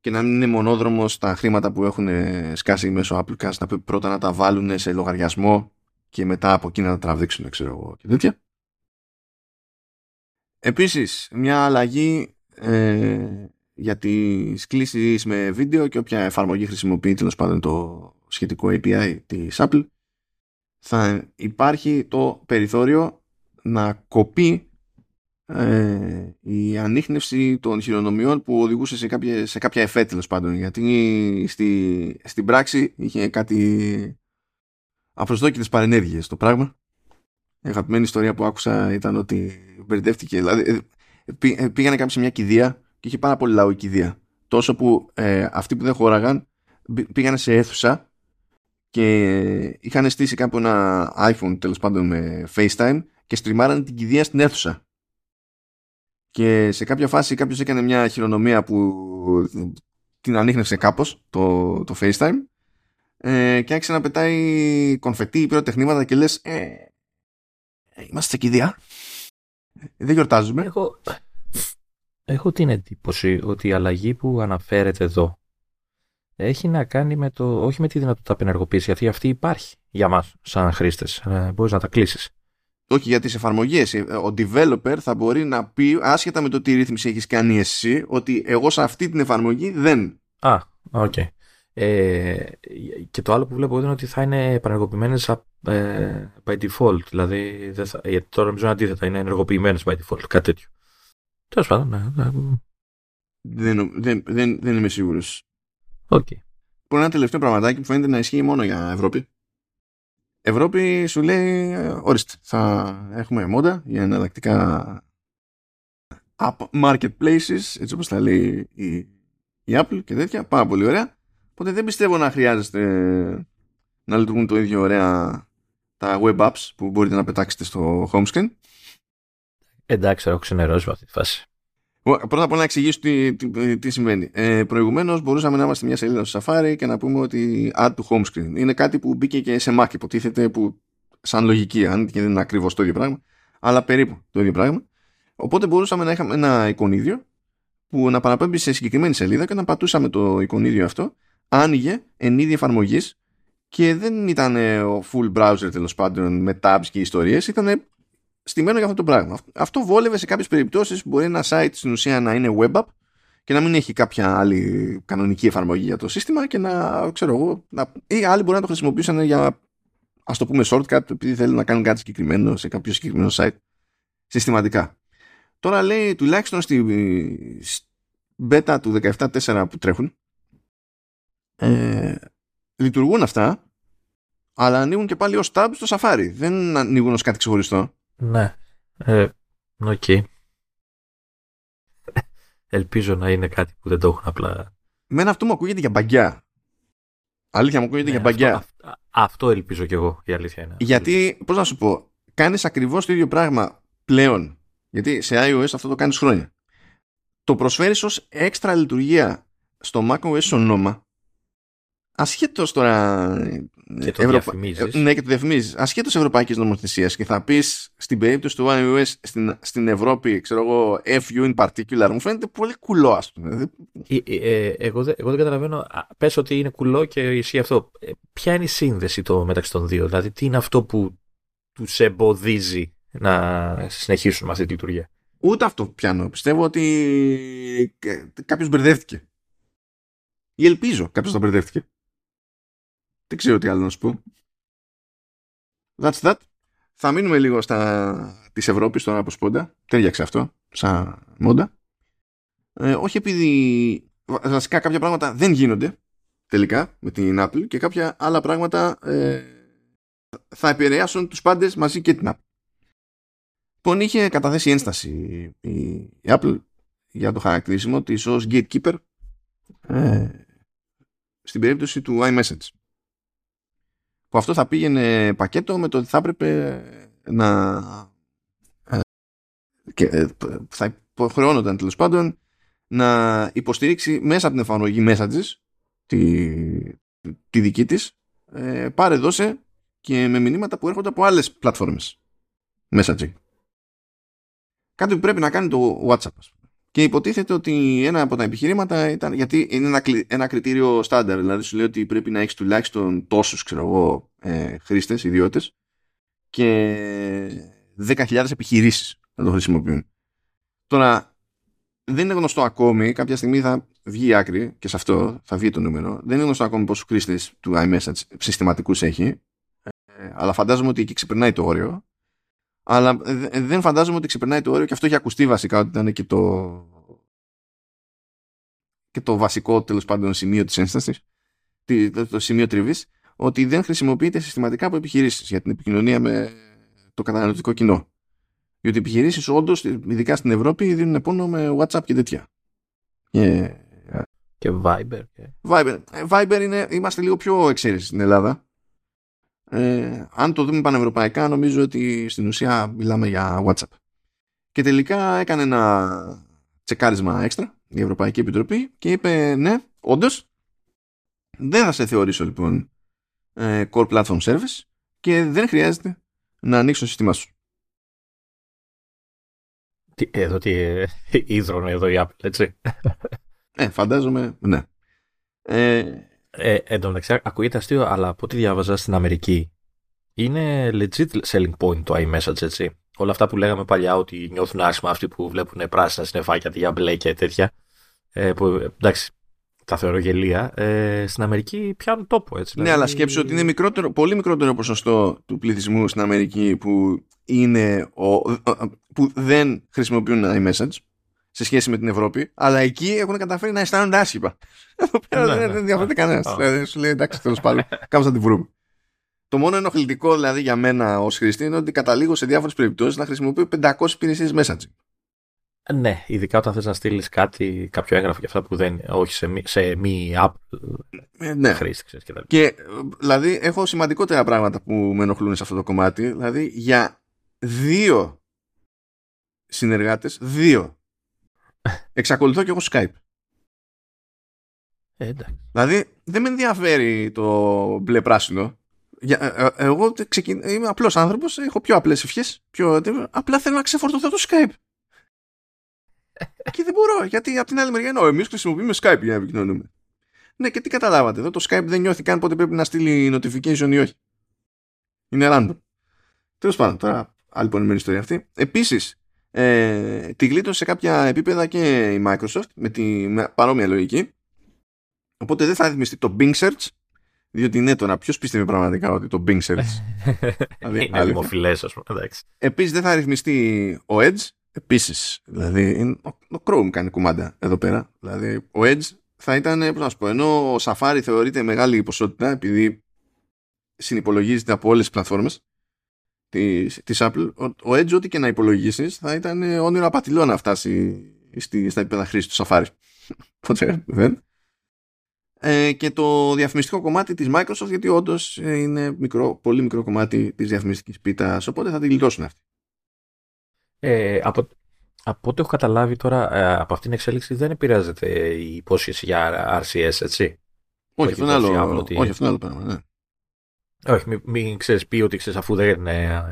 και να μην είναι μονόδρομος τα χρήματα που έχουν ε, σκάσει μέσω Applecast να πρώτα να τα βάλουν σε λογαριασμό και μετά από εκεί να τα τραβήξουν ξέρω εγώ και τέτοια. Επίσης, μια αλλαγή ε, για τις κλήσεις με βίντεο και όποια εφαρμογή χρησιμοποιεί τέλος πάντων το σχετικό API της Apple θα υπάρχει το περιθώριο να κοπεί ε, η ανείχνευση των χειρονομιών που οδηγούσε σε κάποια, σε κάποια εφέ τέλος πάντων. Γιατί στη, στην πράξη είχε κάτι απροσδόκητες παρενέργειες το πράγμα. Η αγαπημένη ιστορία που άκουσα ήταν ότι μπερδεύτηκε δηλαδή ε, ε, πήγανε κάποιος σε μια κηδεία και είχε πάρα πολύ λαό η κηδεία. Τόσο που ε, αυτοί που δεν χώραγαν πήγανε σε αίθουσα και είχαν στήσει κάπου ένα iPhone τέλος πάντων με FaceTime και στριμάραν την κηδεία στην αίθουσα. Και σε κάποια φάση κάποιος έκανε μια χειρονομία που την ανείχνευσε κάπως το, το FaceTime ε, και άρχισε να πετάει κονφετή, πυροτεχνήματα και λες ε, είμαστε σε κηδεία. Δεν γιορτάζουμε έχω, έχω την εντύπωση ότι η αλλαγή που αναφέρεται εδώ έχει να κάνει με το, όχι με τη δυνατότητα απενεργοποίησης, γιατί αυτή υπάρχει για μας σαν χρήστες. Ε, μπορείς να τα κλείσεις. Όχι για τις εφαρμογές. Ε, ο developer θα μπορεί να πει, άσχετα με το τι ρύθμιση έχεις κάνει εσύ, ότι εγώ σε αυτή την εφαρμογή δεν. Α, OK. Okay. Ε, και το άλλο που βλέπω είναι ότι θα είναι απενεργοποιημένες ε, by default. Δηλαδή, δεν θα, γιατί τώρα νομίζω αντίθετα, είναι ενεργοποιημένες by default, κάτι τέτοιο. Τέλος πάντων, ναι, ναι. Δεν, δεν, δεν, δεν είμαι σίγουρος. Okay. Που ένα τελευταίο πραγματάκι που φαίνεται να ισχύει μόνο για Ευρώπη. Ευρώπη σου λέει, ορίστε, θα έχουμε μόντα για εναλλακτικά app marketplaces, έτσι όπως τα λέει η, η Apple και τέτοια, πάρα πολύ ωραία. Οπότε δεν πιστεύω να χρειάζεστε να λειτουργούν το ίδιο ωραία τα web apps που μπορείτε να πετάξετε στο home screen. Εντάξει, έχω ξενερώσει αυτή τη φάση. Πρώτα απ' όλα να εξηγήσω τι, τι, τι συμβαίνει. Ε, Προηγουμένως μπορούσαμε να είμαστε μια σελίδα στο Safari και να πούμε ότι add to home screen. Είναι κάτι που μπήκε και σε Mac, υποτίθεται που σαν λογική, αν και δεν είναι ακριβώς το ίδιο πράγμα, αλλά περίπου το ίδιο πράγμα. Οπότε μπορούσαμε να είχαμε ένα εικονίδιο που να παραπέμπει σε συγκεκριμένη σελίδα και να πατούσαμε το εικονίδιο αυτό, άνοιγε εν είδη εφαρμογής και δεν ήταν ο full browser τέλος πάντων με tabs και ιστορίες, ήταν στημένο για αυτό το πράγμα. Αυτό βόλευε σε κάποιες περιπτώσεις που μπορεί ένα site στην ουσία να είναι web app και να μην έχει κάποια άλλη κανονική εφαρμογή για το σύστημα και να ξέρω εγώ, να, ή άλλοι μπορεί να το χρησιμοποιήσουν για ας το πούμε shortcut επειδή θέλουν να κάνουν κάτι συγκεκριμένο σε κάποιο συγκεκριμένο site συστηματικά. Τώρα λέει τουλάχιστον στη beta του 17.4 που τρέχουν ε, λειτουργούν αυτά αλλά ανοίγουν και πάλι ως tab στο Safari. Δεν ανοίγουν ως κάτι ξεχωριστό. Ναι. Ε, οκ. Ελπίζω να είναι κάτι που δεν το έχουν απλά. Μένα αυτό μου ακούγεται για μπαγκιά. Αλήθεια μου ακούγεται για μπαγκιά. Αυτό, αυτό, ελπίζω κι εγώ, η αλήθεια είναι. Γιατί, πώς να σου πω, κάνεις ακριβώς το ίδιο πράγμα πλέον. Γιατί σε iOS αυτό το κάνεις χρόνια. Το προσφέρεις ως έξτρα λειτουργία στο macOS ονόμα ασχέτως τώρα. Και το Ευρωπα... Ναι, και το διαφημίζεις. Ασχέτως ευρωπαϊκής νομοθεσίας και θα πεις στην περίπτωση του iOS στην, στην Ευρώπη, ξέρω εγώ, FU in particular, μου φαίνεται πολύ κουλό, ας πούμε. Ε, ε, ε, εγώ, δεν, εγώ δεν καταλαβαίνω. Πες ότι είναι κουλό και ισχύει αυτό. Ε, ποια είναι η σύνδεση το μεταξύ των δύο, Δηλαδή, τι είναι αυτό που τους εμποδίζει να συνεχίσουν με αυτή τη λειτουργία; Ούτε αυτό πιάνω. Πιστεύω ότι κάποιος μπερδεύτηκε. Ή ελπίζω κάποιος να μπερδεύτηκε. Δεν ξέρω τι άλλο να σου πω. That's that. Θα μείνουμε λίγο στα της Ευρώπης τώρα από σπόντα. Τέριαξε αυτό, σαν μόντα. Ε, όχι επειδή βασικά κάποια πράγματα δεν γίνονται τελικά με την Apple και κάποια άλλα πράγματα ε, θα επηρεάσουν τους πάντες μαζί και την Apple. Λοιπόν, είχε καταθέσει ένσταση η, Apple για το χαρακτηρίσιμο της ως gatekeeper ε, στην περίπτωση του iMessage που αυτό θα πήγαινε πακέτο με το ότι θα έπρεπε να ε, και ε, θα υποχρεώνονταν τέλος πάντων να υποστηρίξει μέσα από την εφαρμογή Messages της, τη δική της ε, πάρε δώσε και με μηνύματα που έρχονται από άλλες πλατφόρμες messaging. Κάτι που πρέπει να κάνει το WhatsApp. Και υποτίθεται ότι ένα από τα επιχειρήματα ήταν. Γιατί είναι ένα, ένα κριτήριο στάνταρ. Δηλαδή σου λέει ότι πρέπει να έχεις τουλάχιστον τόσους ε, χρήστες, ιδιώτες και 10.000 επιχειρήσεις να το χρησιμοποιούν. Τώρα, δεν είναι γνωστό ακόμη, κάποια στιγμή θα βγει η άκρη και σε αυτό θα βγει το νούμερο. Δεν είναι γνωστό ακόμη πόσους χρήστες του iMessage συστηματικούς έχει. Ε, αλλά φαντάζομαι ότι εκεί ξεπερνάει το όριο. Αλλά δεν φαντάζομαι ότι ξεπερνάει το όριο και αυτό έχει ακουστεί βασικά ότι ήταν και το, και το βασικό τέλος πάντων σημείο της ένστασης, το σημείο τριβής, ότι δεν χρησιμοποιείται συστηματικά από επιχειρήσεις για την επικοινωνία με το καταναλωτικό κοινό. Διότι οι επιχειρήσεις όντως, ειδικά στην Ευρώπη, δίνουν πόνο με WhatsApp και τέτοια. Και, και Viber. Viber. Ε, Viber είναι, είμαστε λίγο πιο εξαίρεση στην Ελλάδα. Ε, αν το δούμε πανευρωπαϊκά, νομίζω ότι στην ουσία μιλάμε για WhatsApp. Και τελικά έκανε ένα τσεκάρισμα έξτρα η Ευρωπαϊκή Επιτροπή και είπε ναι, όντως, δεν θα σε θεωρήσω λοιπόν ε, Core Platform Service και δεν χρειάζεται να ανοίξω το σύστημά σου. Τι, εδώ τι [laughs] ίδρωνε εδώ η Apple, έτσι. Ε, φαντάζομαι, ναι. Ε, ε, εν τω μεταξύ, ακούγεται αστείο, αλλά από ό,τι διάβαζα στην Αμερική, είναι legit selling point το iMessage, έτσι. Όλα αυτά που λέγαμε παλιά ότι νιώθουν άσχημα αυτοί που βλέπουν πράσινα συννεφάκια για μπλε και τέτοια. Ε, που, εντάξει, τα θεωρώ γελία. Ε, στην Αμερική πιάνουν τόπο, έτσι. Ναι, δηλαδή... αλλά σκέψου ότι είναι μικρότερο, πολύ μικρότερο ποσοστό του πληθυσμού στην Αμερική που, είναι ο, που δεν χρησιμοποιούν iMessage σε σχέση με την Ευρώπη, αλλά εκεί έχουν καταφέρει να αισθάνονται άσχημα. Εδώ πέρα ναι, δεν ναι. ενδιαφέρεται κανένας. Δηλαδή σου λέει εντάξει, τέλος πάντων, κάπως θα την βρούμε. Το μόνο ενοχλητικό δηλαδή για μένα ως χρήστη είναι ότι καταλήγω σε διάφορες περιπτώσεις να χρησιμοποιώ 500 υπηρεσίες messaging. Ναι, ειδικά όταν θες να στείλεις κάτι, κάποιο έγγραφο και αυτά που δεν όχι σε μη, σε μη app ε, ναι. χρήστη. Ξέρεις, και, και δηλαδή έχω σημαντικότερα πράγματα που με ενοχλούν σε αυτό το κομμάτι. Δηλαδή για δύο συνεργάτες, δύο Εξακολουθώ και εγώ Skype. Ε, εντάξει. Δηλαδή δεν με ενδιαφέρει το μπλε πράσινο. Για, ε, ε, εγώ ξεκιν... είμαι απλός άνθρωπος, έχω πιο απλές ευχές, πιο... απλά θέλω να ξεφορτωθώ το Skype. [laughs] και δεν μπορώ, γιατί από την άλλη μεριά εννοώ, εμείς χρησιμοποιούμε Skype για να επικοινωνούμε. Ναι, και τι καταλάβατε, εδώ το Skype δεν νιώθει καν πότε πρέπει να στείλει notification ή όχι. Είναι random. Τέλος πάντων, τώρα άλλη πονημένη ιστορία αυτή. Επίσης, ε, τη γλίτωσε σε κάποια επίπεδα και η Microsoft με τη με παρόμοια λογική. Οπότε δεν θα ρυθμιστεί το Bing Search, διότι ναι τώρα, ποιος πίστευε πραγματικά ότι το Bing Search. [laughs] δηλαδή, είναι δημοφιλέ, ας πούμε. Επίσης δεν θα ρυθμιστεί ο Edge. Επίσης, δηλαδή, ο Chrome κάνει κουμάντα εδώ πέρα. Δηλαδή, ο Edge θα ήταν, πώς να σου πω, ενώ ο Safari θεωρείται μεγάλη ποσότητα επειδή συνυπολογίζεται από όλες τις πλατφόρμες της, της Apple, ο, ο Edge ό,τι και να υπολογίσεις θα ήταν όνειρο απατηλό να φτάσει στη, στα επίπεδα χρήσης του Safari. [laughs] Ποτέ δεν. Ε, και το διαφημιστικό κομμάτι της Microsoft γιατί όντως είναι μικρό, πολύ μικρό κομμάτι της διαφημιστικής πίτας οπότε θα τη γλιτώσουν αυτή. Ε, από, από ό,τι έχω καταλάβει τώρα ε, από αυτήν την εξέλιξη δεν επηρεάζεται η υπόσχεση για RCS έτσι. Όχι, αυτό είναι άλλο, όχι, αυτό είναι άλλο πράγμα. Ναι. Όχι, μην, μην ξέρεις πει ότι ξέρεις, αφού δεν, ε,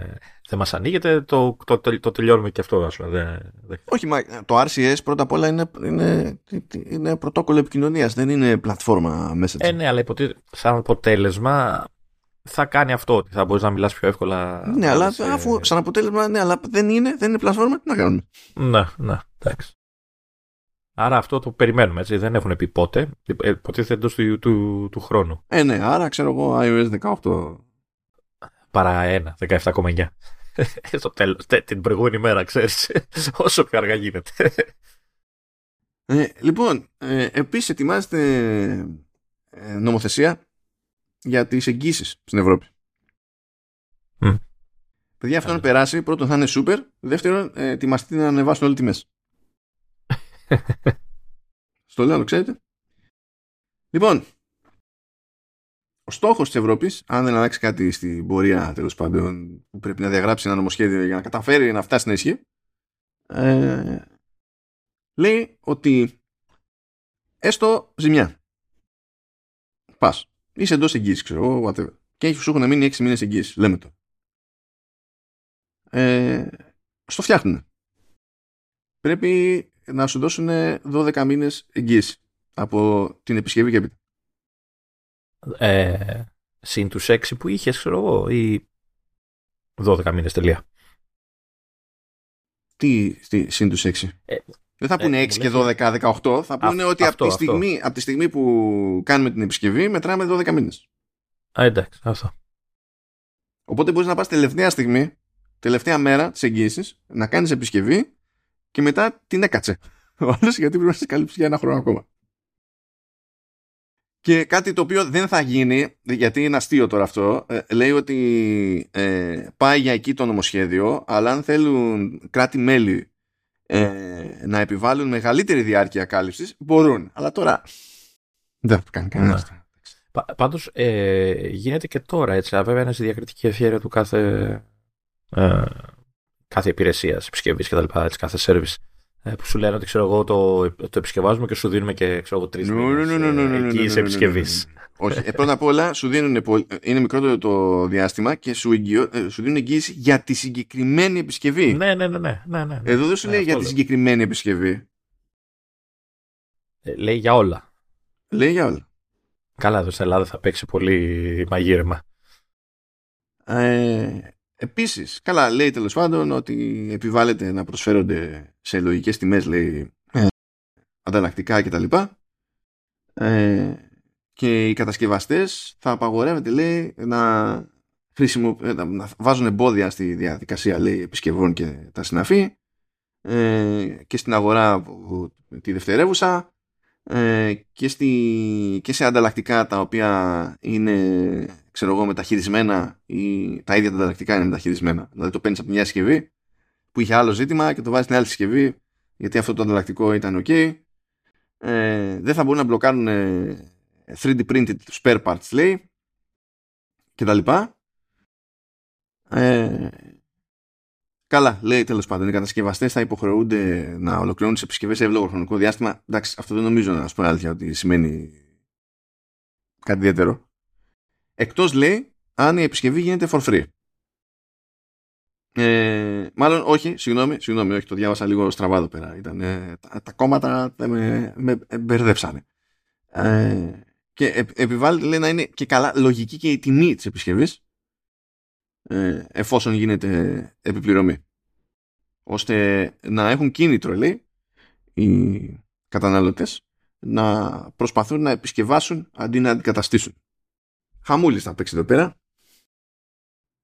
δεν μας ανοίγεται, το, το, το, το, τελειώνουμε και αυτό. Ας πούμε. Δεν, δεν... Όχι, μα, το RCS πρώτα απ' όλα είναι, είναι, είναι πρωτόκολλο επικοινωνίας, δεν είναι πλατφόρμα μέσα. Ε, ναι, αλλά υποτι... σαν αποτέλεσμα θα κάνει αυτό, ότι θα μπορείς να μιλάς πιο εύκολα. Ναι, αλλά σε... αφού σαν αποτέλεσμα, ναι, αλλά δεν είναι, δεν είναι πλατφόρμα, τι να κάνουμε. Ναι, ναι, εντάξει. Άρα αυτό το περιμένουμε, έτσι. Δεν έχουν πει πότε. Υποτίθεται εντός του, του, του, χρόνου. Ε, ναι, άρα ξέρω εγώ iOS 18. Παρά ένα, 17,9. [laughs] Στο τέλος, την προηγούμενη μέρα, ξέρεις, [laughs] όσο πιο αργά γίνεται. Ε, λοιπόν, ε, επίσης ετοιμάζεται ε, νομοθεσία για τις εγγύσεις στην Ευρώπη. Mm. Παιδιά, αυτό να περάσει, πρώτον θα είναι super, δεύτερον, ε, ετοιμαστείτε να ανεβάσουν όλοι τιμές. [laughs] Στο λέω, το ξέρετε. Λοιπόν, ο στόχος της Ευρώπης, αν δεν αλλάξει κάτι στην πορεία τέλος πάντων που πρέπει να διαγράψει ένα νομοσχέδιο για να καταφέρει να φτάσει να ισχύει, ε, λέει ότι έστω ζημιά. Πας. Είσαι εντός εγγύησης, ξέρω εγώ, whatever. Και έχει σου έχουν μείνει 6 μήνες εγγύησης. Λέμε το. Ε, στο φτιάχνουν. Πρέπει να σου δώσουν 12 μήνες εγγύηση από την επισκευή και έπειτα. Ε, συν τους 6 που είχες, ξέρω εγώ, ή 12 μήνες τελεία. Τι, τι συν τους 6. Ε, Δεν θα πούνε 6 και 12, 18. Θα πούνε ότι από, τη στιγμή, από τη στιγμή που κάνουμε την επισκευή μετράμε 12 μήνες. Α, εντάξει, αυτό. Οπότε μπορείς να πας τελευταία στιγμή, τελευταία μέρα της εγγύησης, να κάνεις επισκευή και μετά την έκατσε. Ο άλλος γιατί πρέπει να σε καλύψει για ένα χρόνο ακόμα. Και κάτι το οποίο δεν θα γίνει, γιατί είναι αστείο τώρα αυτό, ε, λέει ότι ε, πάει για εκεί το νομοσχέδιο, αλλά αν θέλουν κράτη-μέλη ε, να επιβάλλουν μεγαλύτερη διάρκεια κάλυψης, μπορούν. Αλλά τώρα δεν θα κάνει κανένας. Ναι. Πάντως ε, γίνεται και τώρα έτσι, βέβαια είναι στη διακριτική ευχαίρεια του κάθε, ε, κάθε υπηρεσίας, επισκευής κτλ. Κάθε service ε, που σου λένε ότι ξέρω εγώ το, το επισκευάζουμε και σου δίνουμε και ξέρω εγώ τρεις μήνες εγγύης επισκευής. Όχι, ε, πρώτα απ' όλα σου δίνουν, είναι μικρότερο το διάστημα και σου, εγγυο, ε, σου δίνουν εγγύηση για τη συγκεκριμένη επισκευή. Ναι, ναι, ναι. ναι, ναι, ναι. Εδώ δεν σου λέει για τη συγκεκριμένη επισκευή. Ε, λέει για όλα. Λέει για όλα. Καλά, εδώ στην Ελλάδα θα παίξει πολύ μαγείρεμα. Ε, Επίσης, καλά, λέει τέλος πάντων ότι επιβάλλεται να προσφέρονται σε λογικές τιμές, λέει, ε, ανταλλακτικά κτλ. Ε, και οι κατασκευαστές θα απαγορεύεται, λέει, να, χρήσιμο, ε, να βάζουν εμπόδια στη διαδικασία, λέει, επισκευών και τα συναφή ε, και στην αγορά τη δευτερεύουσα ε, και, στη, και σε ανταλλακτικά τα οποία είναι ξέρω εγώ, μεταχειρισμένα ή τα ίδια τα ανταλλακτικά είναι μεταχειρισμένα. Δηλαδή το παίρνεις από μια συσκευή που είχε άλλο ζήτημα και το βάζεις στην άλλη συσκευή γιατί αυτό το ανταλλακτικό ήταν ok. Ε, δεν θα μπορούν να μπλοκάρουν 3D printed spare parts λέει και τα λοιπά. Ε, καλά, λέει τέλος πάντων. Οι κατασκευαστές θα υποχρεούνται να ολοκληρώνουν τις επισκευές σε εύλογο χρονικό διάστημα. Εντάξει, αυτό δεν νομίζω να σου πω αλήθεια ότι σημαίνει κάτι ιδιαίτερο. Εκτός λέει αν η επισκευή γίνεται for free. Ε, μάλλον όχι, συγγνώμη, συγγνώμη, όχι, το διάβασα λίγο στραβά εδώ πέρα. Ήταν, ε, τα, τα, κόμματα με, με μπερδέψανε. Ε, και ε, επιβάλλεται λέει να είναι και καλά λογική και η τιμή της επισκευής ε, εφόσον γίνεται επιπληρωμή. Ώστε να έχουν κίνητρο λέει οι καταναλωτές να προσπαθούν να επισκευάσουν αντί να αντικαταστήσουν. Χαμούλης θα παίξει εδώ πέρα.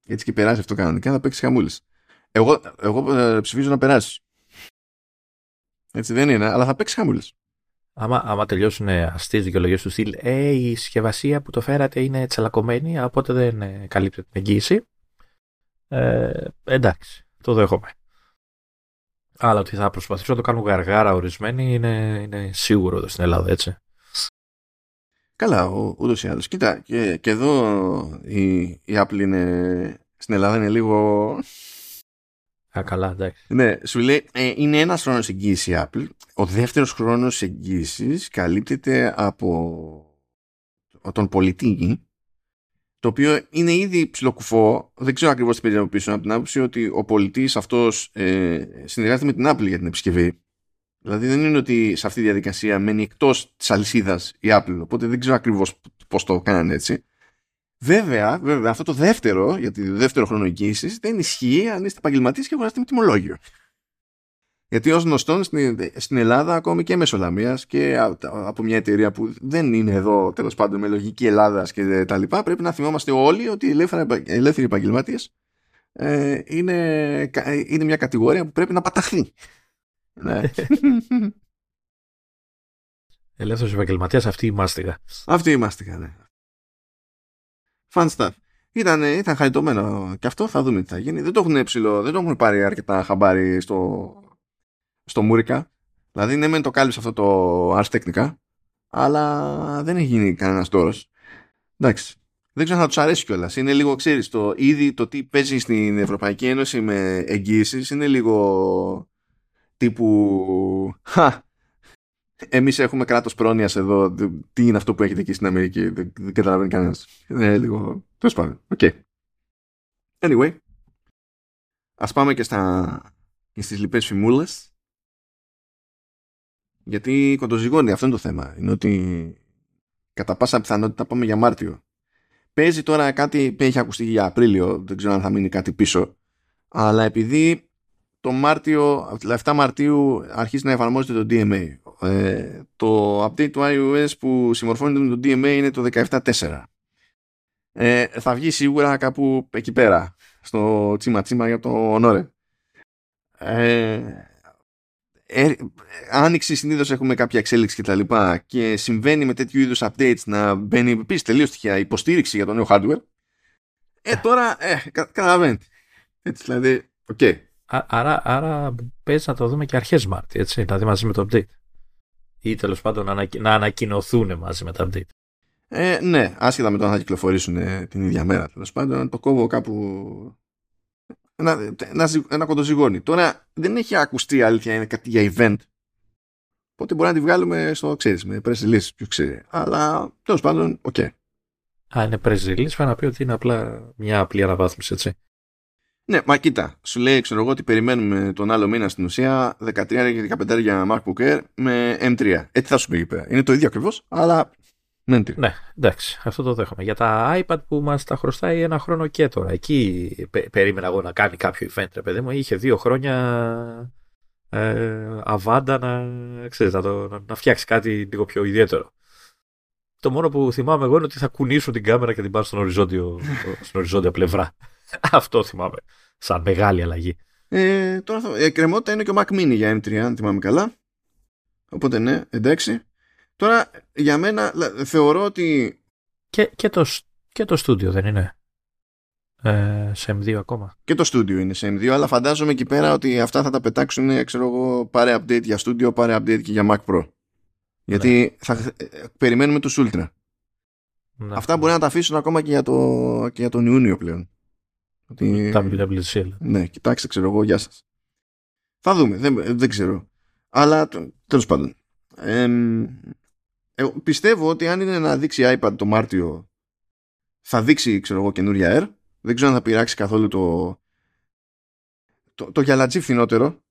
Έτσι και περάσει αυτό κανονικά, θα παίξει χαμούλης. Εγώ, εγώ ε, ψηφίζω να περάσει. Έτσι δεν είναι, αλλά θα παίξει χαμούλης. Άμα, άμα τελειώσουν αστείες δικαιολογίες του στυλ, ε, η συσκευασία που το φέρατε είναι τσαλακωμένη, οπότε δεν ε, καλύπτει την εγγύηση. Ε, εντάξει, το δέχομαι. Αλλά ότι θα προσπαθήσω να το κάνω γαργάρα ορισμένοι είναι, είναι σίγουρο εδώ στην Ελλάδα, έτσι. Καλά, ούτως ή άλλως. Κοίτα, και, και εδώ η, η Apple είναι. Στην Ελλάδα είναι λίγο. Α, καλά, εντάξει. Ναι, σου λέει, ε, είναι ένας χρόνος εγγύησης η Apple. Ο δεύτερος χρόνος εγγύησης καλύπτεται από τον πολιτή, το οποίο είναι ήδη ψιλοκουφό. Δεν ξέρω ακριβώς τι παίζει πίσω από την άποψη ότι ο πολιτής αυτός ε, συνεργάζεται με την Apple για την επισκευή. Δηλαδή δεν είναι ότι σε αυτή τη διαδικασία μένει εκτός της αλυσίδας η Apple. Οπότε δεν ξέρω ακριβώς πώς το κάνανε έτσι. Βέβαια, βέβαια, αυτό το δεύτερο, για το δεύτερο χρόνο εγγύησης, δεν ισχύει αν είστε επαγγελματίες και αγοράσετε με τιμολόγιο. Γιατί ως γνωστόν στην, Ελλάδα, ακόμη και μέσω Λαμίας και από μια εταιρεία που δεν είναι εδώ τέλος πάντων με λογική Ελλάδας και τα λοιπά, πρέπει να θυμόμαστε όλοι ότι οι ελεύθεροι επαγγελματίες ε, είναι, είναι μια κατηγορία που πρέπει να παταχθεί. Ναι. [laughs] Ελεύθερος επαγγελματίας, αυτή η μάστιγα. Αυτή η μάστιγα, ναι. Fun stuff. Ήταν, ήταν χαριτωμένο και αυτό, θα δούμε τι θα γίνει. Δεν το έχουν ψηλό, δεν το έχουν πάρει αρκετά χαμπάρι στο, στο Μούρικα. Δηλαδή, ναι, μεν το κάλυψε αυτό το Ars Technica, αλλά δεν έχει γίνει κανένας τόρο. Εντάξει. Δεν ξέρω αν θα τους αρέσει κιόλας. Είναι λίγο, ξέρεις, το ήδη το τι παίζει στην Ευρωπαϊκή Ένωση με εγγύησεις είναι λίγο τύπου Χα, εμείς έχουμε κράτος πρόνοιας εδώ τι είναι αυτό που έχετε εκεί στην Αμερική δεν, δεν καταλαβαίνει κανένας είναι λίγο τέλος πάντων okay. anyway ας πάμε και, στα, και στις λοιπές φημούλες. Γιατί κοντοζυγώνει αυτό είναι το θέμα είναι ότι κατά πάσα πιθανότητα πάμε για Μάρτιο. Παίζει τώρα κάτι που έχει ακουστεί για Απρίλιο δεν ξέρω αν θα μείνει κάτι πίσω αλλά επειδή το Μάρτιο, 7 Μαρτίου αρχίζει να εφαρμόζεται το DMA. Ε, το update του iOS που συμμορφώνεται με το DMA είναι το 17.4. Ε, θα βγει σίγουρα κάπου εκεί πέρα, στο τσίμα τσίμα για το Honore. Ε, ε, άνοιξη συνήθως έχουμε κάποια εξέλιξη και τα λοιπά και συμβαίνει με τέτοιου είδους updates να μπαίνει επίσης τελείως στοιχεία υποστήριξη για το νέο hardware ε τώρα ε, κα, καταλαβαίνετε έτσι δηλαδή OK okay. Άρα, άρα παίζει να το δούμε και αρχές Μάρτη έτσι δηλαδή μαζί με το update ή τέλος πάντων να, να ανακοινωθούν μαζί με το update ε, ναι, άσχετα με το αν θα κυκλοφορήσουν ε, την ίδια μέρα τέλος πάντων το κόβω κάπου ένα, ένα, ένα κοντοζυγόνι. Τώρα δεν έχει ακουστεί αλήθεια είναι κάτι για event. Οπότε μπορεί να τη βγάλουμε στο ξέρεις, με press release, ποιος ξέρει. Αλλά τέλος πάντων, OK. Okay. Α, είναι press release, θα να πει ότι είναι απλά μια απλή αναβάθμιση, έτσι. Ναι, μα κοίτα, σου λέει, ξέρω εγώ, ότι περιμένουμε τον άλλο μήνα στην ουσία 13 και 15 για MacBook Air με M3. Έτσι θα σου πει εκεί πέρα. Είναι το ίδιο ακριβώς, αλλά ναι, ναι, εντάξει, αυτό το δέχομαι. Για τα iPad που μας τα χρωστάει ένα χρόνο και τώρα. Εκεί περίμενα εγώ να κάνει κάποιο event, ρε παιδί μου. Είχε δύο χρόνια ε, αβάντα να, ξέρεις, να, το, να, να, φτιάξει κάτι λίγο πιο ιδιαίτερο. Το μόνο που θυμάμαι εγώ είναι ότι θα κουνήσω την κάμερα και την πάρω στον οριζόντιο, στην οριζόντια πλευρά. [laughs] Αυτό θυμάμαι. Σαν μεγάλη αλλαγή. Ε, τώρα θα, η εκκρεμότητα είναι και ο Mac Mini για M3, αν θυμάμαι καλά. Οπότε ναι, εντάξει. Τώρα για μένα θεωρώ ότι... Και, και, το, και το στούντιο δεν είναι ε, σε M2 ακόμα. Και το στούντιο είναι σε M2, αλλά φαντάζομαι εκεί πέρα ότι αυτά θα τα πετάξουν, ξέρω εγώ, πάρε update για στούντιο, πάρε update και για Mac Pro. Γιατί ναι. θα ε, περιμένουμε τους Ultra. Ναι. Αυτά μπορεί να τα αφήσουν ακόμα και για, το, και για τον Ιούνιο πλέον. Ότι... WWDC. Ναι, κοιτάξτε, ξέρω εγώ, γεια σας. Θα δούμε, δεν, δεν ξέρω. Αλλά τέλος πάντων. Ε, ε, πιστεύω ότι αν είναι να δείξει iPad το Μάρτιο θα δείξει ξέρω εγώ καινούρια Air δεν ξέρω αν θα πειράξει καθόλου το το, το γυαλατζί φθηνότερο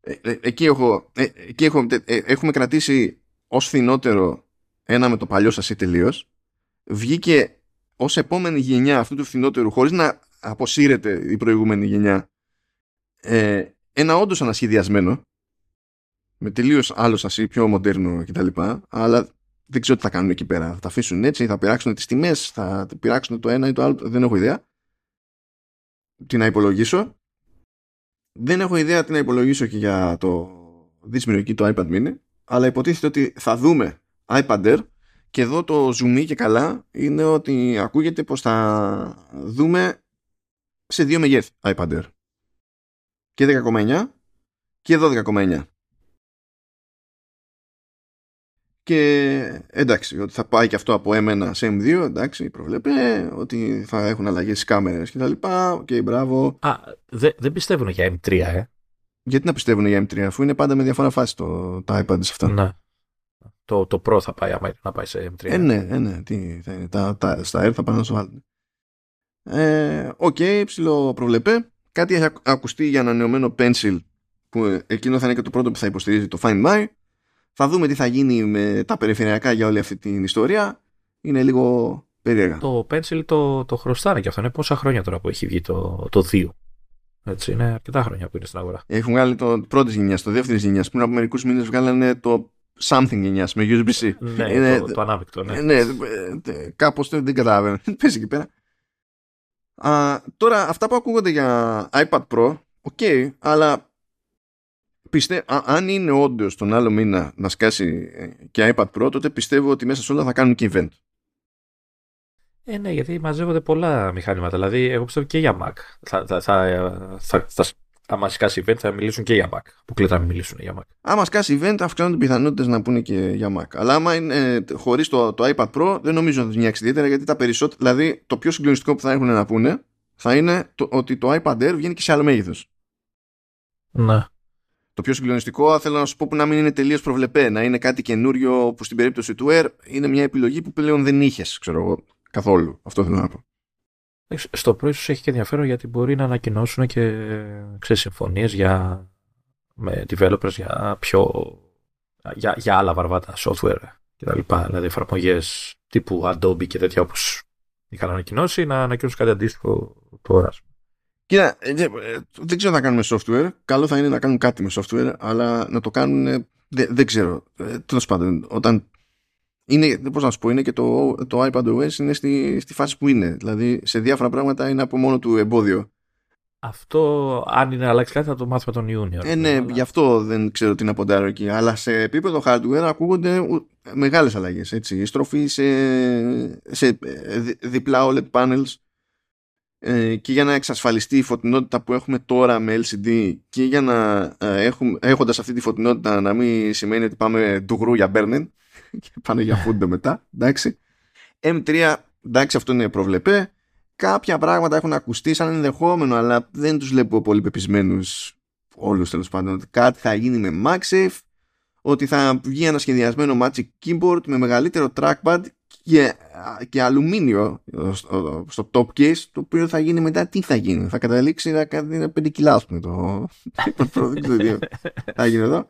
ε, ε, εκεί, έχω, ε, εκεί έχω, έχουμε κρατήσει ως φθηνότερο ένα με το παλιό σας ή τελείως βγήκε ως επόμενη γενιά αυτού του φθηνότερου χωρίς να αποσύρεται η προηγούμενη γενιά ένα όντως ανασχεδιασμένο με τελείως άλλο σασί, πιο μοντέρνο κτλ. Αλλά δεν ξέρω τι θα κάνουν εκεί πέρα. Θα τα αφήσουν έτσι, θα πειράξουν τις τιμές, θα πειράξουν το ένα ή το άλλο. Δεν έχω ιδέα. Τι να υπολογίσω. Δεν έχω ιδέα τι να υπολογίσω και για το δύσμηρο εκεί το iPad mini. Αλλά υποτίθεται ότι θα δούμε iPad Air και εδώ το zoom και καλά είναι ότι ακούγεται πως θα δούμε σε δύο μεγέθη iPad Air. Και 10,9 και 12,9. Και εντάξει, ότι θα πάει και αυτό από M1 σε M2, εντάξει, προβλέπε, ότι θα έχουν αλλαγές στις κάμερες και τα λοιπά. OK, okay, μπράβο. Α, δε, δεν πιστεύουν για M3, ε. Γιατί να πιστεύουν για M3, αφού είναι πάντα με διαφορά φάση το, τα iPad σε αυτά. Ναι. Το, το Pro θα πάει, άμα να πάει σε M3. Ε, ναι, ε, ναι, τι θα είναι. Τα, τα, στα Air θα πάνε να σου βάλουν. Ε, OK, okay, ψιλοπροβλεπέ. Κάτι έχει ακουστεί για ανανεωμένο Pencil, που εκείνο θα είναι και το πρώτο που θα υποστηρίζει το Find My θα δούμε τι θα γίνει με τα περιφερειακά για όλη αυτή την ιστορία. Είναι λίγο περίεργα. Το Pencil το, το χρωστάνε και αυτό. Είναι πόσα χρόνια τώρα που έχει βγει το, το 2. Έτσι, είναι αρκετά χρόνια που είναι στην αγορά. Έχουν βγάλει το πρώτης γενιάς, το δεύτερης γενιάς. Πριν από μερικούς μήνες βγάλανε το something γενιάς με USB-C. Ναι, είναι, το, το ανάμεικτο. Ναι, ναι κάπως δεν καταλαβαίνω. [laughs] Πέσει εκεί πέρα. Α, τώρα, αυτά που ακούγονται για iPad Pro, OK, okay, αλλά πιστε... αν είναι όντως τον άλλο μήνα να σκάσει ε, και iPad Pro, τότε πιστεύω ότι μέσα σε όλα θα κάνουν και event. Ε, ναι, γιατί μαζεύονται πολλά μηχανήματα. Δηλαδή, εγώ πιστεύω και για Mac. Θα, θα, θα, θα, θα, άμα σκάσει event, θα μιλήσουν και για Mac. Που κλείνει να μιλήσουν για Mac. Άμα σκάσει event, αυξάνονται οι πιθανότητες να πούνε και για Mac. Αλλά άμα είναι ε, χωρίς το, το iPad Pro, δεν νομίζω ότι θα νοιάξει ιδιαίτερα γιατί τα περισσότερα. Δηλαδή, το πιο συγκλονιστικό που θα έχουν να πούνε θα είναι το, ότι το iPad Air βγαίνει και σε άλλο μέγεθος. Ναι. Το πιο συγκλονιστικό θέλω να σου πω που να μην είναι τελείως προβλεπέ, να είναι κάτι καινούριο που στην περίπτωση του Air είναι μια επιλογή που πλέον δεν είχες, ξέρω εγώ, καθόλου. Αυτό θέλω να πω. Στο πρώτο ίσω έχει και ενδιαφέρον γιατί μπορεί να ανακοινώσουν και συμφωνίες για με developers για πιο για, για άλλα βαρβάτα software κτλ. Δηλαδή εφαρμογές τύπου Adobe και τέτοια όπως είχαν ανακοινώσει να ανακοινώσουν κάτι αντίστοιχο τώρα. Κοίτα, ε, δεν ξέρω να κάνουμε software. Καλό θα είναι να κάνουν κάτι με software, αλλά να το κάνουν. Δεν, δεν ξέρω. Τέλος πάντων, όταν είναι, πώς να σου πω, είναι και το, το iPadOS είναι στη, στη φάση που είναι. Δηλαδή σε διάφορα πράγματα είναι από μόνο του εμπόδιο. Αυτό, αν είναι να αλλάξει κάτι, θα το μάθουμε τον Ιούνιο. Ε, ναι, αλλά... γι' αυτό δεν ξέρω τι να ποντάρω εκεί. Αλλά σε επίπεδο hardware ακούγονται μεγάλες αλλαγές. Έτσι. Η στροφή σε, σε ε, διπλά OLED panels ε, και για να εξασφαλιστεί η φωτεινότητα που έχουμε τώρα με LCD και για να ε, έχουμε, έχοντας αυτή τη φωτεινότητα να μην σημαίνει ότι πάμε ντουγρού για burning [laughs] και πάνε για φούντο μετά, εντάξει. M3, εντάξει αυτό είναι προβλεπέ. Κάποια πράγματα έχουν ακουστεί σαν ενδεχόμενο, αλλά δεν τους βλέπω πολύ πεπισμένους όλους τέλος πάντων. Ότι κάτι θα γίνει με MagSafe, ότι θα βγει ένα σχεδιασμένο Magic Keyboard με μεγαλύτερο trackpad και, και αλουμίνιο στο, στο top case, το οποίο θα γίνει μετά τι θα γίνει. Θα καταλήξει να κάνει 5 κιλά, ας πούμε. Το, [laughs] θα γίνει εδώ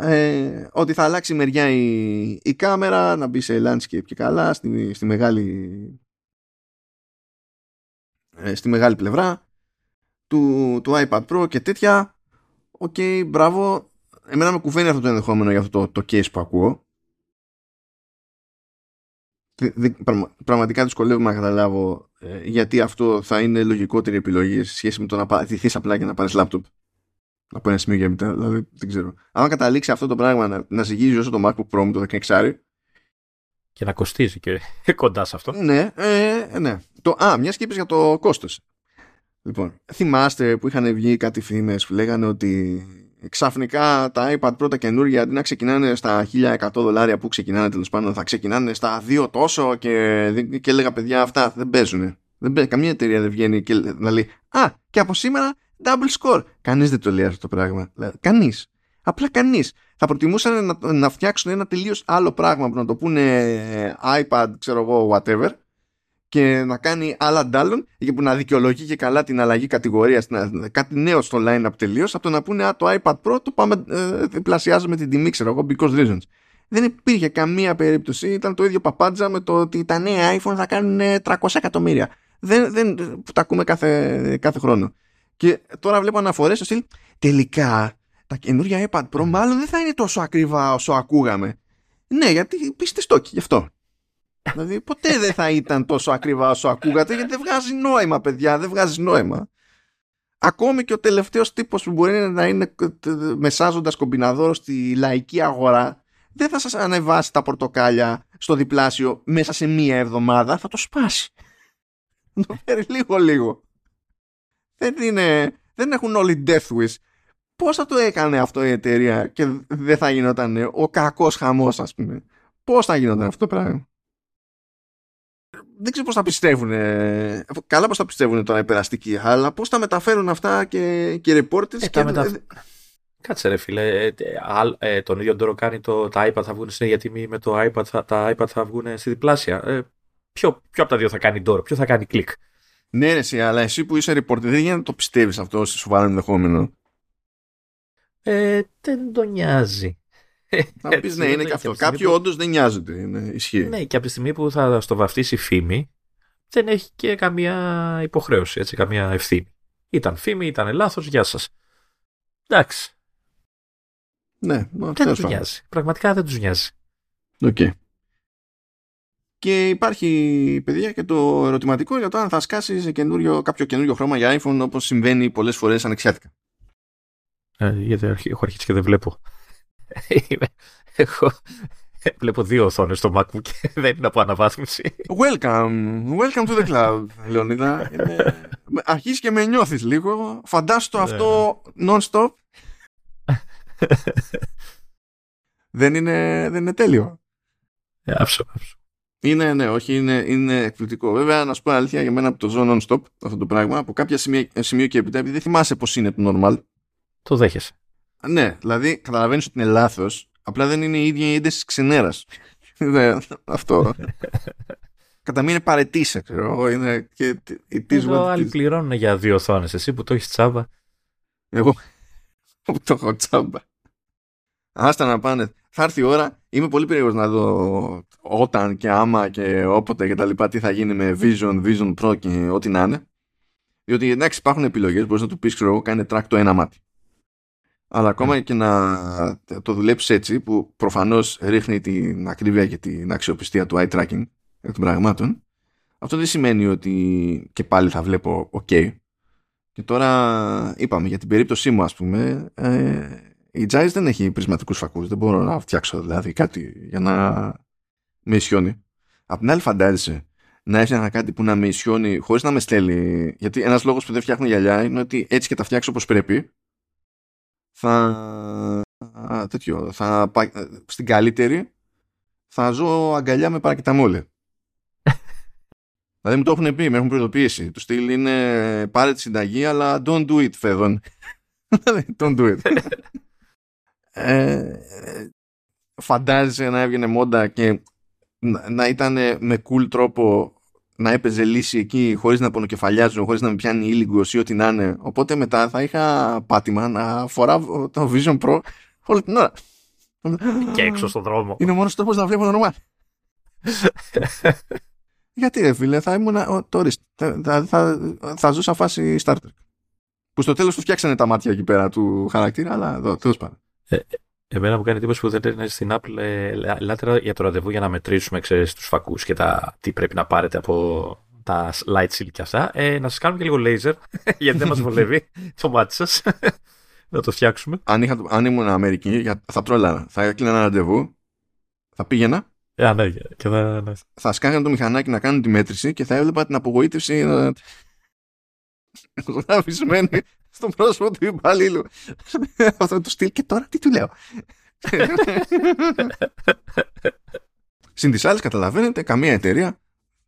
ε, ότι θα αλλάξει μεριά η, η κάμερα, να μπει σε landscape και καλά, στη, στη μεγάλη ε, στη μεγάλη πλευρά του, του iPad Pro και τέτοια. OK, okay, μπράβο. Εμένα με κουφαίνει αυτό το ενδεχόμενο για αυτό το, το case που ακούω. πραγματικά δυσκολεύομαι να καταλάβω ε, γιατί αυτό θα είναι λογικότερη επιλογή σε σχέση με το να πατηθείς απλά και να πάρεις λάπτοπ από ένα σημείο και μετά. Δηλαδή δεν ξέρω. Αν καταλήξει αυτό το πράγμα να, να ζυγίζει όσο το MacBook Pro με το 16 και να κοστίζει και [laughs] κοντά σε αυτό. Ναι, ε, ναι. Το, α, μιας και για το κόστος. Λοιπόν, θυμάστε που είχαν βγει κάτι φήμες που λέγανε ότι ξαφνικά τα iPad πρώτα καινούργια αντί να ξεκινάνε στα 1100 δολάρια που ξεκινάνε τέλος πάντων θα ξεκινάνε στα 2 τόσο και, και έλεγα παιδιά αυτά δεν παίζουν. Δεν παίζουν. Καμία εταιρεία δεν βγαίνει και να λέει Α, και από σήμερα double score. Κανείς δεν το λέει αυτό το πράγμα. Κανείς. Απλά κανείς. Θα προτιμούσαν να, να φτιάξουν ένα τελείως άλλο πράγμα που να το πούνε iPad, ξέρω εγώ, whatever, και να κάνει άλλα ντάλλον και που να δικαιολογεί και καλά την αλλαγή κατηγορίας, κάτι νέο στο line-up τελείως, από το να πούνε Α, το iPad Pro το πάμε, ε, διπλασιάζουμε την τιμή, ξέρω εγώ, because reasons. Δεν υπήρχε καμία περίπτωση, ήταν το ίδιο παπάντζα με το ότι τα νέα iPhone θα κάνουν 300 εκατομμύρια. Δεν, δεν, που τα ακούμε κάθε, κάθε χρόνο. Και τώρα βλέπω αναφορές στο στυλ. Τελικά τα καινούργια iPad Pro μάλλον δεν θα είναι τόσο ακριβά όσο ακούγαμε. Ναι, γιατί πείστε στόκι, γι' αυτό. [laughs] δηλαδή ποτέ δεν θα ήταν τόσο ακριβά όσο ακούγατε, γιατί δεν βγάζει νόημα, παιδιά, δεν βγάζει νόημα. Ακόμη και ο τελευταίος τύπος που μπορεί να είναι μεσάζοντας κομπιναδόρο στη λαϊκή αγορά, δεν θα σας ανεβάσει τα πορτοκάλια στο διπλάσιο μέσα σε μία εβδομάδα, θα το σπάσει. [laughs] το φέρει λίγο λίγο δεν, είναι, δεν έχουν όλοι death wish. Πώς θα το έκανε αυτό η εταιρεία και δεν θα γινόταν ο κακός χαμός ας πούμε; Πώς θα γινόταν αυτό το πράγμα; Δεν ξέρω πώς θα πιστεύουν. Καλά πώς θα πιστεύουν τώρα οι περαστικοί, αλλά πώς θα μεταφέρουν αυτά και, και οι reporters. Ε, και... Μετα... Κάτσε ρε φίλε, ε, ε, τον ίδιο τώρα κάνει το, τα iPad θα βγουν στην ίδια τιμή με το iPad, θα, τα iPad θα βγουν στη διπλάσια. Ε, ποιο, ποιο από τα δύο θα κάνει τώρα, ποιο θα κάνει κλικ; Ναι, ρε, εσύ, αλλά εσύ που είσαι reporter δεν γίνεται να το πιστεύεις αυτό σε σοβαρό ενδεχόμενο. Ε, δεν το νοιάζει. Θα πεις ναι, είναι και αυτό. Κάποιοι που... όντως δεν νοιάζονται. Είναι, ισχύει. Ναι, και από τη στιγμή που θα στο βαφτίσει φήμη, δεν έχει και καμία υποχρέωση, έτσι, καμία ευθύνη. Ήταν φήμη, ήταν λάθος, γεια σας. Εντάξει. Ναι, δεν τους νοιάζει. Πραγματικά δεν τους νοιάζει. OK. Okay. Και υπάρχει, παιδιά, και το ερωτηματικό για το αν θα σκάσει σε καινούριο, κάποιο καινούριο χρώμα για iPhone όπως συμβαίνει πολλές φορές ανεξιάτικα. Ε, γιατί έχω αρχίσει και δεν βλέπω. [laughs] έχω, βλέπω δύο οθόνες στο MacBook και [laughs] δεν είναι από αναβάθμιση. Welcome, welcome to the cloud, Λεωνίδα. [laughs] Αρχίζεις και με νιώθεις λίγο. Φαντάσου το ναι, αυτό ναι. non-stop. δεν, είναι, δεν είναι τέλειο. Ε, άψο, άψο. Είναι, ναι, όχι, είναι, είναι εκπληκτικό. Βέβαια, να σου πω αλήθεια, για μένα που το ζω non-stop αυτό το πράγμα, από κάποια σημείο, σημείο και έπειτα, επειδή δεν θυμάσαι πώς είναι το normal. Το δέχεσαι. Ναι, δηλαδή καταλαβαίνεις ότι είναι λάθος, απλά δεν είναι η ίδια η ένταση ξενέρας. [laughs] αυτό. Κατά μία είναι παρετήσε, ξέρω είναι και Εδώ άλλοι πληρώνουν για δύο οθόνες. Εσύ που το έχεις τσάμπα. Εγώ [laughs] που το έχω τσάμπα. Άστα να πάνε. Θα έρθει η ώρα. Είμαι πολύ περίεργος να δω όταν και άμα και όποτε και τα λοιπά τι θα γίνει με Vision, Vision Pro και ό,τι να είναι. Διότι εντάξει, υπάρχουν επιλογές, μπορείς να του πεις, ξέρω εγώ, κάνε track το ένα μάτι. Αλλά ακόμα ναι. και να το δουλέψεις έτσι, που προφανώς ρίχνει την ακρίβεια και την αξιοπιστία του eye tracking των πραγμάτων, αυτό δεν σημαίνει ότι και πάλι θα βλέπω OK. Και τώρα είπαμε για την περίπτωσή μου, ας πούμε, ε, η Jais δεν έχει πρισματικούς φακούς. Δεν μπορώ να φτιάξω δηλαδή κάτι για να με ισιώνει. Απ' την άλλη φαντάζεσαι να έφτιαχνα κάτι που να με ισιώνει χωρίς να με στέλνει. Γιατί ένας λόγος που δεν φτιάχνω γυαλιά είναι ότι έτσι και τα φτιάξω όπως πρέπει θα... τέτοιο, θα στην καλύτερη θα ζω αγκαλιά με παρακεταμόλε. δηλαδή μου το έχουν πει, με έχουν προειδοποιήσει. Του στυλ είναι πάρε τη συνταγή αλλά don't do it φέδων. [laughs] don't do it. Ε, φαντάζεσαι να έβγαινε μόντα και να, ήταν με cool τρόπο να έπαιζε λύση εκεί χωρίς να πονοκεφαλιάζω, χωρίς να με πιάνει ήλιγκος ή ό,τι να είναι. Οπότε μετά θα είχα πάτημα να φοράω το Vision Pro όλη την ώρα. Και έξω στον δρόμο. Είναι ο μόνος τρόπος να βλέπω normal. Γιατί ρε φίλε, θα ήμουν tourist. Θα, θα, θα, θα ζούσα φάση Star Trek. Που στο τέλος του φτιάξανε τα μάτια εκεί πέρα του χαρακτήρα, αλλά εδώ, τέλος πάντων. Ε, Εμένα μου κάνει εντύπωση που δεν είναι στην Apple ε, για το ραντεβού για να μετρήσουμε ξέρεις, τους φακούς και τα, τι πρέπει να πάρετε από τα light shield και αυτά. Ε, να σας κάνουμε και λίγο laser, [laughs] γιατί δεν μας βολεύει [laughs] το μάτι σας. [laughs] να το φτιάξουμε. Αν, είχα, αν ήμουν Αμερική, θα τρόλαρα. Θα έκλεινα ένα ραντεβού, θα πήγαινα. Yeah, ναι, και θα, ναι. θα σκάγανε το μηχανάκι να κάνουν τη μέτρηση και θα έβλεπα την απογοήτευση να... στο πρόσωπο του υπαλλήλου. Αυτό το στυλ και τώρα τι του λέω. Συν της άλλης, καταλαβαίνετε, καμία εταιρεία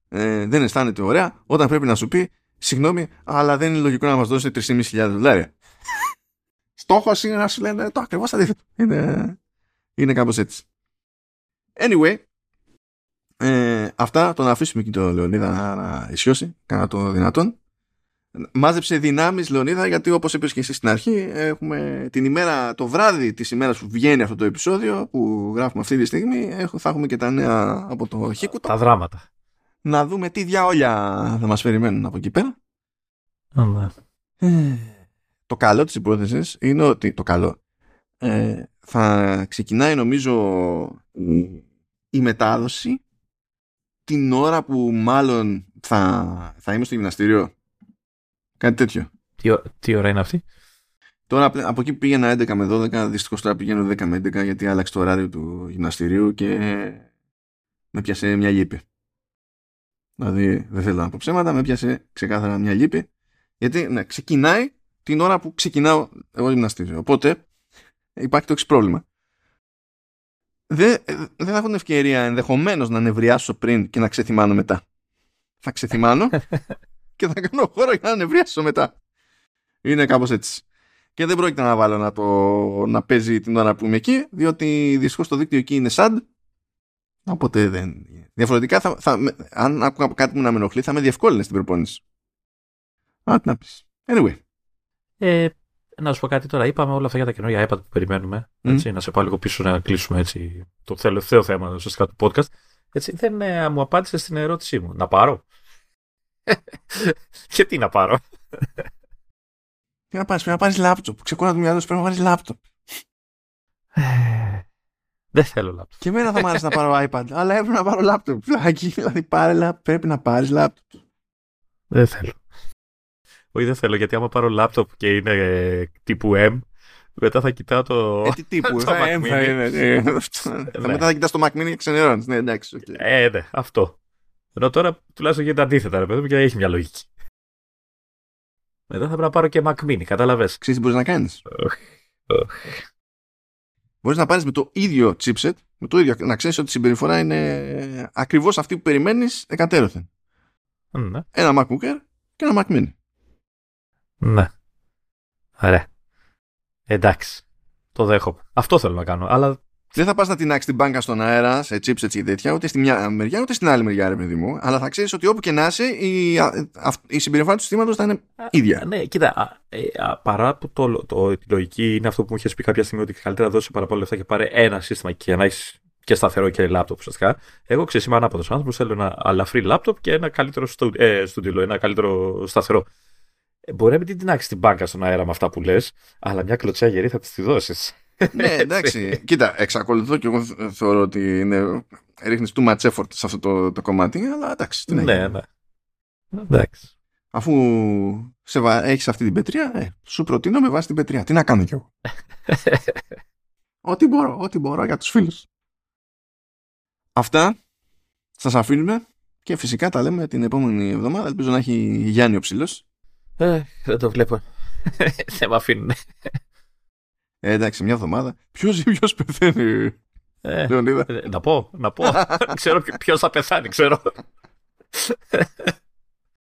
ε, δεν αισθάνεται ωραία όταν πρέπει να σου πει συγγνώμη, αλλά δεν είναι λογικό να μας δώσει 3.500 δολάρια. Στόχος είναι να σου λένε το ακριβώς αντίθετο. Είναι, είναι κάπως έτσι. Anyway, ε, αυτά το να αφήσουμε και το Λεωνίδα να, να ισιώσει, κάνα το δυνατόν. Μάζεψε δυνάμεις, Λεωνίδα, γιατί όπως είπες και εσύ στην αρχή, έχουμε την ημέρα, το βράδυ της ημέρας που βγαίνει αυτό το επεισόδιο που γράφουμε αυτή τη στιγμή, θα έχουμε και τα νέα από το Χίκουτο. Τα δράματα. Να δούμε τι διαόλια θα μας περιμένουν από εκεί πέρα. Ε, το καλό της υπόθεσης είναι ότι. Το καλό. Ε, θα ξεκινάει νομίζω η, η μετάδοση την ώρα που μάλλον θα, θα είμαι στο γυμναστήριο Κάτι τέτοιο. Τι, τι ώρα είναι αυτή; Τώρα από εκεί πήγαινα 11 με 12, δυστυχώς τώρα πηγαίνω 10 με 11 γιατί άλλαξε το ωράριο του γυμναστηρίου και με πιάσε μια λύπη. Δηλαδή δεν θέλω να πω ψέματα, με πιάσε ξεκάθαρα μια λύπη γιατί ναι, ξεκινάει την ώρα που ξεκινάω εγώ γυμναστήριο. Οπότε υπάρχει το εξής πρόβλημα. Δεν, δεν θα έχω την ευκαιρία ενδεχομένως να νευριάσω πριν και να ξεθυμάνω μετά. Θα ξεθυμάνω [laughs] και θα κάνω χώρο για να νευρίασω μετά. Είναι κάπως έτσι. Και δεν πρόκειται να βάλω να, το, να παίζει την ώρα που είμαι εκεί, διότι δυστυχώς το δίκτυο εκεί είναι sad. Οπότε δεν. Διαφορετικά, θα, θα, αν άκουγα κάτι που να με ενοχλεί, θα με διευκόλυνε στην προπόνηση. Α, τι να πεις. Anyway. Ε, να σου πω κάτι τώρα. Είπαμε όλα αυτά για τα καινούργια iPad που περιμένουμε. Έτσι, Να σε πάω λίγο πίσω να κλείσουμε έτσι, το τελευταίο θέμα ουσιαστικά του podcast. Έτσι, δεν ε, μου απάντησες στην ερώτησή μου. Να πάρω; Και τι να πάρω. Τι να πάρεις, πρέπει να πάρεις λάπτοπ. Ξεκούνα το μυαλό σου, πρέπει να πάρεις λάπτοπ. Δεν θέλω λάπτοπ. Και εμένα θα μου άρεσε να πάρω iPad, αλλά έπρεπε να πάρω λάπτοπ. Δηλαδή πάρε, πρέπει να πάρεις λάπτοπ. Δεν θέλω. Όχι, δεν θέλω, γιατί άμα πάρω λάπτοπ και είναι ε, τύπου M, μετά θα κοιτάω το. Ε, τι τύπου, [laughs] θα, M θα είναι. Ναι. Μετά θα κοιτάς το Mac Mini και ξενερώνεις. Ναι, εντάξει. Ε, ναι, αυτό. Ενώ τώρα τουλάχιστον γίνεται αντίθετα, ρε παιδί και έχει μια λογική. Μετά θα πρέπει να πάρω και Mac Mini, κατάλαβε. Ξέρεις τι μπορείς να κάνεις; Μπορείς να πάρεις με το ίδιο chipset, με το ίδιο, να ξέρεις ότι η συμπεριφορά είναι ακριβώς αυτή που περιμένεις εκατέρωθεν. Ναι. Ένα MacBook και ένα Mac Mini. Ναι. Ωραία. Εντάξει. Το δέχομαι. Αυτό θέλω να κάνω. Αλλά δεν θα πας να τεινάξεις την μπάνκα στον αέρα σε chips και τέτοια, ούτε στη μια μεριά ούτε στην άλλη μεριά, ρε παιδί μου. Αλλά θα ξέρεις ότι όπου και να είσαι, η, η συμπεριφορά του συστήματος θα είναι ίδια. ναι, κοίτα. Ε, παρά που το, το, η λογική είναι αυτό που μου είχες πει κάποια στιγμή ότι καλύτερα δώσεις παραπάνω λεφτά και πάρε ένα σύστημα και να έχεις και σταθερό και λάπτοπ ουσιαστικά. Εγώ ξέρω είμαι ανάποδος άνθρωπος. Θέλω ένα αλαφρύ λάπτοπ και ένα καλύτερο στο, ε, ένα καλύτερο σταθερό. Ε, μπορεί να μην την τεινάξεις την μπάνκα στον αέρα με αυτά που λες, αλλά μια κλωτσιά γερή θα της τη δώσεις. Ναι, εντάξει. Κοίτα, εξακολουθώ και εγώ θεωρώ ότι είναι, ρίχνεις too much effort σε αυτό το, το κομμάτι, αλλά εντάξει. Τι ναι, ναι. Εντάξει. Αφού σε, έχεις αυτή την πετρία, ε, σου προτείνω με βάση την πετρία. Τι να κάνω κι εγώ; [laughs] ό,τι μπορώ, ό,τι μπορώ για τους φίλους. Αυτά σας αφήνουμε και φυσικά τα λέμε την επόμενη εβδομάδα. Ελπίζω να έχει Γιάννη ο ψηλός. Ε, δεν το βλέπω. [laughs] δεν με αφήνουν. Ε, εντάξει, μια εβδομάδα. Ποιος ζει, [laughs] ποιος πεθαίνει. Ε, ε, να πω, να πω. [laughs] ξέρω ποιος θα πεθάνει, ξέρω.